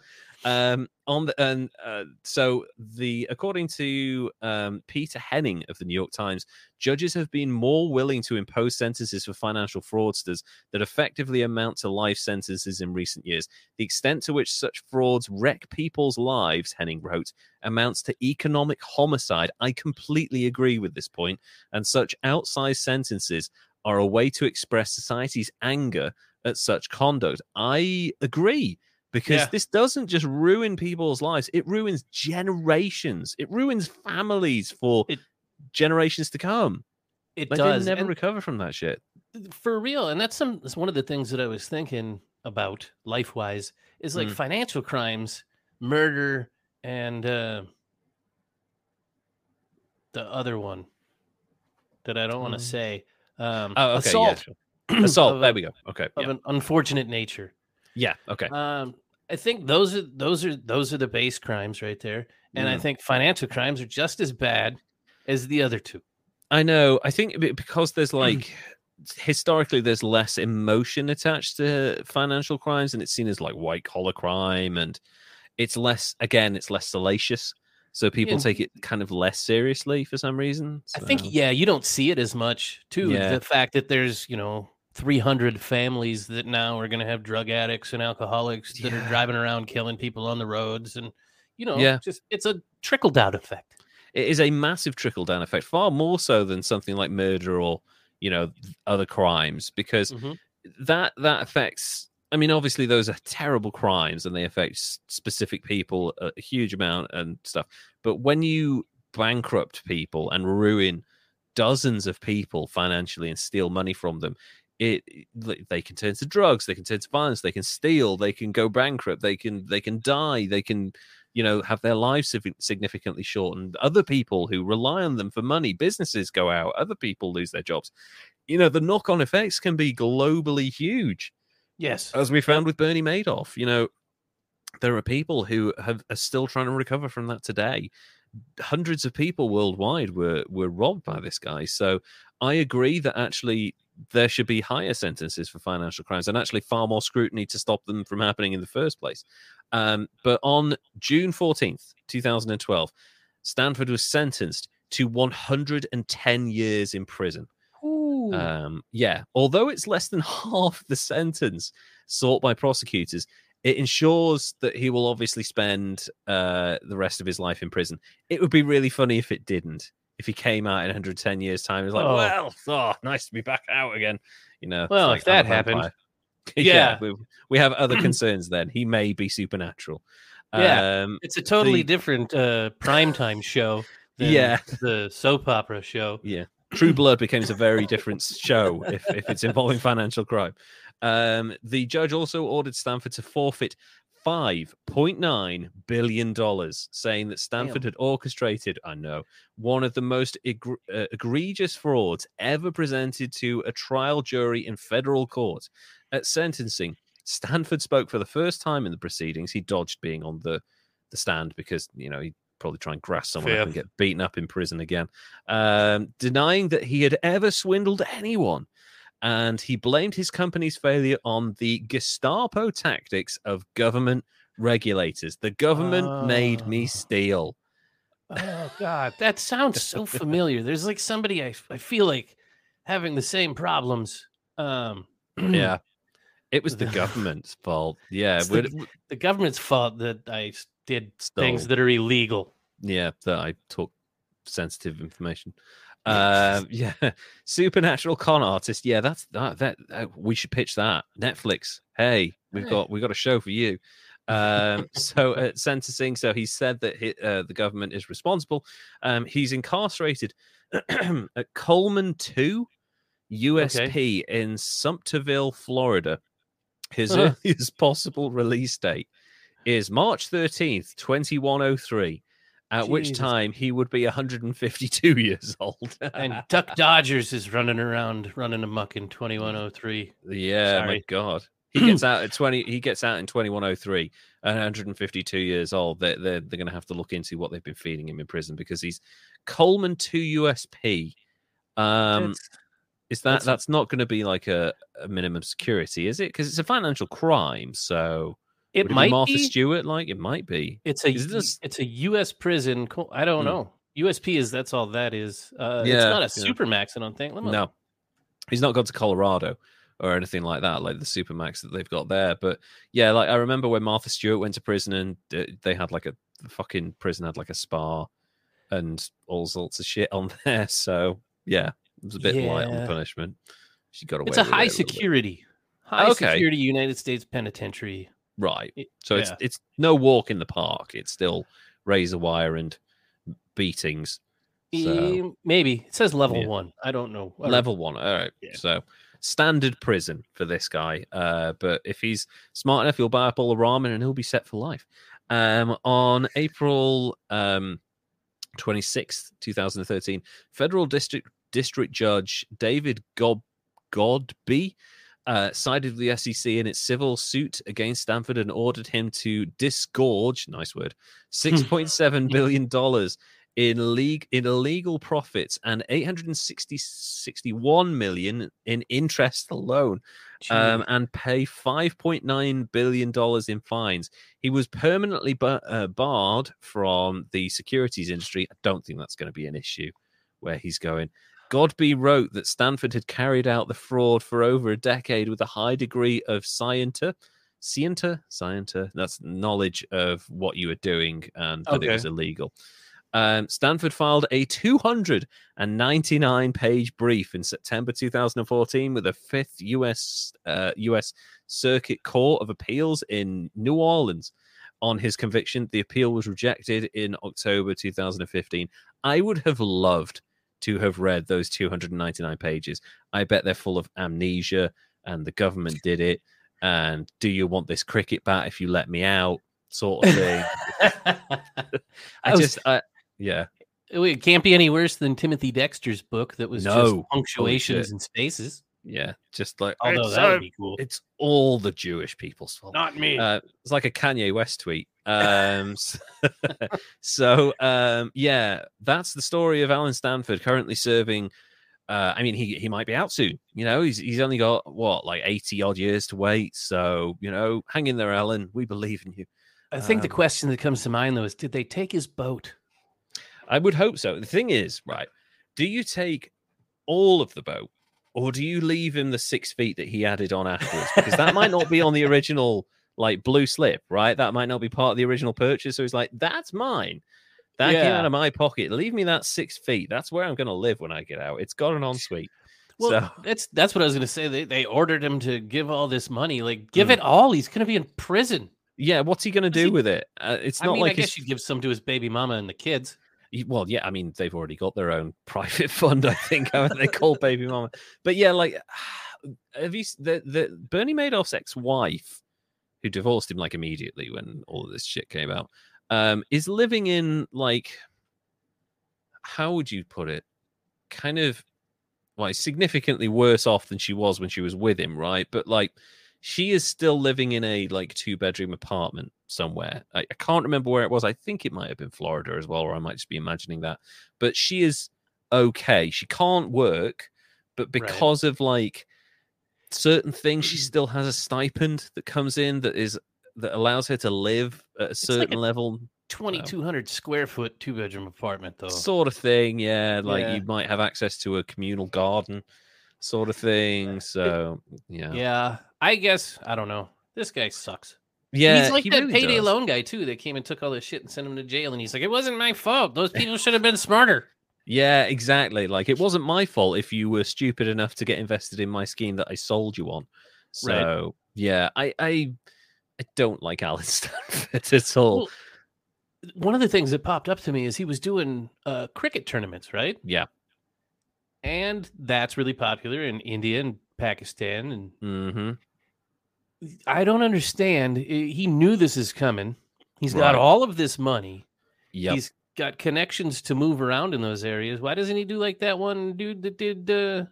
Speaker 1: um on the and uh, so the according to um peter henning of the new york times judges have been more willing to impose sentences for financial fraudsters that effectively amount to life sentences in recent years. The extent to which such frauds wreck people's lives henning wrote amounts to economic homicide. I completely agree with this point. And such outsized sentences are a way to express society's anger at such conduct. I agree because
Speaker 2: Yeah.
Speaker 1: this doesn't just ruin people's lives it ruins generations it ruins families for
Speaker 2: It-
Speaker 1: generations to come
Speaker 2: It
Speaker 1: like
Speaker 2: does.
Speaker 1: never
Speaker 2: and
Speaker 1: recover from that shit
Speaker 2: for real. And that's some that's one of the things that I was thinking about life wise is like
Speaker 1: Mm.
Speaker 2: financial crimes, murder, and uh the other one that I don't want to
Speaker 1: Mm.
Speaker 2: say. Um
Speaker 1: oh okay
Speaker 2: assault
Speaker 1: yeah sure. assault there we go okay
Speaker 2: of
Speaker 1: yeah.
Speaker 2: an unfortunate nature.
Speaker 1: yeah okay
Speaker 2: Um, I think those are those are those are the base crimes right there, and I
Speaker 1: Mm.
Speaker 2: think financial crimes are just as bad as the other two.
Speaker 1: I know. I think because there's like historically there's less emotion attached to financial crimes, and it's seen as like white collar crime, and it's less again, it's less salacious. So people
Speaker 2: Yeah.
Speaker 1: take it kind of less seriously for some reason.
Speaker 2: I think yeah, you don't see it as much too.
Speaker 1: Yeah.
Speaker 2: The fact that there's you know 300 families that now are going to have drug addicts and alcoholics that
Speaker 1: Yeah.
Speaker 2: are driving around killing people on the roads, and you know,
Speaker 1: Yeah.
Speaker 2: just it's a trickle down effect.
Speaker 1: it is a massive trickle down effect, far more so than something like murder or you know other crimes, because
Speaker 2: Mhm.
Speaker 1: that that affects. I mean, obviously those are terrible crimes and they affect specific people a huge amount and stuff. But when you bankrupt people and ruin dozens of people financially and steal money from them, it they- can turn to drugs, they can turn to violence, they can steal, they can go bankrupt, they can they can die, they can you know have their lives significantly shortened. Other people who rely on them for money, businesses go out, other people lose their jobs. You know the knock on effects can be globally huge
Speaker 2: Yes,
Speaker 1: as we found with Bernie Madoff. You know, there are people who have are still trying to recover from that today. Hundreds of people worldwide were were robbed by this guy. So I agree that actually there should be higher sentences for financial crimes and actually far more scrutiny to stop them from happening in the first place. Um, but on June 14th, 2012, Stanford was sentenced to 110 years in prison. Um, yeah, although it's less than half the sentence sought by prosecutors, it ensures that he will obviously spend uh, the rest of his life in prison. It would be really funny if it didn't. If he came out in 110 years' time, he's like,
Speaker 2: Oh.
Speaker 1: well, oh, nice to be back out again. You know,
Speaker 2: Well,
Speaker 1: like
Speaker 2: if that happened.
Speaker 1: vampire.
Speaker 2: Yeah.
Speaker 1: we, we have other concerns. Then he may be supernatural.
Speaker 2: Yeah.
Speaker 1: um,
Speaker 2: it's a totally
Speaker 1: the-
Speaker 2: different uh, primetime show. Than
Speaker 1: Yeah.
Speaker 2: the soap opera show.
Speaker 1: Yeah. True Blood becomes a very different show if, if it's involving financial crime. Um, the judge also ordered Stanford to forfeit $5.9 billion, saying that Stanford had orchestrated, I know, one of the most egr- uh, egregious frauds ever presented to a trial jury in federal court. At sentencing, Stanford spoke for the first time in the proceedings. He dodged being on the, the stand because, you know, he'd probably try and grass someone up and get beaten up in prison again, um, denying that he had ever swindled anyone. And he blamed his company's failure on the Gestapo tactics of government regulators. The government made me
Speaker 2: Oh.
Speaker 1: steal.
Speaker 2: Oh God, that sounds so familiar. There's like somebody I I feel like having the same problems. Um,
Speaker 1: Yeah. It was the government's fault. Yeah.
Speaker 2: The, the government's fault that I did things that are illegal.
Speaker 1: yeah, that I took sensitive information. Um, yeah, supernatural con artist. Yeah, that's that. That uh, we should pitch that. Netflix. Hey, we've got we've got a show for you. Um, so at sentencing, so he said that he, uh, the government is responsible. Um, he's incarcerated at Coleman Two USP in Sumterville, Florida. His earliest possible release date is March 13th, 2103, at which time he would be 152 years old.
Speaker 2: And Duck Dodgers is running around, running amok in 2103.
Speaker 1: yeah, my God. He gets out at 20 he gets out in 2103 at 152 years old. They're, they're, they're going to have to look into what they've been feeding him in prison because he's Coleman 2 USP. Um,
Speaker 2: That's-
Speaker 1: is that
Speaker 2: that's
Speaker 1: that's, not going to be like a, a minimum security, is it? Because it's a financial crime. So
Speaker 2: it
Speaker 1: would it
Speaker 2: might
Speaker 1: be Martha
Speaker 2: be.
Speaker 1: Stewart. Like it might be.
Speaker 2: It's a
Speaker 1: it this-
Speaker 2: it's a U.S. prison. co- I don't
Speaker 1: Hmm.
Speaker 2: know. USP is that's all that is. Uh, it's not a
Speaker 1: yeah.
Speaker 2: supermax. I don't think. Let me-
Speaker 1: No, he's not gone to Colorado or anything like that, like the Supermax that they've got there. But yeah, like I remember when Martha Stewart went to prison and uh, they had like a the fucking prison had like a spa and all sorts of shit on there. So yeah, it was a bit light on the punishment. She got away.
Speaker 2: It's a
Speaker 1: with it
Speaker 2: high
Speaker 1: little bit.
Speaker 2: security, high
Speaker 1: Okay.
Speaker 2: security United States penitentiary.
Speaker 1: Right? So it's
Speaker 2: yeah.
Speaker 1: it's no walk in the park. It's still razor wire and beatings. So
Speaker 2: maybe it says level
Speaker 1: Yeah.
Speaker 2: one. I don't know. Or-
Speaker 1: level one. All right.
Speaker 2: Yeah.
Speaker 1: So standard prison for this guy. Uh, but if he's smart enough, he'll buy up all the ramen and he'll be set for life. Um, on April um, 26th, 2013, federal district district judge David Gob- Godbey uh, sided with the SEC in its civil suit against Stanford and ordered him to disgorge, nice word, $6.7 billion in league in illegal profits and 860 61 million in interest alone um, and pay 5.9 billion dollars in fines. He was permanently ba- uh, barred from the securities industry. I don't think that's going to be an issue where he's going godbey wrote that stanford had carried out the fraud for over a decade with a high degree of scienter scienter scienter that's knowledge of what you were doing and that it was illegal um, Stanford filed a 299 page brief in September 2014 with the fifth US uh, US Circuit Court of Appeals in New Orleans on his conviction. The appeal was rejected in October 2015. I would have loved to have read those 299 pages. I bet they're full of amnesia and the government did it. And do you want this cricket bat if you let me out? Sort of thing. I
Speaker 2: I
Speaker 1: just, I, yeah.
Speaker 2: it can't be any worse than Timothy Dexter's book that was
Speaker 1: No.
Speaker 2: just
Speaker 1: Holy
Speaker 2: punctuations and spaces.
Speaker 1: Yeah, just like
Speaker 2: Although
Speaker 1: it's,
Speaker 2: that would be cool.
Speaker 1: it's all the Jewish people's fault.
Speaker 2: Not me.
Speaker 1: Uh, it's like a Kanye West tweet. Um, s- so um, yeah, that's the story of Allen Stanford currently serving. Uh, I mean, he he might be out soon. You know, he's he's only got what like eighty odd years to wait. So you know, hang in there, Alan. We believe in you.
Speaker 2: I think the
Speaker 1: um,
Speaker 2: question that comes to mind though is, did they take his boat?
Speaker 1: I would hope so. The thing is, right? Do you take all of the boat, or do you leave him the six feet that he added on afterwards? Because that might not be on the original like blue slip, right? That might not be part of the original purchase. So he's like, that's mine. That came out of my pocket. Leave me that six feet. That's where I'm going to live when I get out. It's got an ensuite.
Speaker 2: Well,
Speaker 1: so
Speaker 2: that's that's what I was gonna say. They they ordered him to give all this money. Like, give
Speaker 1: Mm.
Speaker 2: it all. He's gonna be in prison.
Speaker 1: yeah, what's he going to do
Speaker 2: he-
Speaker 1: with it? Uh, it's
Speaker 2: I
Speaker 1: not
Speaker 2: mean,
Speaker 1: like
Speaker 2: I guess
Speaker 1: his-
Speaker 2: you give some to his baby mama and the kids.
Speaker 1: Well, yeah, I mean, they've already got their own private fund, I think, they call baby mama. But yeah, like, have you the the Bernie Madoff's ex-wife, who divorced him like immediately when all of this shit came out, um, is living in like, how would you put it? Kind of, like, significantly worse off than she was when she was with him, right? But like, she is still living in a like two bedroom apartment somewhere. I, I can't remember where it was. I think it might have been Florida as well, or I might just be imagining that. But she is okay. She can't work, but
Speaker 2: Right.
Speaker 1: because of like certain things, she
Speaker 2: Mm.
Speaker 1: still has a stipend that comes in that is that allows her to live at a
Speaker 2: like
Speaker 1: certain
Speaker 2: a
Speaker 1: level,
Speaker 2: Twenty two hundred square foot two bedroom apartment though.
Speaker 1: sort of thing. Yeah, like
Speaker 2: Yeah.
Speaker 1: you might have access to a communal garden, sort of thing. So yeah,
Speaker 2: yeah, I guess I don't know. This guy sucks.
Speaker 1: yeah.
Speaker 2: he's like
Speaker 1: he
Speaker 2: that
Speaker 1: really
Speaker 2: payday
Speaker 1: does.
Speaker 2: loan guy too. That came and took all this shit and sent him to jail. And he's like, it wasn't my fault. Those people should have been smarter.
Speaker 1: Yeah, exactly. Like it wasn't my fault if you were stupid enough to get invested in my scheme that I sold you on.
Speaker 2: Right.
Speaker 1: So yeah, I I, I don't like Allen Stanford at all.
Speaker 2: Well, one of the things that popped up to me is he was doing uh, cricket tournaments, right?
Speaker 1: yeah.
Speaker 2: And that's really popular in India and Pakistan. And
Speaker 1: Mm-hmm.
Speaker 2: I don't understand. He knew this is coming. He's got all of this money.
Speaker 1: Yep.
Speaker 2: He's got connections to move around in those areas. Why doesn't he do like that one dude that did uh,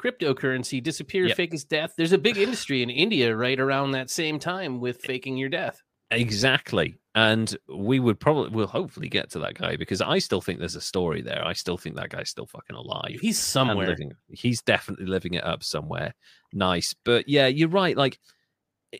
Speaker 2: cryptocurrency disappear,
Speaker 1: Yep.
Speaker 2: fake his death? There's a big industry in India right around that same time with faking your death.
Speaker 1: Exactly. And we would probably we'll hopefully get to that guy because I still think there's a story there. I still think that guy's still fucking alive.
Speaker 2: He's somewhere.
Speaker 1: living- he's definitely living it up somewhere. Nice. But yeah, you're right. Like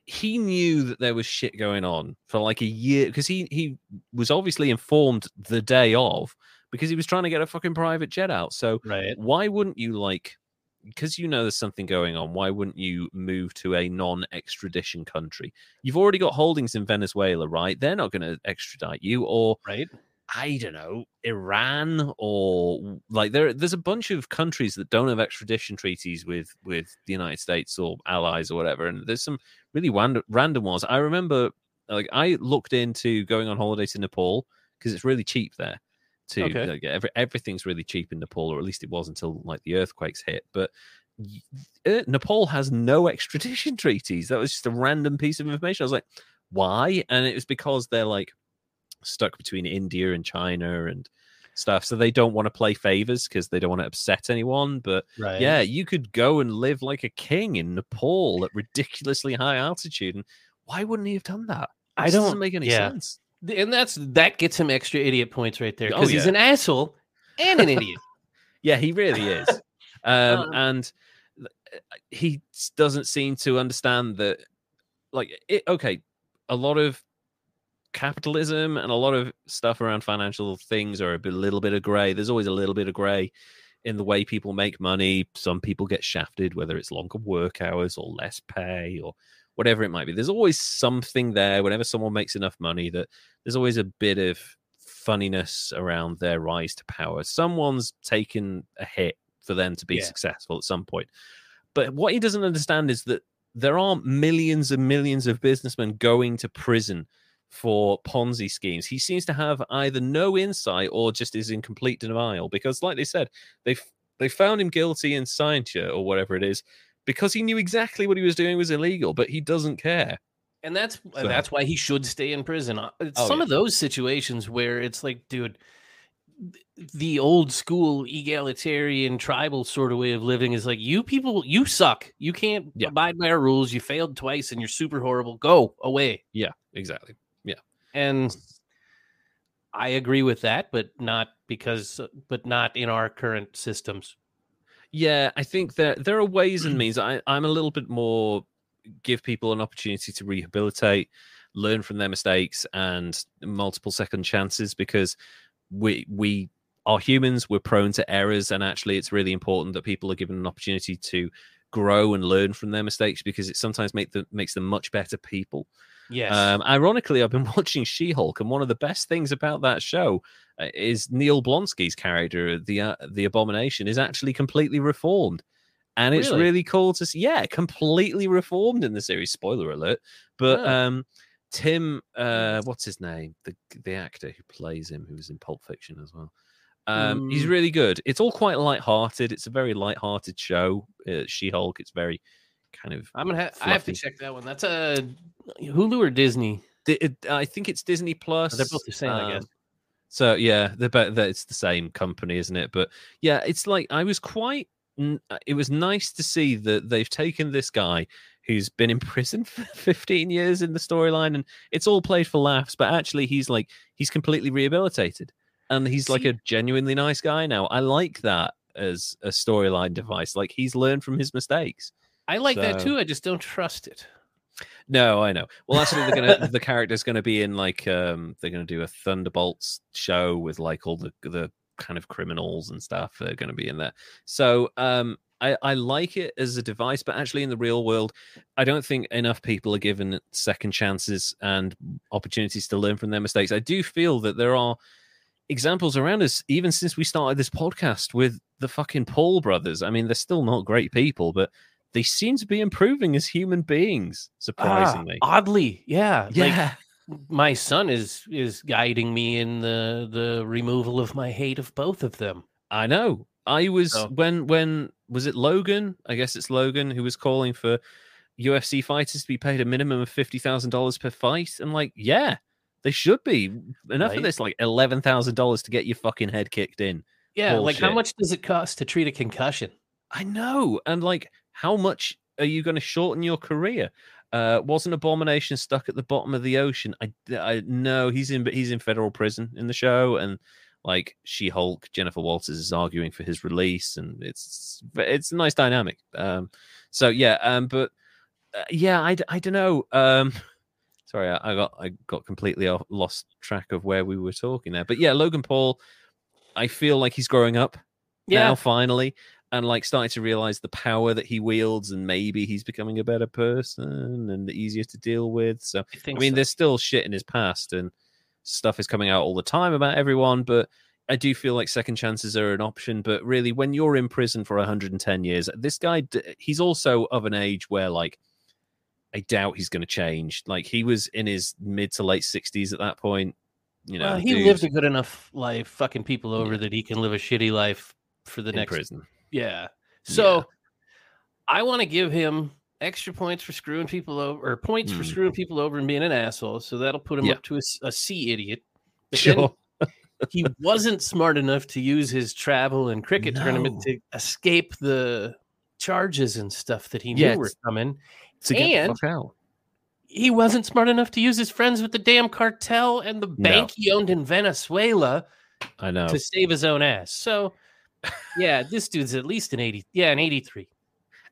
Speaker 1: he knew that there was shit going on for like a year because he he was obviously informed the day of because he was trying to get a fucking private jet out. So
Speaker 2: Right.
Speaker 1: why wouldn't you like because you know there's something going on why wouldn't you move to a non-extradition country you've already got holdings in venezuela right they're not going to extradite you or
Speaker 2: Right.
Speaker 1: I don't know, Iran or like there there's a bunch of countries that don't have extradition treaties with with the United States or allies or whatever and there's some really random random ones. I remember like I looked into going on holiday to Nepal because it's really cheap there. To
Speaker 2: Okay.
Speaker 1: like, every, everything's really cheap in Nepal or at least it was until like the earthquakes hit, but uh, Nepal has no extradition treaties. That was just a random piece of information. I was like, why? And it was because they're like stuck between India and China and stuff. So they don't want to play favors because they don't want to upset anyone. But
Speaker 2: Right.
Speaker 1: yeah, you could go and live like a king in Nepal at ridiculously high altitude. And why wouldn't he have done that? It
Speaker 2: I
Speaker 1: just doesn't
Speaker 2: don't-
Speaker 1: make any
Speaker 2: yeah.
Speaker 1: sense.
Speaker 2: And that's that gets him extra idiot points right there
Speaker 1: Oh,
Speaker 2: because he's an asshole and an idiot.
Speaker 1: Yeah, he really is. Um,
Speaker 2: Um,
Speaker 1: and he doesn't seem to understand that, like, it, okay, a lot of capitalism and a lot of stuff around financial things are a bit, little bit of gray. There's always a little bit of gray in the way people make money. Some people get shafted, whether it's longer work hours or less pay or whatever it might be. There's always something there whenever someone makes enough money that there's always a bit of funniness around their rise to power. Someone's taken a hit for them to be
Speaker 2: Yeah.
Speaker 1: successful at some point. But what he doesn't understand is that there aren't millions and millions of businessmen going to prison for Ponzi schemes. He seems to have either no insight or just is in complete denial because, like they said, they they found him guilty in scientia or whatever it is because he knew exactly what he was doing was illegal, but he doesn't care.
Speaker 2: And that's
Speaker 1: So-
Speaker 2: that's why he should stay in prison. Uh, It's
Speaker 1: Oh,
Speaker 2: some
Speaker 1: yeah.
Speaker 2: of those situations where it's like, dude, the old school egalitarian tribal sort of way of living is like, you people, you suck. You can't
Speaker 1: Yeah.
Speaker 2: abide by our rules. You failed twice and you're super horrible. Go away.
Speaker 1: Yeah, exactly.
Speaker 2: And I agree with that, but not because, but not in our current systems.
Speaker 1: Yeah, I think that there are ways and means. I, I'm a little bit more give people an opportunity to rehabilitate, learn from their mistakes, and multiple second chances because we we are humans. We're prone to errors, and actually, it's really important that people are given an opportunity to grow and learn from their mistakes because it sometimes make them makes them much better people.
Speaker 2: Yes.
Speaker 1: Um, ironically, I've been watching She Hulk, and one of the best things about that show uh, is Emil Blonsky's character, the uh, the Abomination, is actually completely reformed, and it's
Speaker 2: Really?
Speaker 1: really cool to see. Yeah, completely reformed in the series. Spoiler alert! But
Speaker 2: Oh.
Speaker 1: um, Tim, uh, what's his name? The the actor who plays him, who was in Pulp Fiction as well. Um, he's
Speaker 2: Mm.
Speaker 1: really good. It's all quite light-hearted. It's a very light-hearted show. Uh, she Hulk. It's very kind of
Speaker 2: I'm gonna. Ha- I have to check that one. That's a Hulu or Disney.
Speaker 1: Di- it- I think it's Disney Plus.
Speaker 2: They're both the same, I guess.
Speaker 1: um, So yeah, they're both, that it's the same company, isn't it? But yeah, it's like I was quite. uh, It was nice to see that they've taken this guy who's been in prison for 15 years in the storyline, and it's all played for laughs. But actually, he's like he's completely rehabilitated, and he's like a genuinely nice guy now. I like that as a storyline device. Like he's learned from his mistakes.
Speaker 2: I like that too. I just don't trust it.
Speaker 1: No, I know. Well, actually, they're gonna the character's gonna be in like um they're gonna do a Thunderbolts show with like all the the kind of criminals and stuff. They're gonna be in there. So um I, I like it as a device, but actually in the real world, I don't think enough people are given second chances and opportunities to learn from their mistakes. I do feel that there are examples around us, even since we started this podcast with the fucking Paul brothers. I mean, they're still not great people, but they seem to be improving as human beings, surprisingly.
Speaker 2: Ah, oddly, yeah.
Speaker 1: yeah.
Speaker 2: Like my son is is guiding me in the the removal of my hate of both of them.
Speaker 1: I know. I was
Speaker 2: So-
Speaker 1: when when was it Logan? I guess it's Logan who was calling for UFC fighters to be paid a minimum of fifty thousand dollars per fight. I'm like, yeah, they should be. Enough
Speaker 2: Right.
Speaker 1: of this, like eleven thousand dollars to get your fucking head kicked in.
Speaker 2: Yeah, like how much does it cost to treat a concussion?
Speaker 1: I know, and like, how much are you going to shorten your career? Uh, wasn't Abomination stuck at the bottom of the ocean? I, I know he's in, but he's in federal prison in the show, and like She Hulk, Jennifer Walters is arguing for his release, and it's it's a nice dynamic. Um, so yeah, um, but uh, yeah, I, I don't know. Um, sorry, I, I got I got completely off, lost track of where we were talking there, but yeah, Logan Paul, I feel like he's growing up
Speaker 2: Yeah,
Speaker 1: now finally and like starting to realize the power that he wields and maybe he's becoming a better person and easier to deal with so
Speaker 2: I
Speaker 1: i mean
Speaker 2: so.
Speaker 1: there's still shit in his past and stuff is coming out all the time about everyone but i do feel like second chances are an option but really when you're in prison for 110 years this guy he's also of an age where like i doubt he's going to change like he was in his mid to late 60s at that point you know
Speaker 2: well, he
Speaker 1: dude's
Speaker 2: lived a good enough life, fucking people over that he can live a shitty life for the
Speaker 1: in
Speaker 2: next.
Speaker 1: prison
Speaker 2: Yeah. So I want to give him extra points for screwing people over, or points for
Speaker 1: Mm.
Speaker 2: screwing people over and being an asshole. So that'll put him
Speaker 1: Yeah.
Speaker 2: up to a, a C idiot. But
Speaker 1: sure
Speaker 2: he wasn't smart enough to use his travel and cricket tournament to escape the charges and stuff that he knew
Speaker 1: Yeah,
Speaker 2: were coming.
Speaker 1: to get
Speaker 2: And-
Speaker 1: the fuck out
Speaker 2: He wasn't smart enough to use his friends with the damn cartel and the bank he owned in Venezuela
Speaker 1: i know
Speaker 2: to save his own ass. So, yeah, this dude's at least an 80. Yeah, an 83.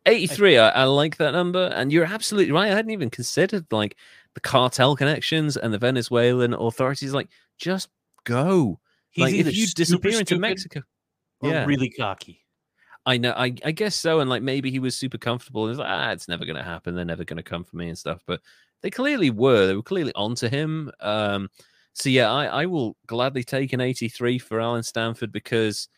Speaker 1: 83 I, I like that number and you're absolutely right i hadn't even considered like the cartel connections and the venezuelan authorities like just go
Speaker 2: He's
Speaker 1: like
Speaker 2: either
Speaker 1: if you disappear into mexico
Speaker 2: or
Speaker 1: Yeah.
Speaker 2: really cocky.
Speaker 1: i know I, I guess so and like maybe he was super comfortable and was like ah it's never going to happen they're never going to come for me and stuff but they clearly were they were clearly onto him um so yeah i i will gladly take an 83 for allen stanford because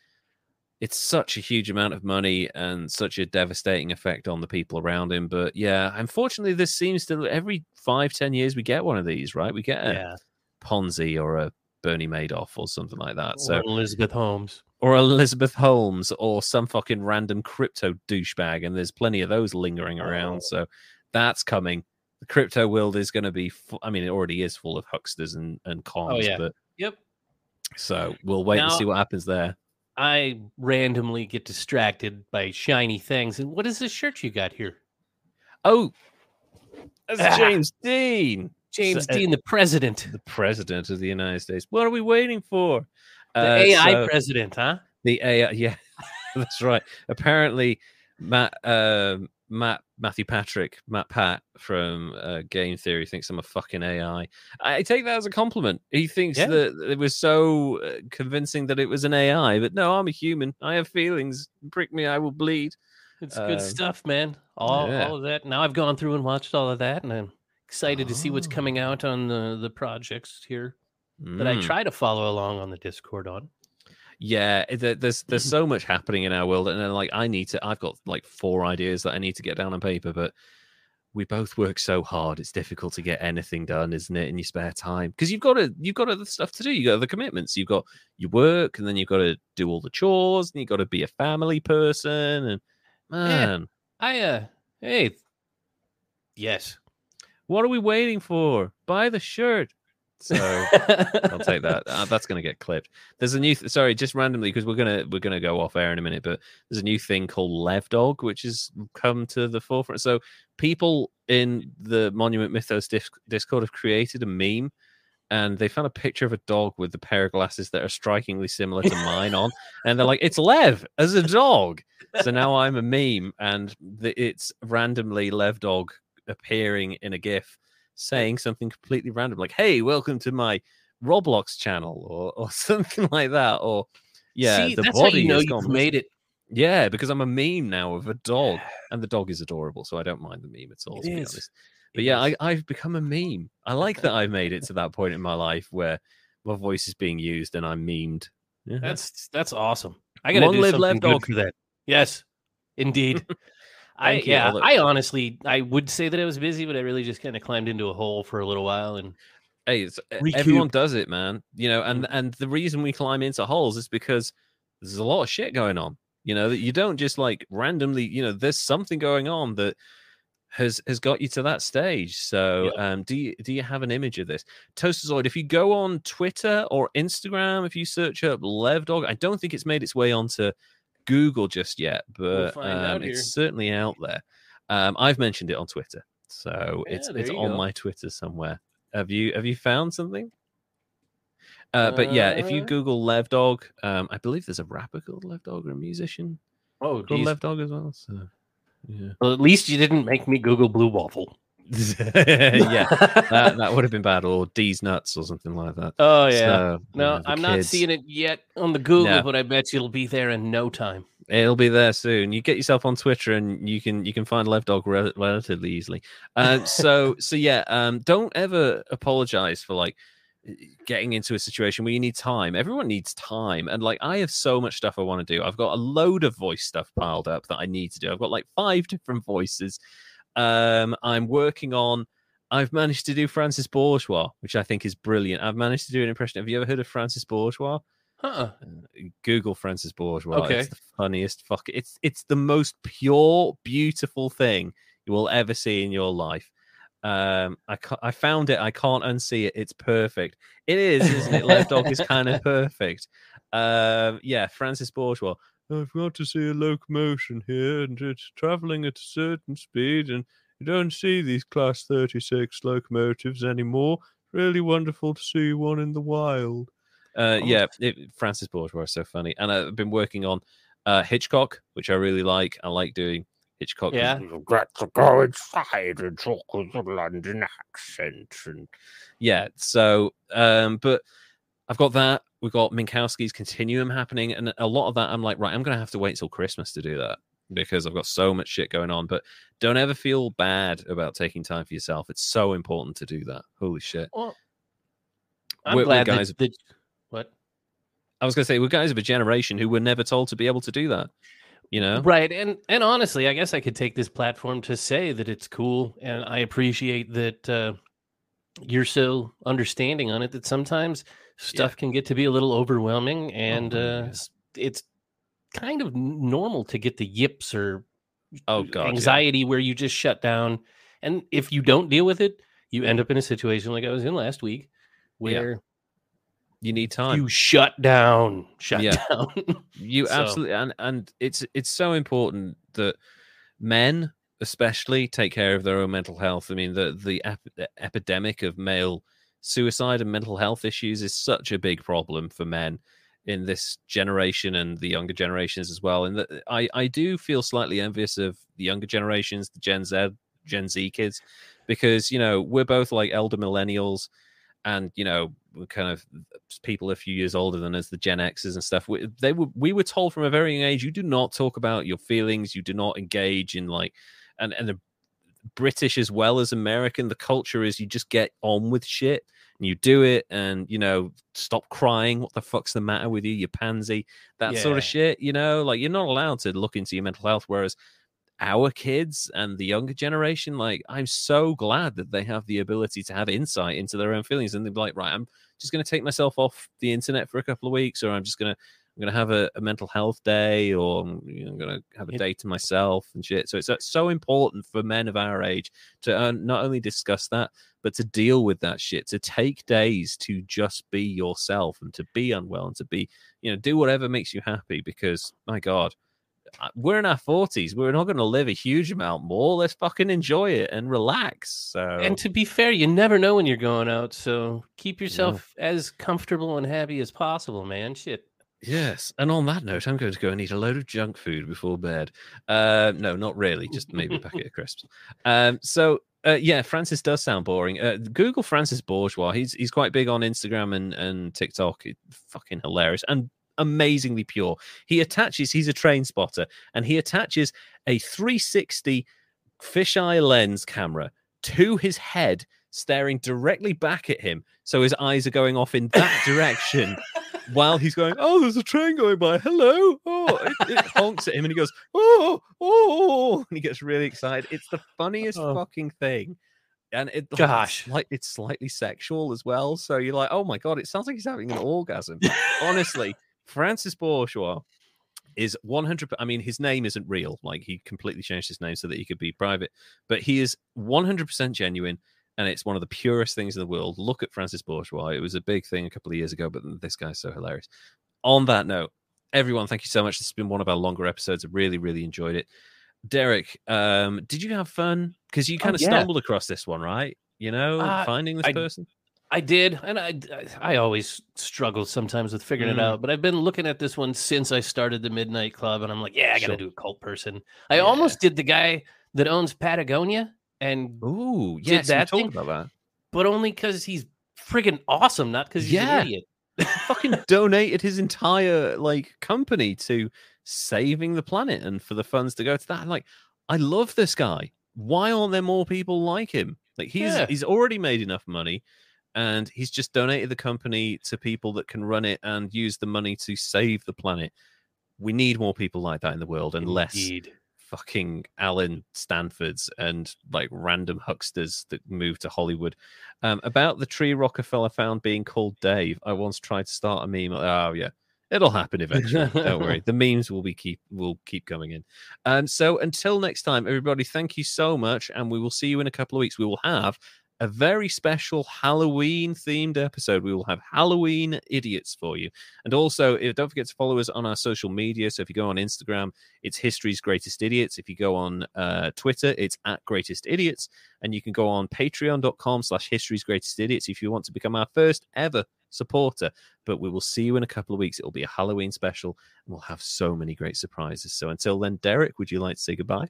Speaker 1: it's such a huge amount of money and such a devastating effect on the people around him. But yeah, unfortunately, this seems to every five, ten years we get one of these, right? We get a
Speaker 2: Yeah.
Speaker 1: Ponzi or a Bernie Madoff or something like that. So
Speaker 2: Elizabeth Holmes.
Speaker 1: or Elizabeth Holmes or some fucking random crypto douchebag, and there's plenty of those lingering around.
Speaker 2: Oh.
Speaker 1: So that's coming. The crypto world is going to be. Fu- I mean, it already is full of hucksters and and oh, cons.
Speaker 2: Oh, yeah.
Speaker 1: But
Speaker 2: Yep.
Speaker 1: so we'll wait and see what happens there.
Speaker 2: I randomly get distracted by shiny things. And what is this shirt you got here?
Speaker 1: Oh, that's
Speaker 2: Ah.
Speaker 1: James Dean.
Speaker 2: James
Speaker 1: So, uh,
Speaker 2: Dean, the president,
Speaker 1: the president of the United States. What are we waiting for?
Speaker 2: the
Speaker 1: Uh,
Speaker 2: AI
Speaker 1: so-
Speaker 2: president, huh?
Speaker 1: the AI. Yeah, that's right. Apparently, Matt uh, Matt Matthew Patrick, Matt Pat from uh, Game Theory thinks I'm a fucking AI. I take that as a compliment. He thinks
Speaker 2: Yeah.
Speaker 1: that it was so uh, convincing that it was an AI, but no, I'm a human. I have feelings. Prick me, I will bleed.
Speaker 2: It's good
Speaker 1: Um,
Speaker 2: stuff, man. All
Speaker 1: yeah.
Speaker 2: all of that. Now I've gone through and watched all of that, and I'm excited to see what's coming out on the the projects here that I
Speaker 1: Mm.
Speaker 2: try to follow along on the Discord on.
Speaker 1: Yeah, it- there's there's so much happening in our world, and then like I need to. I've got like four ideas that I need to get down on paper, but we both work so hard. It's difficult to get anything done, isn't it? In your spare time, because you've got to you've got other stuff to do. You got other commitments. You've got your work, and then you've got to do all the chores, and you've got to be a family person. And man,
Speaker 2: I uh hey yes.
Speaker 1: what are we waiting for? Buy the shirt. So I'll take that. Uh, that's going to get clipped. There's a new. Th- sorry, just randomly because we're gonna we're gonna go off air in a minute, but there's a new thing called Lev Dog, which has come to the forefront. So people in the Monument Mythos dis- Discord have created a meme, and they found a picture of a dog with a pair of glasses that are strikingly similar to mine on, and they're like, "It's Lev as a dog." So now I'm a meme, and the, it's randomly Lev Dog appearing in a GIF saying something completely random, like "Hey, welcome to my Roblox channel," or or something like that, or yeah,
Speaker 2: See,
Speaker 1: the body
Speaker 2: you know
Speaker 1: has
Speaker 2: you've
Speaker 1: gone
Speaker 2: made it.
Speaker 1: Yeah, because I'm a meme now of a dog, and the dog is adorable, so I don't mind the meme at all.
Speaker 2: It
Speaker 1: to be honest. But yeah. I, I've become a meme. I like that I've made it to that point in my life where my voice is being used and I'm memed. Yeah.
Speaker 2: That's that's awesome. I gotta
Speaker 1: Long
Speaker 2: do
Speaker 1: live
Speaker 2: something
Speaker 1: Lev
Speaker 2: good
Speaker 1: Dog.
Speaker 2: for that. Yes, indeed. I
Speaker 1: Thank
Speaker 2: yeah. I honestly I would say that I was busy, but I really just kind of climbed into a hole for a little while and
Speaker 1: hey, it's, everyone does it, man. You know, and
Speaker 2: Mm.
Speaker 1: and the reason we climb into holes is because there's a lot of shit going on. You know, that you don't just like randomly. You know, there's something going on that has has got you to that stage. So, um, do you do you have an image of this Toastazoid? If you go on Twitter or Instagram, if you search up Lev Dog, I don't think it's made its way onto Google just yet, but
Speaker 2: out
Speaker 1: um, it's certainly out there. Um, I've mentioned it on Twitter, so it's
Speaker 2: Yeah, there
Speaker 1: it's on
Speaker 2: go.
Speaker 1: my Twitter somewhere. Have you have you found something? Uh, but yeah, if you
Speaker 2: Uh,
Speaker 1: Google Lev Dog, um, I believe there's a rapper called Lev Dog or a musician
Speaker 2: oh
Speaker 1: called. Lev Dog as well. So yeah,
Speaker 2: Well, at least you didn't make me Google Blue Waffle.
Speaker 1: Yeah, that, that would have been bad, or D's nuts or something like that.
Speaker 2: oh yeah.
Speaker 1: So,
Speaker 2: no, I'm not seeing it yet on the Google,
Speaker 1: No.
Speaker 2: but I bet you it'll be there in no time.
Speaker 1: It'll be there soon. You get yourself on Twitter, and you can you can find Lev Dog rel- relatively easily. Uh, so so yeah, um, don't ever apologize for like getting into a situation where you need time. Everyone needs time, and like I have so much stuff I want to do. I've got a load of voice stuff piled up that I need to do. I've got like five different voices. Um, I'm working on. I've managed to do Francis Bourgeois, which I think is brilliant. I've managed to do an impression. Have you ever heard of Francis Bourgeois?
Speaker 2: Huh.
Speaker 1: Google Francis Bourgeois.
Speaker 2: Okay.
Speaker 1: It's the funniest fuck. It's it's the most pure, beautiful thing you will ever see in your life. Um, I I found it. I can't unsee it. It's perfect. It is, isn't it? Lev Dog is kind of perfect. Um, yeah, Francis Bourgeois. I've got to see a locomotion here, and it's traveling at a certain speed, and you don't see these Class 36 locomotives anymore. Really wonderful to see one in the wild. Uh,
Speaker 2: Oh.
Speaker 1: yeah, it, Francis Bourgeois is so funny, and I've been working on uh, Hitchcock, which I really like. I like doing Hitchcock.
Speaker 2: Yeah.
Speaker 1: You've got to go inside and talk with a London accent, and yeah. So, um, but I've got that. We've got Minkowski's Continuum happening, and a lot of that I'm like, right, I'm gonna have to wait till Christmas to do that because I've got so much shit going on. But don't ever feel bad about taking time for yourself. It's so important to do that. Holy shit.
Speaker 2: Well, I'm
Speaker 1: We're- we're
Speaker 2: glad
Speaker 1: guys-
Speaker 2: that, that what
Speaker 1: I was gonna say we're guys of a generation who were never told to be able to do that. You know,
Speaker 2: Right. And and honestly, I guess I could take this platform to say that it's cool and I appreciate that uh you're so understanding on it that sometimes stuff can get to be a little overwhelming and
Speaker 1: Oh,
Speaker 2: uh
Speaker 1: yeah.
Speaker 2: it's kind of normal to get the yips or
Speaker 1: Oh, God, yeah.
Speaker 2: anxiety where you just shut down and if you don't deal with it, you end up in a situation like I was in last week
Speaker 1: Yeah.
Speaker 2: where
Speaker 1: you need time.
Speaker 2: you shut down, shut
Speaker 1: Yeah.
Speaker 2: down.
Speaker 1: You
Speaker 2: So-
Speaker 1: absolutely and and it's it's so important that men especially take care of their own mental health. I mean the the, ep- the epidemic of male suicide and mental health issues is such a big problem for men in this generation and the younger generations as well. And that I I do feel slightly envious of the younger generations, the Gen Z, Gen Z kids, because you know we're both like elder millennials, and you know kind of people a few years older than us, the Gen Xers and stuff. We, they were we were told from a very young age, you do not talk about your feelings, you do not engage in like, and and the British as well as American, the culture is you just get on with shit and you do it and you know stop crying what the fuck's the matter with you you pansy that yeah. sort of shit you know like you're not allowed to look into your mental health whereas our kids and the younger generation like i'm so glad that they have the ability to have insight into their own feelings and they're like right i'm just going to take myself off the internet for a couple of weeks or i'm just going to I'm going to have a, a, mental health day or I'm, you know, going to have a day to myself and shit. So it's uh, so important for men of our age to uh, not only discuss that, but to deal with that shit, to take days to just be yourself and to be unwell and to be, you know, do whatever makes you happy because, my God, uh, we're in our 40s. We're not going to live a huge amount more. Let's fucking enjoy it and relax. So,
Speaker 2: and to be fair, you never know when you're going out. So keep yourself yeah. as comfortable and happy as possible, man. Shit.
Speaker 1: Yes, and on that note, I'm going to go and eat a load of junk food before bed. Uh, no, not really, just maybe a packet of crisps. Um, so uh, yeah, Francis does sound boring. Uh, Google Francis Bourgeois. He's he's quite big on Instagram and and TikTok. It's fucking hilarious and amazingly pure. He attaches. He's a train spotter, and he attaches a 360 fisheye lens camera to his head, staring directly back at him. So his eyes are going off in that direction while he's going, oh, there's a train going by. Hello. Oh, it, it honks at him and he goes, oh, oh, and he gets really excited. It's the funniest oh. fucking thing. And it,
Speaker 2: gosh,
Speaker 1: like it's slightly sexual as well. So you're like, oh my god, it sounds like he's having an orgasm. Honestly, Francis Bourgeois is 100 i mean his name isn't real like he completely changed his name so that he could be private but he is 100% genuine and it's one of the purest things in the world. Look at Francis Bourgeois. It was a big thing a couple of years ago, but this guy's so hilarious. On that note, everyone, thank you so much. This has been one of our longer episodes. I really, really enjoyed it. Derek, um, did you have fun? Because you kind oh, of yeah. stumbled across this one, right? You know, uh, finding this
Speaker 2: I,
Speaker 1: person.
Speaker 2: I did, and I I always struggle sometimes with figuring mm. it out. But I've been looking at this one since I started the Midnight Club, and I'm like, yeah, I got to sure. do a cult person. I yeah. almost did the guy that owns Patagonia and
Speaker 1: ooh, yeah, that thing, about that.
Speaker 2: but only because he's friggin' awesome, not because he's yeah. an idiot.
Speaker 1: fucking donated his entire like company to saving the planet and for the funds to go to that. Like, I love this guy. Why aren't there more people like him? Like he's yeah. he's already made enough money and he's just donated the company to people that can run it and use the money to save the planet. We need more people like that in the world and Indeed. less fucking Allen Stanfords and like random hucksters that moved to Hollywood. Um, about the tree Rockefeller found being called Dave, I once tried to start a meme. Oh yeah, it'll happen eventually. Don't worry, the memes will be keep will keep coming in. Um, so until next time, everybody, thank you so much, and we will see you in a couple of weeks. We will have a very special Halloween themed episode. We will have Halloween idiots for you. And also, don't forget to follow us on our social media. So if you go on Instagram, it's History's Greatest Idiots. If you go on uh, Twitter, it's at Greatest Idiots. And you can go on patreon.com slash History's Greatest Idiots if you want to become our first ever supporter. But we will see you in a couple of weeks. It will be a Halloween special, and we'll have so many great surprises. So until then, Derek, would you like to say goodbye?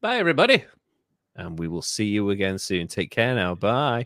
Speaker 2: Bye, everybody
Speaker 1: and we will see you again soon. Take care now. Bye.